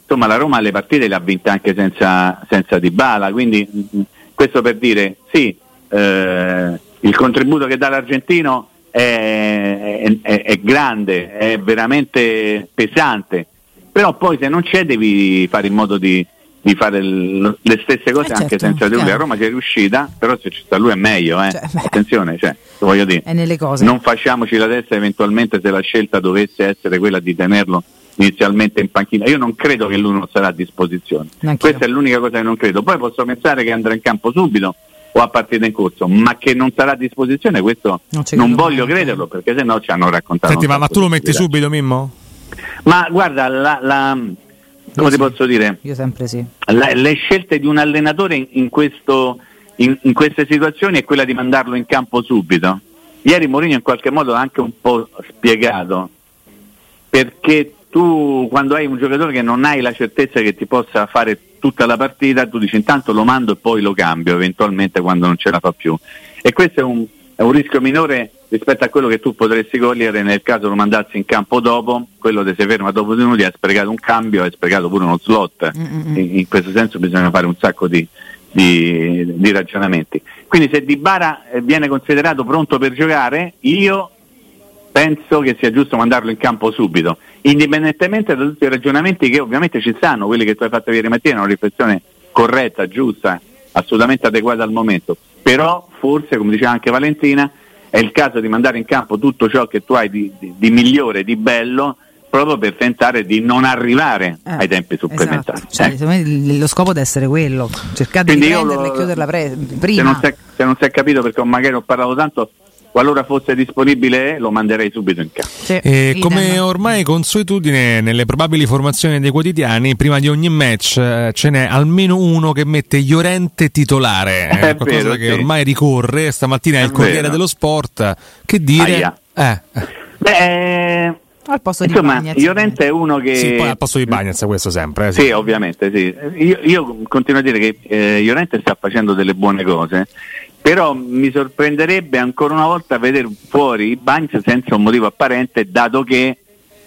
insomma la Roma le partite le ha vinte anche senza, senza Dybala, quindi mh, questo per dire sì, eh, il contributo che dà l'argentino è, è- è grande, è veramente pesante, però poi se non c'è devi fare in modo di, di fare il- le stesse cose Eh, anche certo, senza di lui. A Roma ci è riuscita, però se ci sta lui è meglio, eh. attenzione, cioè, voglio dire. Non facciamoci la testa eventualmente se la scelta dovesse essere quella di tenerlo inizialmente in panchina. Io non credo che lui non sarà a disposizione. Neanch'io. Questa è l'unica cosa che non credo. Poi posso pensare che andrà in campo subito o a partita in corso, ma che non sarà a disposizione, questo Non non voglio crederlo perché se no ci hanno raccontato. Senti, ma, ma tu lo metti subito, Mimmo? Ma guarda, la, la- come ti posso dire? Io sempre sì. La- le scelte di un allenatore in, in questo- in- in queste situazioni è quella di mandarlo in campo subito. Ieri Mourinho in qualche modo ha anche un po' spiegato perché tu quando hai un giocatore che non hai la certezza che ti possa fare tutta la partita, tu dici intanto lo mando e poi lo cambio eventualmente quando non ce la fa più. E questo è un, è un rischio minore rispetto a quello che tu potresti cogliere nel caso lo mandassi in campo dopo, quello che si ferma dopo due minuti ha sprecato un cambio, ha sprecato pure uno slot. In, in questo senso bisogna fare un sacco di, di- di ragionamenti. Quindi se Di Bara eh, viene considerato pronto per giocare, io penso che sia giusto mandarlo in campo subito, indipendentemente da tutti i ragionamenti che ovviamente ci stanno, quelli che tu hai fatto ieri mattina, una riflessione corretta, giusta, assolutamente adeguata al momento. Però forse, come diceva anche Valentina, è il caso di mandare in campo tutto ciò che tu hai di, di- di migliore, di bello, proprio per tentare di non arrivare Eh, ai tempi supplementari. Esatto. Cioè, Eh. lo scopo deve essere quello, cercare di Quindi io prenderla lo- e chiuderla pre- Se prima. se non si è capito perché magari ho parlato tanto, qualora fosse disponibile lo manderei subito in campo. E come ormai consuetudine nelle probabili formazioni dei quotidiani, prima di ogni match eh, ce n'è almeno uno che mette Llorente titolare, È è qualcosa vero, che sì. ormai ricorre. Stamattina è il È Corriere vero. dello Sport. Che dire? Eh, Beh, al posto di insomma, Bagnez. Llorente è uno che... sì, poi al posto di Bagnez questo sempre. eh, Sì, ovviamente, sì. Io, io continuo a dire che eh, Llorente sta facendo delle buone cose, però mi sorprenderebbe ancora una volta vedere fuori Bagnez senza un motivo apparente, dato che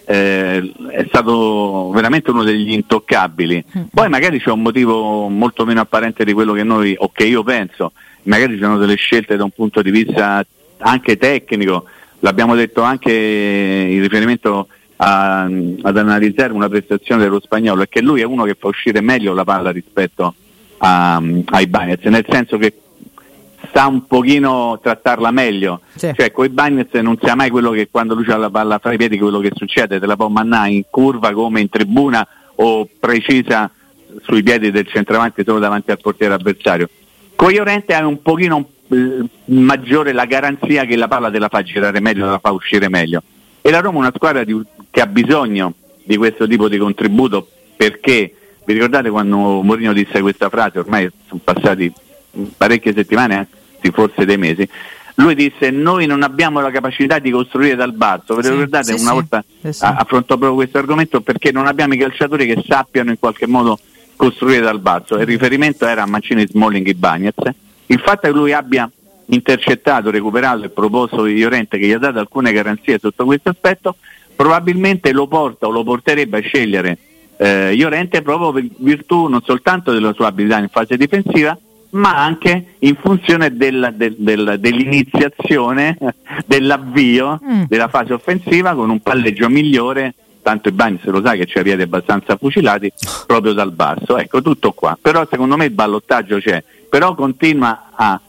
eh, è stato veramente uno degli intoccabili. Poi magari c'è un motivo molto meno apparente di quello che noi o che io penso, magari ci sono delle scelte da un punto di vista anche tecnico, l'abbiamo detto anche in riferimento a- ad analizzare una prestazione dello spagnolo, è che lui è uno che fa uscire meglio la palla rispetto a- ai Bagnets, nel senso che sa un pochino trattarla meglio, cioè con i Bagnets non sia mai quello che quando lui ha la palla fra i piedi quello che succede, te la può mannare in curva come in tribuna o precisa sui piedi del centravanti solo davanti al portiere avversario. Con Llorente hai un pochino eh, maggiore la garanzia che la palla te la fa girare meglio, te la fa uscire meglio. E la Roma è una squadra di- che ha bisogno di questo tipo di contributo perché vi ricordate quando Mourinho disse questa frase, ormai sono passati parecchie settimane, anzi forse dei mesi, lui disse noi non abbiamo la capacità di costruire dal basso, ve lo Sì, ricordate? sì, una volta Sì, affrontò proprio questo argomento perché non abbiamo i calciatori che sappiano in qualche modo costruire dal basso. Il riferimento era a Mancini, Smalling e Bagnez. Il fatto che lui abbia intercettato, recuperato e proposto di Llorente che gli ha dato alcune garanzie sotto questo aspetto, probabilmente lo porta o lo porterebbe a scegliere eh, Llorente proprio per virtù non soltanto della sua abilità in fase difensiva, ma anche in funzione del- del- del- dell'iniziazione, dell'avvio Mm. della fase offensiva con un palleggio migliore, tanto i Bagni se lo sa che c'è piedi abbastanza fucilati, proprio dal basso. Ecco, tutto qua. Però secondo me il ballottaggio c'è, però continua a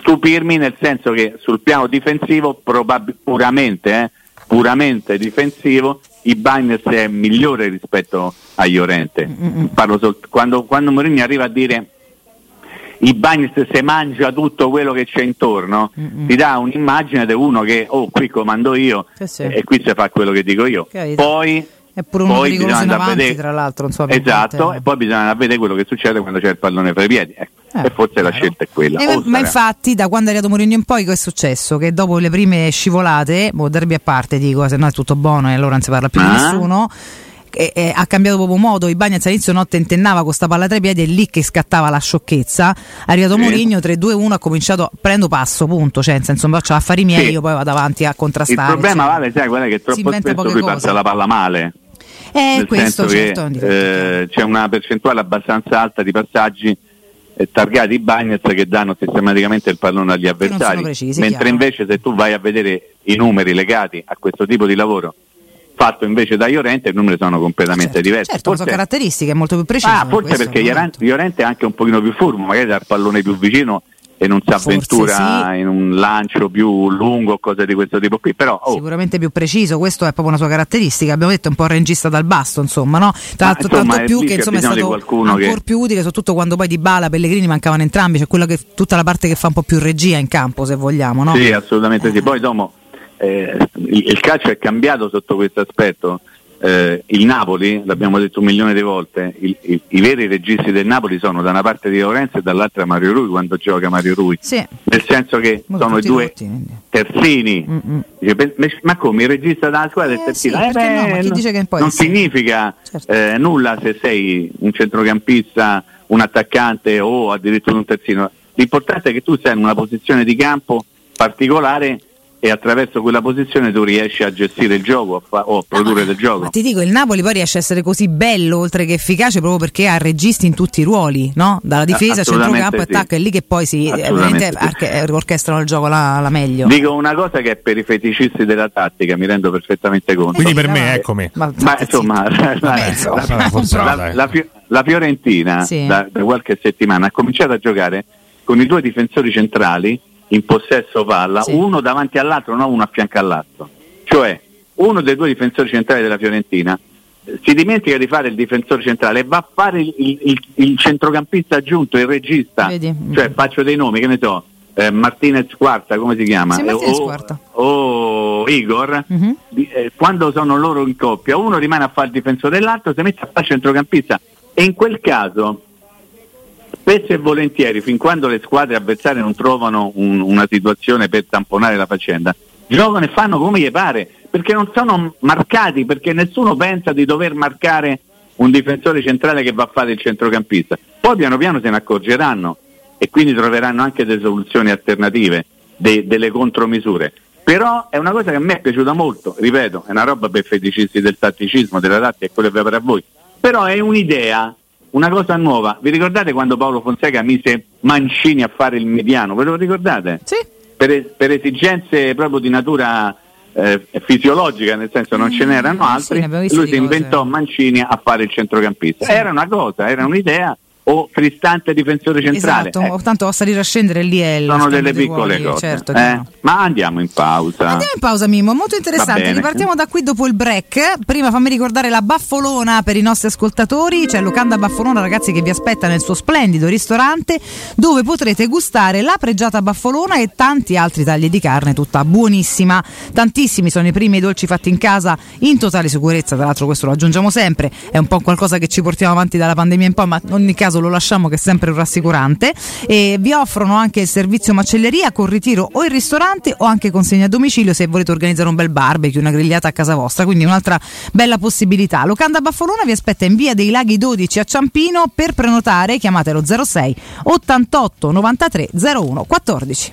stupirmi nel senso che sul piano difensivo, probab- puramente, eh, puramente difensivo, i Bagnets è migliore rispetto a Llorente. Parlo sol- quando, quando Mourinho arriva a dire i Bagnets se mangia tutto quello che c'è intorno, ti dà un'immagine di uno che, oh, qui comando io Sì, sì. e qui si fa quello che dico io. Capito. Poi, È pure uno poi bisogna a avanti, vedere- tra l'altro, per esatto, e poi bisogna andare a vedere quello che succede quando c'è il pallone fra i piedi. Ecco. Eh, e forse la scelta è quella. Eh, ma sarà- infatti, da quando è arrivato Mourinho in poi, che è successo? Che dopo le prime scivolate, boh, derby a parte, dico, se no è tutto buono e allora non si parla più di Ah. nessuno. E- e ha cambiato proprio modo. I Bagnets all'inizio no, tentennava con sta palla tra i piedi, è lì che scattava la sciocchezza. È arrivato Sì. Mourinho 3-2-1, ha cominciato prendo passo, punto. Cioè, nel senso, faccio affari miei, Sì. io poi vado avanti a Il contrastare. problema, eccetera. Vale, sai, è che troppo spesso lui passa la palla male. Eh, nel questo, senso certo, che eh, c'è una percentuale abbastanza alta di passaggi eh, targati Bagnets che danno sistematicamente il pallone agli avversari, precisi, mentre chiaro. invece se tu vai a vedere i numeri legati a questo tipo di lavoro fatto invece da Iorente i numeri sono completamente diversi. Certo, ma sono Forse- caratteristiche molto più precise. Ah, forse perché Iorente, è anche un pochino più furbo, magari dal pallone più vicino e non si avventura in un lancio più lungo o cose di questo tipo qui. Però oh, Sicuramente più preciso, questo è proprio una sua caratteristica. Abbiamo detto un po' regista dal basto, insomma, no? Tra l'altro, insomma, tanto è più che insomma è stato qualcuno che- ancora più utile, soprattutto quando poi di Bala, Pellegrini mancavano entrambi, c'è quella che tutta la parte che fa un po' più regia in campo, se vogliamo, no? Sì, assolutamente sì. Poi dopo eh, il, il calcio è cambiato sotto questo aspetto. Eh, il Napoli, l'abbiamo detto un milione di volte, il- il- i veri registi del Napoli sono da una parte di Lorenzo e dall'altra Mario Rui quando gioca Mario Rui. Sì. Nel senso che Molto sono i tutti due quindi. terzini. Dice, "Beh, ma- ma come il regista della squadra è il terzino? sì, Eh, beh, no- dice poi non sì. Certo. significa eh, nulla se sei un centrocampista, un attaccante o addirittura un terzino. L'importante è che tu sei in una posizione di campo particolare e attraverso quella posizione tu riesci a gestire il gioco a fa- o a produrre del gioco. Ma ti dico, il Napoli poi riesce a essere così bello oltre che efficace proprio perché ha registi in tutti i ruoli, no? Dalla difesa, Assolutamente centrocampo, sì. attacco, è lì che poi si eh, arche- eh, orchestrano il gioco la, la meglio. Dico una cosa che è per i feticisti della tattica, mi rendo perfettamente conto. Quindi per me, eccomi. Ma, Ma insomma, no, la Fiorentina Sì. da, da qualche settimana ha cominciato a giocare con i due difensori centrali in possesso palla, uno davanti all'altro, non uno a fianco all'altro. Cioè, uno dei due difensori centrali della Fiorentina eh, si dimentica di fare il difensore centrale e va a fare il, il- il- centrocampista aggiunto, il regista. Vedi? Cioè, faccio dei nomi, che ne so, eh, Martinez Quarta, come si chiama? Sì, Eh, Martinez o- Quarta. o Igor, di- eh, quando sono loro in coppia, uno rimane a fare il difensore dell'altro, si mette a fare il centrocampista e in quel caso spesso e volentieri, fin quando le squadre avversarie non trovano un- una situazione per tamponare la faccenda, giocano e fanno come gli pare, perché non sono marcati, perché nessuno pensa di dover marcare un difensore centrale che va a fare il centrocampista. Poi piano piano se ne accorgeranno e quindi troveranno anche delle soluzioni alternative, de- delle contromisure. Però è una cosa che a me è piaciuta molto, ripeto, è una roba per feticisti del tatticismo, della tattica, è quello che per a voi. Però è un'idea, una cosa nuova. Vi ricordate quando Paolo Fonseca mise Mancini a fare il mediano? Ve lo ricordate? Sì. Per, per esigenze proprio di natura eh, fisiologica, nel senso non ce n'erano altri, viste lui si inventò Mancini a fare il centrocampista. Era una cosa, era un'idea o fristante difensore centrale. Esatto, Eh, tanto a salire a scendere lì è il sono delle piccole ruoli, cose. certo, eh. chiaro. Ma andiamo in pausa. Andiamo in pausa Mimmo, molto interessante, ripartiamo da qui dopo il break. Prima fammi ricordare la baffolona per i nostri ascoltatori, c'è Locanda Baffolona ragazzi che vi aspetta nel suo splendido ristorante dove potrete gustare la pregiata baffolona e tanti altri tagli di carne tutta buonissima. Tantissimi sono i primi dolci fatti in casa in totale sicurezza, tra l'altro questo lo aggiungiamo sempre, è un po' qualcosa che ci portiamo avanti dalla pandemia in poi, ma in ogni caso lo lasciamo che è sempre un rassicurante e vi offrono anche il servizio macelleria con ritiro o in ristorante o anche consegna a domicilio se volete organizzare un bel barbecue, una grigliata a casa vostra, quindi un'altra bella possibilità. Locanda Baffolona vi aspetta in via dei Laghi 12 a Ciampino per prenotare chiamatelo 06 88 93 01 14.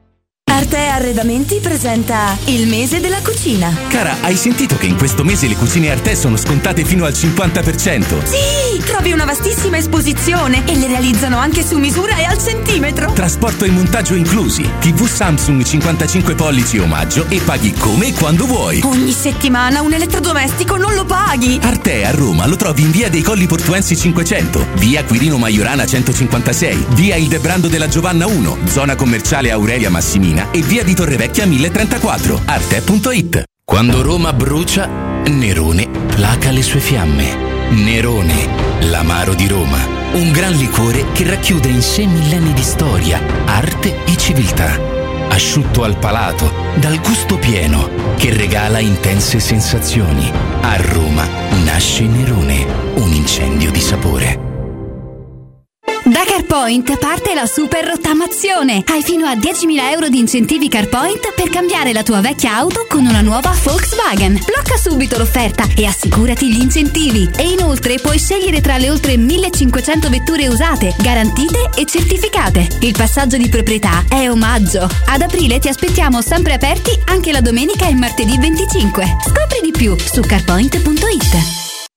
Arte Arredamenti presenta il mese della cucina. Cara, hai sentito che in questo mese le cucine Arte sono scontate fino al 50%? Sì, trovi una vastissima esposizione e le realizzano anche su misura e al centimetro. Trasporto e montaggio inclusi. TV Samsung 55 pollici omaggio e paghi come e quando vuoi. Ogni settimana un elettrodomestico non lo paghi. Arte a Roma lo trovi in via dei Colli Portuensi 500, via Quirino Maiorana 156, via Il Debrando della Giovanna 1, zona commerciale Aurelia Massimina e via di Torrevecchia 1034. Arte.it. Quando Roma brucia, Nerone placa le sue fiamme. Nerone, l'amaro di Roma. Un gran liquore che racchiude in sé millenni di storia, arte e civiltà. Asciutto al palato, dal gusto pieno, che regala intense sensazioni. A Roma nasce Nerone, un incendio di sapore. Da CarPoint parte la super rottamazione. Hai fino a 10.000 euro di incentivi CarPoint per cambiare la tua vecchia auto con una nuova Volkswagen. Blocca subito l'offerta e assicurati gli incentivi. E inoltre puoi scegliere tra le oltre 1.500 vetture usate, garantite e certificate. Il passaggio di proprietà è omaggio. Ad aprile ti aspettiamo sempre aperti anche la domenica e martedì 25. Scopri di più su carpoint.it.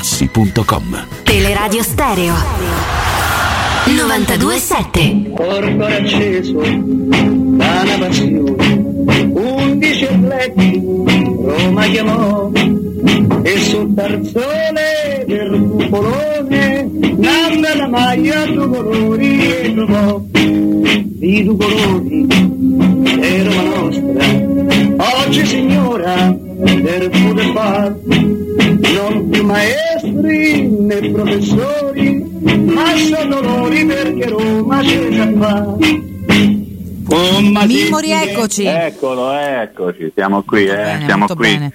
artigianamaterassi.com. Teleradio Stereo. 927 Corpo acceso da una passione, undici atleti Roma chiamò e sul tarzone del cupolone nanda la maglia due colori e trovò i due colori è Roma nostra. Oggi signora del pure far non più maestri né professori ma sono loro perché Roma c'è già qua Con Masini- Mimori, eccoci. Eccolo, eccoci, siamo qui, eh, Bene, siamo qui. bene.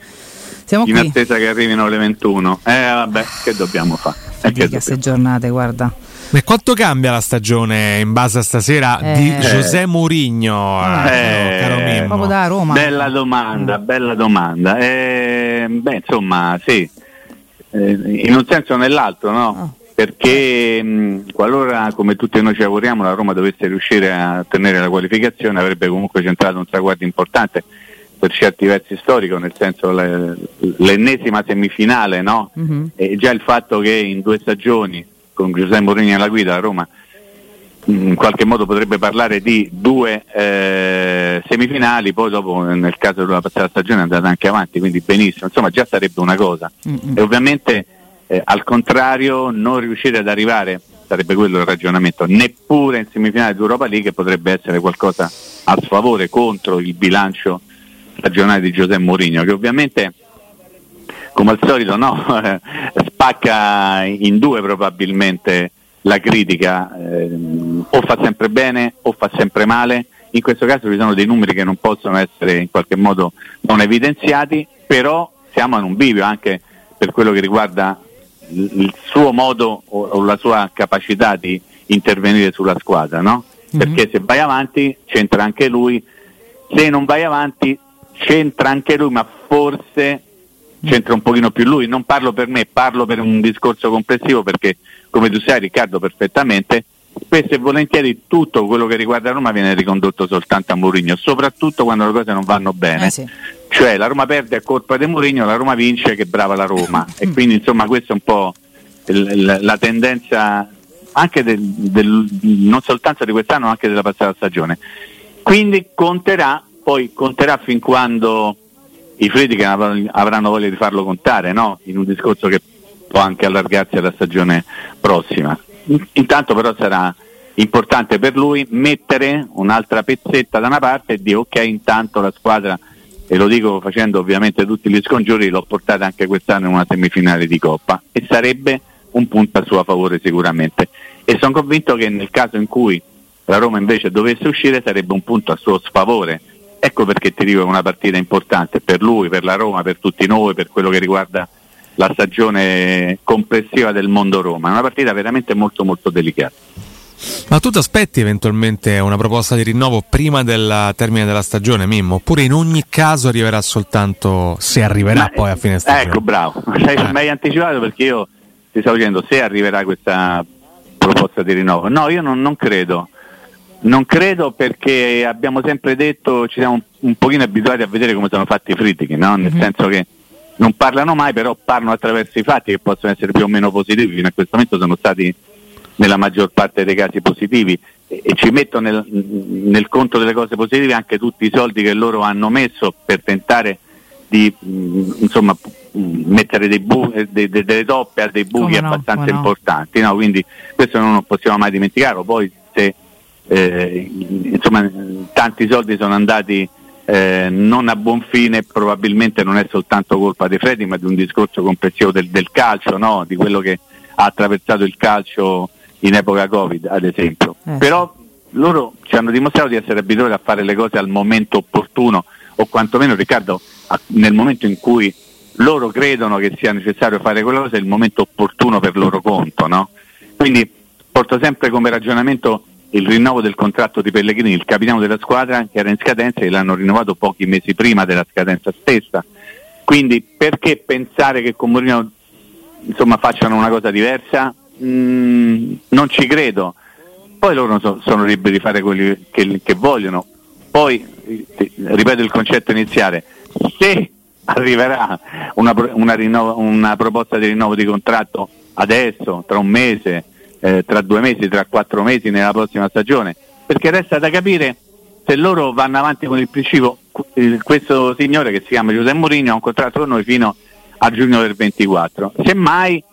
Siamo in qui. attesa che arrivino le 21. Eh vabbè, che dobbiamo fare? Eh, che queste giornate, guarda. E quanto cambia la stagione in base a stasera di Eh. José Mourinho? Eh, caro Mimmo? Proprio da Roma. Bella domanda, bella domanda. Eh, beh, insomma, sì, Eh, in un senso o nell'altro, no? perché mh, qualora, come tutti noi ci auguriamo, la Roma dovesse riuscire a ottenere la qualificazione avrebbe comunque centrato un traguardo importante per certi versi storico, nel senso le- l'ennesima semifinale, no? E già il fatto che in due stagioni con Giuseppe Mourinho alla guida la Roma in qualche modo potrebbe parlare di due eh, semifinali, poi dopo nel caso della passata stagione è andata anche avanti, quindi benissimo, insomma già sarebbe una cosa. E ovviamente eh, al contrario non riuscire ad arrivare, sarebbe quello il ragionamento, neppure in semifinale di Europa League potrebbe essere qualcosa a sfavore contro il bilancio stagionale di Giuseppe Mourinho, che ovviamente come al solito no, spacca in due probabilmente la critica, ehm, o fa sempre bene o fa sempre male. In questo caso ci sono dei numeri che non possono essere in qualche modo non evidenziati, però siamo in un bivio anche per quello che riguarda il suo modo o, o la sua capacità di intervenire sulla squadra, no? Perché se vai avanti c'entra anche lui, se non vai avanti c'entra anche lui, ma forse c'entra un pochino più lui. Non parlo per me, parlo per un discorso complessivo perché, come tu sai Riccardo perfettamente, spesso e volentieri tutto quello che riguarda Roma viene ricondotto soltanto a Mourinho, soprattutto quando le cose non vanno bene. Cioè la Roma perde a colpa di Mourinho, la Roma vince che brava la Roma. e quindi insomma questa è un po' il- la tendenza anche del, del- non soltanto di quest'anno, ma anche della passata stagione. Quindi conterà, poi conterà fin quando i Friedrich avranno avranno voglia di farlo contare, no? in un discorso che può anche allargarsi alla stagione prossima. In- Intanto però sarà importante per lui mettere un'altra pezzetta da una parte e dire ok intanto la squadra, e lo dico facendo ovviamente tutti gli scongiuri, l'ho portata anche quest'anno in una semifinale di Coppa e sarebbe un punto a suo favore sicuramente. E sono convinto che nel caso in cui la Roma invece dovesse uscire sarebbe un punto a suo sfavore. Ecco perché ti dico che è una partita importante per lui, per la Roma, per tutti noi, per quello che riguarda la stagione complessiva del mondo Roma. È una partita veramente molto molto delicata. Ma tu ti aspetti eventualmente una proposta di rinnovo prima del termine della stagione, Mimmo? Oppure in ogni caso arriverà soltanto se arriverà poi a fine stagione? Ecco, bravo, Sei- mi hai anticipato perché io ti stavo dicendo se arriverà questa proposta di rinnovo. No, io non, non credo. Non credo perché abbiamo sempre detto, ci siamo un, pochino abituati a vedere come sono fatti i Friedrich, no? nel senso che non parlano mai, però parlano attraverso i fatti che possono essere più o meno positivi. Fino a questo momento sono stati nella maggior parte dei casi positivi e, e ci metto nel, nel conto delle cose positive anche tutti i soldi che loro hanno messo per tentare di mh, insomma, mh, mettere dei bu- eh, de- de- delle toppe a dei buchi no, abbastanza no. importanti. no? Quindi questo non lo possiamo mai dimenticarlo. Poi eh, insomma, tanti soldi sono andati eh, non a buon fine, probabilmente non è soltanto colpa dei Freddi, ma di un discorso complessivo del, del calcio, no? di quello che ha attraversato il calcio in epoca Covid, ad esempio. Eh, Però loro ci hanno dimostrato di essere abituati a fare le cose al momento opportuno, o quantomeno Riccardo, a- nel momento in cui loro credono che sia necessario fare quella cosa, è il momento opportuno per loro conto. No? Quindi porto sempre come ragionamento il rinnovo del contratto di Pellegrini, il capitano della squadra che era in scadenza e l'hanno rinnovato pochi mesi prima della scadenza stessa. Quindi perché pensare che con Mourinho insomma, facciano una cosa diversa? Mm, non ci credo. Poi loro so- sono liberi di fare quelli che, che vogliono. Poi, ripeto il concetto iniziale, se arriverà una, una rinnovo- una proposta di rinnovo di contratto adesso, tra un mese, eh, tra due mesi, tra quattro mesi nella prossima stagione, perché resta da capire se loro vanno avanti con il principio, qu- questo signore che si chiama Giuseppe Mourinho ha un contratto con noi fino a giugno del 24. Semmai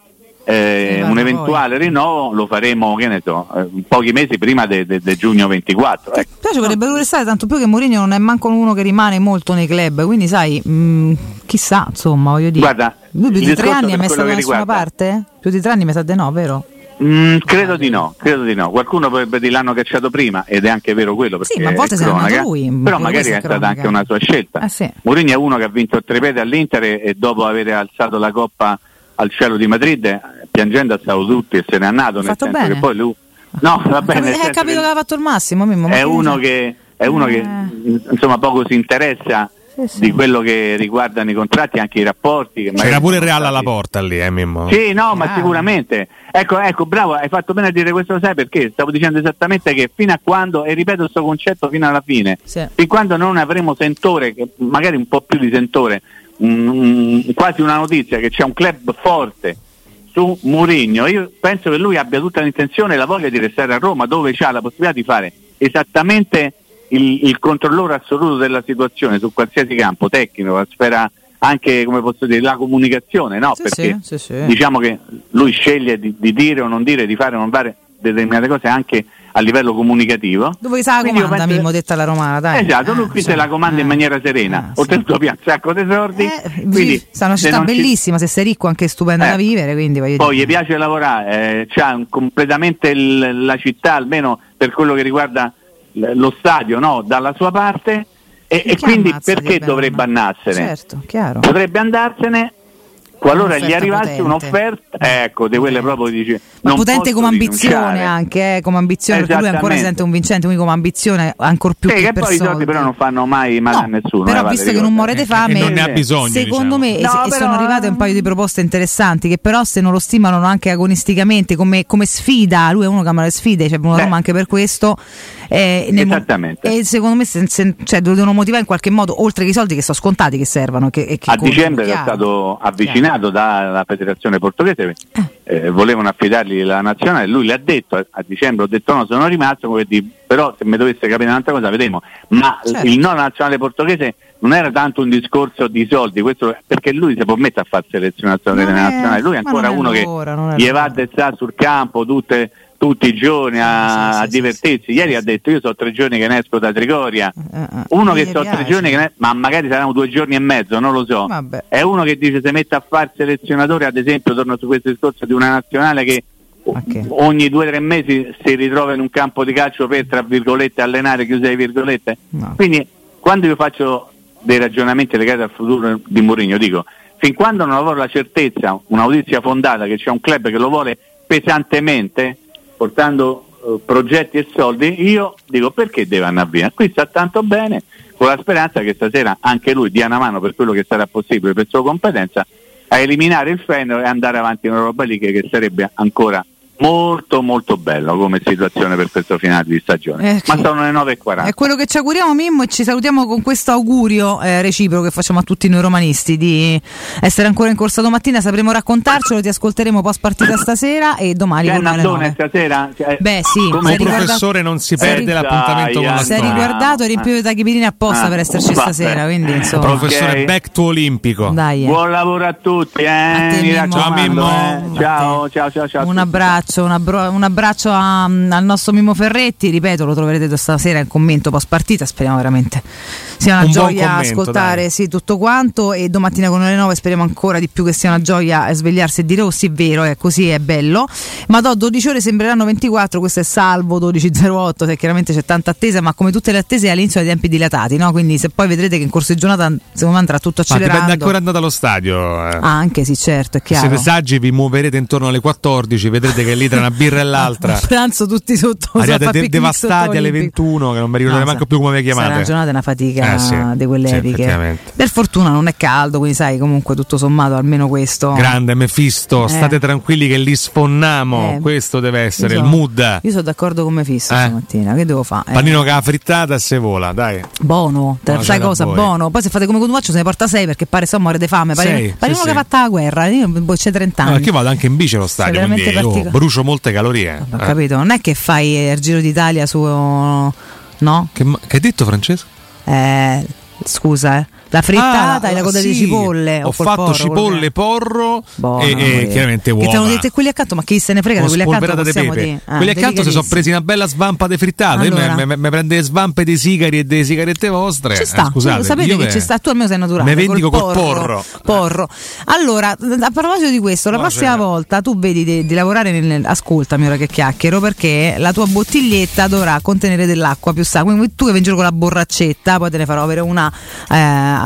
eh, un eventuale rinnovo lo faremo, che ne so, eh, pochi mesi prima del giugno 24. Ecco. Però ci vorrebbe pure stare, tanto più che Mourinho non è manco uno che rimane molto nei club, quindi sai, mh, chissà, insomma, voglio dire. Guarda, Lui più di tre anni è messo da nessuna riguarda- parte? Più di tre anni mi sa di no, vero? Mm, credo di no, credo di no. Qualcuno potrebbe dire l'hanno cacciato prima ed è anche vero quello. Perché ma a volte è andato cronaca, lui, Però magari è è stata anche una sua scelta. Eh sì. Mourinho è uno che ha vinto il tripede all'Inter e, dopo aver alzato la coppa al cielo di Madrid, eh, piangendo a stavo tutti e se n'è andato. Nel fatto senso bene. che poi lui. No, va bene. Hai senso capito che che aveva fatto il massimo, Mimmo, è che uno che è uno che Eh. insomma poco si interessa di quello che riguardano i contratti, anche i rapporti. magari C'era pure il Real alla porta lì, eh, Mimmo? Sì, no, ma Ah. sicuramente. Ecco, ecco, bravo, hai fatto bene a dire questo, sai perché? Stavo dicendo esattamente che fino a quando, e ripeto questo concetto fino alla fine, Sì. fin quando non avremo sentore, che- magari un po' più di sentore, un- quasi una notizia che c'è un club forte su Mourinho, io penso che lui abbia tutta l'intenzione e la voglia di restare a Roma, dove ha la possibilità di fare esattamente il, il controllore assoluto della situazione su qualsiasi campo, tecnico, la sfera anche, come posso dire, la comunicazione, no? Sì, Perché sì, sì, sì. diciamo che lui sceglie di, di dire o non dire, di fare o non fare determinate cose anche a livello comunicativo. Dove sa la Quindi comanda, penso- Mimmo, detta la romana, dai. Esatto, lui qui se la comanda in maniera serena, oltretutto più un sacco di soldi, quindi Sì, sta una città non ci- bellissima, se sei ricco anche stupenda Eh. da vivere, quindi voglio poi dire. gli piace lavorare, eh, c'ha completamente il- la città, almeno per quello che riguarda lo stadio, no, dalla sua parte e, e quindi perché dovrebbe andarsene? Certo, chiaro. Potrebbe andarsene qualora gli arrivasse potente. un'offerta, ecco, di quelle proprio che dice Ma non potente come ambizione rinunciare. anche, eh, come ambizione, perché lui ancora Esattamente. sente un vincente, quindi come ambizione ancora più Sì, che che per poi i soldi soldi. però non fanno mai male a nessuno. Però eh, visto Valerio, che non muore di fame, non ne ha bisogno, secondo diciamo. me No, e però- sono arrivate un paio di proposte interessanti che però se non lo stimano anche agonisticamente come, come sfida, lui è uno che ama le sfide, c'è una Beh. Roma anche per questo. eh, nel mo- Esattamente. E secondo me se- se- cioè, lo devono motivare in qualche modo, oltre che i soldi che sono scontati che servono. Che, che a dicembre chiaro. stato avvicinato dalla federazione portoghese, eh, volevano affidargli la nazionale, lui le ha detto, a- dicembre ho detto no, sono rimasto, però se mi dovesse capire un'altra cosa vedremo, ma Certo. il no nazionale portoghese non era tanto un discorso di soldi, questo perché lui si può mettere a fare selezionazione Non nazionale, lui è ancora uno è che gli va a sta sul campo tutte- tutti i giorni a, a divertirsi, ieri ha detto io so tre giorni che ne esco da Trigoria, uno che so tre piace. giorni che ne- ma magari saranno due giorni e mezzo, non lo so. Vabbè. È uno che dice se mette a fare selezionatore, ad esempio, torno su questo discorso di una nazionale che o- ogni due o tre mesi si ritrova in un campo di calcio per tra virgolette allenare, chiuse le virgolette. Quindi quando io faccio dei ragionamenti legati al futuro di Mourinho, dico fin quando non avrò la certezza, una notizia fondata che c'è un club che lo vuole pesantemente, portando eh, progetti e soldi, io dico perché deve andare via? Qui sta tanto bene, con la speranza che stasera anche lui dia una mano per quello che sarà possibile per sua competenza a eliminare il Feyenoord e andare avanti in Europa League che sarebbe ancora molto molto bello come situazione per questo finale di stagione. Eh, Ma sono le 9.40. È quello che ci auguriamo Mimmo e ci salutiamo con questo augurio eh, reciproco che facciamo a tutti noi romanisti di essere ancora in corsa domattina, sapremo raccontarcelo, ti ascolteremo post partita stasera e domani C'è Nandone stasera? Cioè, Beh sì, come professore non si perde l'appuntamento con la sei storia. riguardato e riempito di tachipirine apposta Ah, per esserci vabbè. stasera, quindi insomma. Professore back to olimpico. Dai, eh. Buon lavoro a tutti, eh. te, Mimmo. Ciao, eh. Ciao, ciao, ciao, ciao. Un tutti. Abbraccio, un, abbro- un abbraccio a- al nostro Mimo Ferretti, ripeto, lo troverete stasera in commento post partita, speriamo veramente sia una Un gioia commento, ascoltare sì, tutto quanto e domattina con le 9 speriamo ancora di più che sia una gioia eh, svegliarsi e dire oh sì è vero, è così, è bello, ma do 12 ore sembreranno 24, questo è salvo 12.08, se chiaramente c'è tanta attesa, ma come tutte le attese all'inizio dei tempi dilatati, no? quindi se poi vedrete che in corso di giornata secondo me andrà tutto Ma dipende ancora andate allo stadio. eh. Ah, anche sì, certo, è Se chiaro. siete saggi vi muoverete intorno alle 14, vedrete che lì tra una birra e l'altra pranzo tutti sotto soffa de- devastati alle Olimpico. 21 che non mi ricordo No, sa- più come vi Sarà chiamate. una giornata è una fatica Eh, sì. di quelle Sì, epiche. per fortuna non è caldo, quindi sai, comunque tutto sommato almeno questo. Grande Mefisto, Eh. state tranquilli che li sfonnamo. Eh. Questo deve essere Io il so- mood. Io sono d'accordo con me fisso Eh. stamattina, che devo fare? Eh, Panino con la frittata e se vola, dai. Buono, te- Buona sai cena a cosa? Buono. Poi se fate come Cotumaccio se ne porta 6 perché pare so muore di fame. Pare, Sei, pare sì, uno che ha fatto la guerra, io boh, c'è 30 No, anni. perché io vado anche in bici allo stadio, quindi partico- brucio molte calorie. Ho Eh. capito, non è che fai eh, il Giro d'Italia su no? Che, che hai detto Francesco? Eh, scusa, eh. La frittata Ah, e la coda di sì. cipolle. Ho fatto porro, cipolle, porro Buono, e, e chiaramente Che ti hanno uova. detto quelli accanto, ma chi se ne frega di quelli accanto? di pepe. Ah, quelli accanto si sono presi una bella svampa di frittata. Allora. mi- mi- mi prende le svampe dei sigari e delle sigarette vostre. Ci sta, Eh, scusate, sapete io che ci sta, tu almeno sei naturale. Me vendico col porro. porro. Allora, a proposito di questo, la prossima cioè- volta tu vedi di, di lavorare nel. Ascoltami ora che chiacchiero, perché la tua bottiglietta dovrà contenere dell'acqua più sa. Quindi tu che vai in giro con la borraccetta, poi te ne farò avere una eh,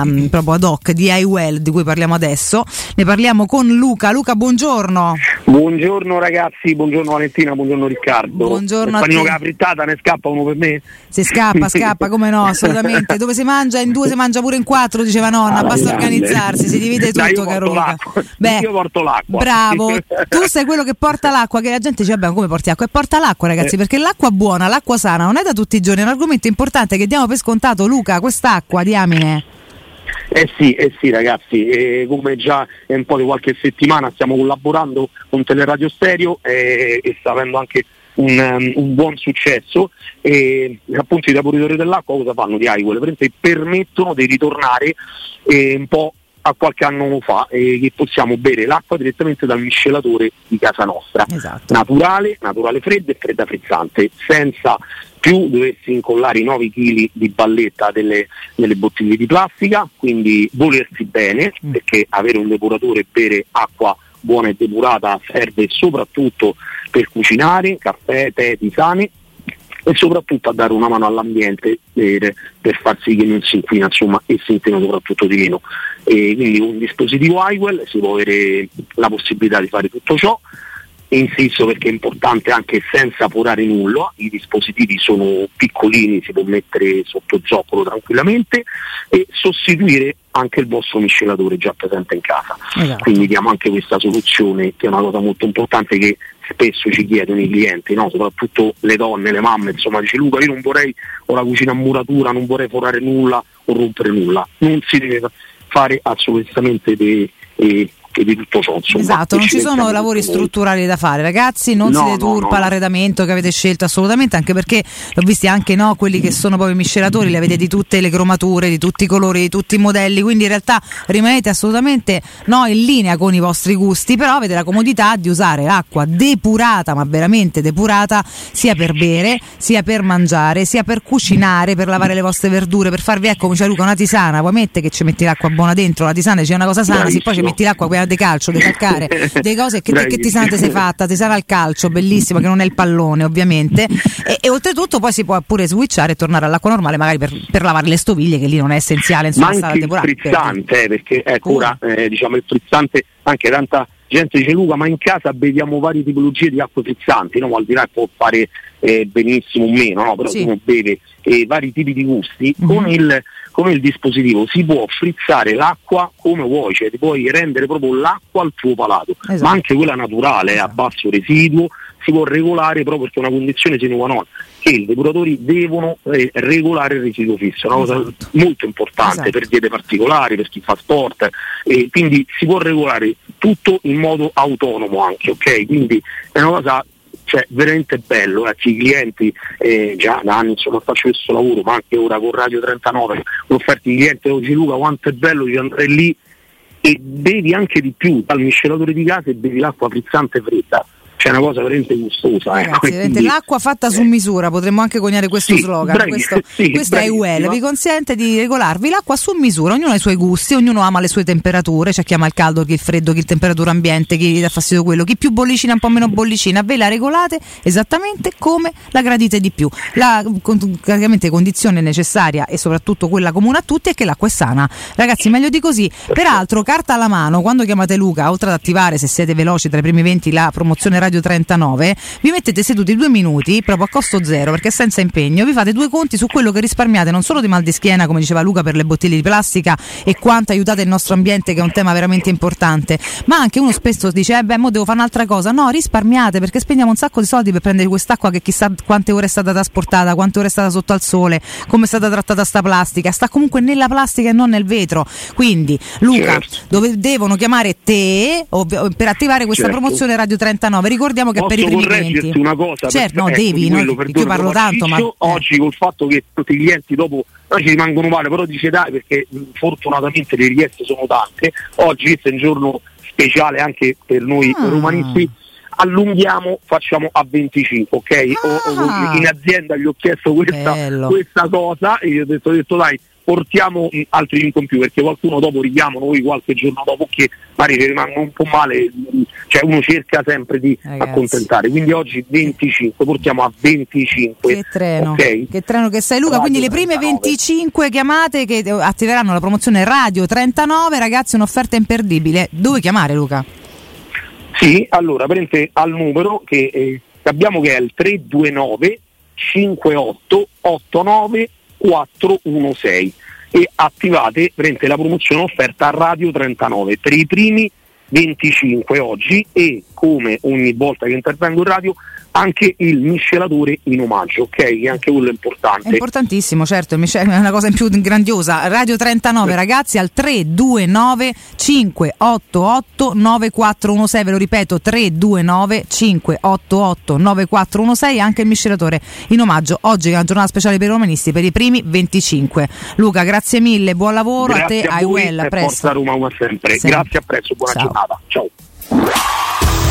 um, proprio ad hoc di iWell di cui parliamo adesso. Ne parliamo con Luca. Luca, buongiorno. Buongiorno ragazzi, buongiorno Valentina, buongiorno Riccardo. Buongiorno te. che ha frittata ne scappa uno per me? Se scappa, scappa, come no, assolutamente. Dove si mangia in due, si mangia pure in quattro, diceva nonna, Ah, basta grande. organizzarsi, si divide tutto, Dai, io caro Luca. Beh, Io porto l'acqua. Bravo, tu sei quello che porta l'acqua, che la gente dice, vabbè, come porti acqua? E porta l'acqua, ragazzi, Eh. perché l'acqua buona, l'acqua sana non è da tutti i giorni, è un argomento importante che diamo per scontato. Luca, quest'acqua, diamine. Eh sì, eh sì ragazzi, eh, come già è un po' di qualche settimana stiamo collaborando con Teleradio Stereo eh, e sta avendo anche un, um, un buon successo e appunto i depuratori dell'acqua cosa fanno di? Praticamente permettono di ritornare eh, un po' a qualche anno fa e che possiamo bere l'acqua direttamente dal miscelatore di casa nostra. Naturale, naturale fredda e fredda frizzante, senza più doversi incollare i 9 kg di balletta delle, delle bottiglie di plastica, quindi volersi bene, perché avere un depuratore e bere acqua buona e depurata serve soprattutto per cucinare, caffè, tè, tisane e soprattutto a dare una mano all'ambiente per, per far sì che non si inquina insomma, e si inquina soprattutto di meno. E quindi con un dispositivo iWell si può avere la possibilità di fare tutto ciò. Insisto perché è importante anche senza apurare nulla, i dispositivi sono piccolini, si può mettere sotto zoccolo tranquillamente e sostituire anche il vostro miscelatore già presente in casa. Esatto. Quindi diamo anche questa soluzione che è una cosa molto importante che spesso ci chiedono i clienti, no? soprattutto le donne, le mamme, insomma dice Luca io non vorrei ho la cucina a muratura, non vorrei forare nulla o rompere nulla. Non si deve fare assolutamente di, eh, di tutto ciò. Insomma, Esatto, non ci sono lavori strutturali da fare, ragazzi. Non No, si no, deturpa no. l'arredamento che avete scelto assolutamente, anche perché l'ho visti anche no, quelli che sono proprio i miscelatori, li avete di tutte le cromature, di tutti i colori, di tutti i modelli. Quindi in realtà rimanete assolutamente no, in linea con i vostri gusti, però avete la comodità di usare acqua depurata, ma veramente depurata, sia per bere, sia per mangiare, sia per cucinare, per lavare le vostre verdure, per farvi ecco, come c'è Luca, una tisana. Poi mette che ci metti l'acqua buona dentro, la tisana c'è una cosa sana, sì, poi ci metti l'acqua quella di calcio, di calcare, delle cose che, che ti sei fatta, tisana al calcio, bellissima, che non è il pallone ovviamente. E, e oltretutto poi si può pure switchare e tornare all'acqua normale, magari per, per lavare le stoviglie, che lì non è essenziale, insomma, ma anche il frizzante, eh, perché ecco ora eh, diciamo il frizzante, anche tanta gente dice Luca, ma in casa beviamo varie tipologie di acque frizzanti, no? al di là può fare eh, benissimo o meno, no? però Sì. uno beve eh, vari tipi di gusti, con, il, con il dispositivo si può frizzare l'acqua come vuoi, cioè ti puoi rendere proprio l'acqua al tuo palato, Esatto. ma anche quella naturale, eh, a basso residuo, si può regolare proprio perché è una condizione sine qua non che i depuratori devono eh, regolare il residuo fisso, una cosa molto importante Esatto. per diete particolari, per chi fa sport, e quindi si può regolare tutto in modo autonomo anche, ok? Quindi è una cosa cioè, veramente bello, ecco, i clienti eh, già da anni insomma faccio questo lavoro, ma anche ora con Radio 39, ho offerto ai clienti oggi Luca quanto è bello di andare lì e bevi anche di più dal miscelatore di casa e bevi l'acqua frizzante fredda. C'è una cosa veramente gustosa. ecco, Ragazzi, e veramente quindi- l'acqua fatta su misura, potremmo anche coniare questo Sì, slogan. bravi- questo sì, questo è. UL, vi consente di regolarvi l'acqua su misura. Ognuno ha i suoi gusti, ognuno ama le sue temperature. C'è chi ama il caldo, chi il freddo, chi il temperatura ambiente, chi dà fastidio quello, chi più bollicina, un po' meno bollicina. Ve la regolate esattamente come la gradite di più. La condizione necessaria e soprattutto quella comune a tutti è che l'acqua è sana. Ragazzi, meglio di così. Peraltro, carta alla mano, quando chiamate Luca, oltre ad attivare, se siete veloci tra i primi 20, la promozione Radio 39, vi mettete seduti due minuti proprio a costo zero perché senza impegno vi fate due conti su quello che risparmiate non solo di mal di schiena come diceva Luca per le bottiglie di plastica e quanto aiutate il nostro ambiente che è un tema veramente importante ma anche uno spesso dice eh beh mo devo fare un'altra cosa. No risparmiate perché spendiamo un sacco di soldi per prendere quest'acqua che chissà quante ore è stata trasportata quante ore è stata sotto al sole come è stata trattata sta plastica. Sta comunque nella plastica e non nel vetro. Quindi Luca dove devono chiamare te ovvio- per attivare questa Certo. promozione Radio 39 ricordiamo che Posso per i primi 20 una cosa? certo no ecco, devi di no, quello, io parlo tanto ma Oggi col fatto che tutti i clienti dopo noi ci rimangono male, però dice dai perché mh, fortunatamente le richieste sono tante, oggi questo è un giorno speciale anche per noi Ah. romanisti, allunghiamo, facciamo a 25, ok? O- o- Ah. in azienda gli ho chiesto questa, questa cosa e gli ho detto, ho detto dai portiamo mh, altri 5 in più perché qualcuno dopo richiamo noi qualche giorno dopo che magari ci rimangono un po' male, mh, cioè uno cerca sempre di Ragazzi. accontentare. Quindi oggi 25, portiamo a 25. Che treno, ok? che treno che sei Luca, Radio quindi le prime 25 chiamate che eh, attiveranno la promozione Radio 39, ragazzi un'offerta imperdibile. Dove chiamare Luca? Sì, allora prendete al numero che eh, abbiamo che è il 329 58 89 416 e attivate la promozione offerta a Radio 39 per i primi 25 oggi e come ogni volta che intervengo in radio anche il miscelatore in omaggio, ok? Che anche quello è È importante. importantissimo, certo, è una cosa in più grandiosa. Radio 39 ragazzi al 329 588 9416, ve lo ripeto 329 588 9416 anche il miscelatore in omaggio. Oggi è una giornata speciale per i romanisti per i primi 25. Luca, grazie mille, buon lavoro Grazie a te, a ai voi well, a presto. Forza Roma come sempre. Sempre. Grazie, a presto, buona Ciao. giornata. Ciao.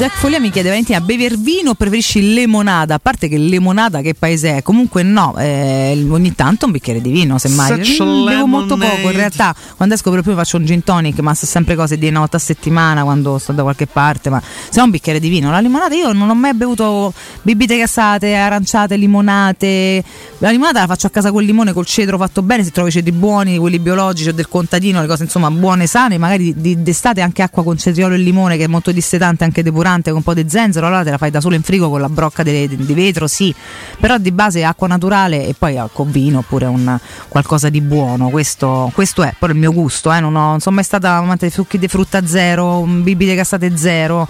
Jack Foglia mi chiede Valentina bever vino o preferisci lemonada? A parte che lemonada che paese è? Comunque no, eh, ogni tanto un bicchiere di vino semmai. Mm, Bevo molto poco in realtà. Quando esco per prima faccio un gin tonic, ma sono sempre cose di una volta a settimana quando sto da qualche parte, ma se no un bicchiere di vino. La limonata io non ho mai bevuto bibite gassate, aranciate, limonate. La limonata la faccio a casa col limone, col cedro fatto bene, se trovi cedri buoni, quelli biologici o del contadino, le cose insomma buone, sane, magari d'estate anche acqua con cetriolo e limone che è molto dissetante, anche depurante con un po' di zenzero, allora te la fai da solo in frigo con la brocca di, di- vetro, sì, però di base acqua naturale e poi con vino oppure un, qualcosa di buono, questo, questo è poi il mio gusto, eh, non, ho- non sono mai stata amante di succhi di frutta zero, bibite gassate zero,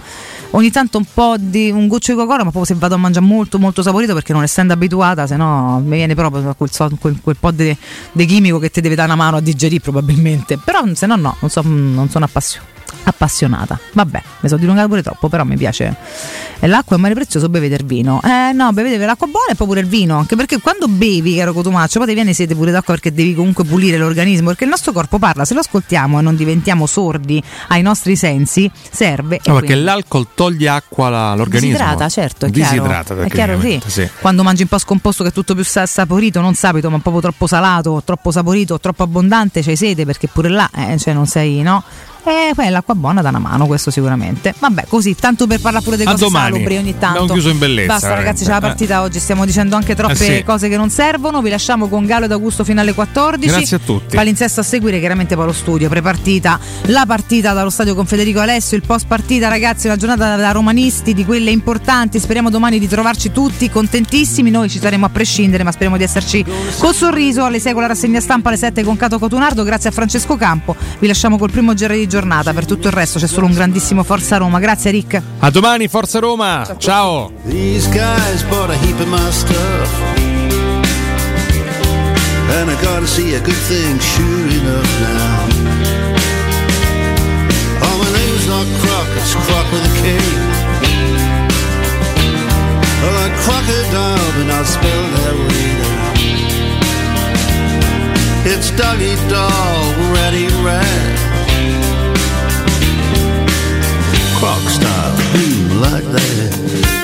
ogni tanto un po' di un goccio di Coca-Cola, ma proprio se vado a mangiare molto molto saporito perché non essendo abituata, se no mi viene proprio quel, quel- quel po' di chimico che ti deve dare una mano a digerire probabilmente, però se no no, non, so- non sono appassionata appassionata. Vabbè, mi sono dilungato pure troppo, però mi piace. E l'acqua è un mare prezioso, bevete il vino. Eh no, bevete l'acqua buona e poi pure il vino, anche perché quando bevi, caro Cotumaccio, poi ti viene sete pure d'acqua perché devi comunque pulire l'organismo, perché il nostro corpo parla, se lo ascoltiamo e non diventiamo sordi ai nostri sensi, serve. No, perché quindi- l'alcol toglie acqua all'organismo. Disidrata, certo, è chiaro. Disidrata, È chiaro, sì. sì. Quando mangi un po' scomposto che è tutto più sa- saporito, non saporito, ma proprio troppo salato, troppo saporito, troppo abbondante, c'hai sete perché pure là, eh, cioè non sei, no? E poi l'acqua buona dà una mano, questo sicuramente. Vabbè, così, tanto per parlare pure A cose salubri ogni tanto. Abbiamo chiuso in bellezza, Basta ragazzi, c'è la Eh. partita oggi, stiamo dicendo anche troppe Eh sì. cose che non servono. Vi lasciamo con Galo ed Augusto fino alle 14. Grazie a tutti. Palinsesto a seguire, chiaramente poi lo studio, prepartita, la partita dallo stadio con Federico Alessio, il post partita ragazzi, una giornata da romanisti, di quelle importanti, speriamo domani di trovarci tutti contentissimi, noi ci saremo a prescindere, ma speriamo di esserci col sorriso alle 6 con la rassegna stampa, alle 7 con Cato Cotunardo, grazie a Francesco Campo, vi lasciamo col primo giro di giornata, per tutto il resto c'è solo un grandissimo Forza Roma, grazie Rick. A domani, Forza Roma. Ciao. These guys bought a heap of my stuff. And I gotta see a good thing sure enough now. Oh, my name's not Croc, it's Croc with a K. Like crocodile, but not spelled that way now. It's doggy dog, ready rat. Croc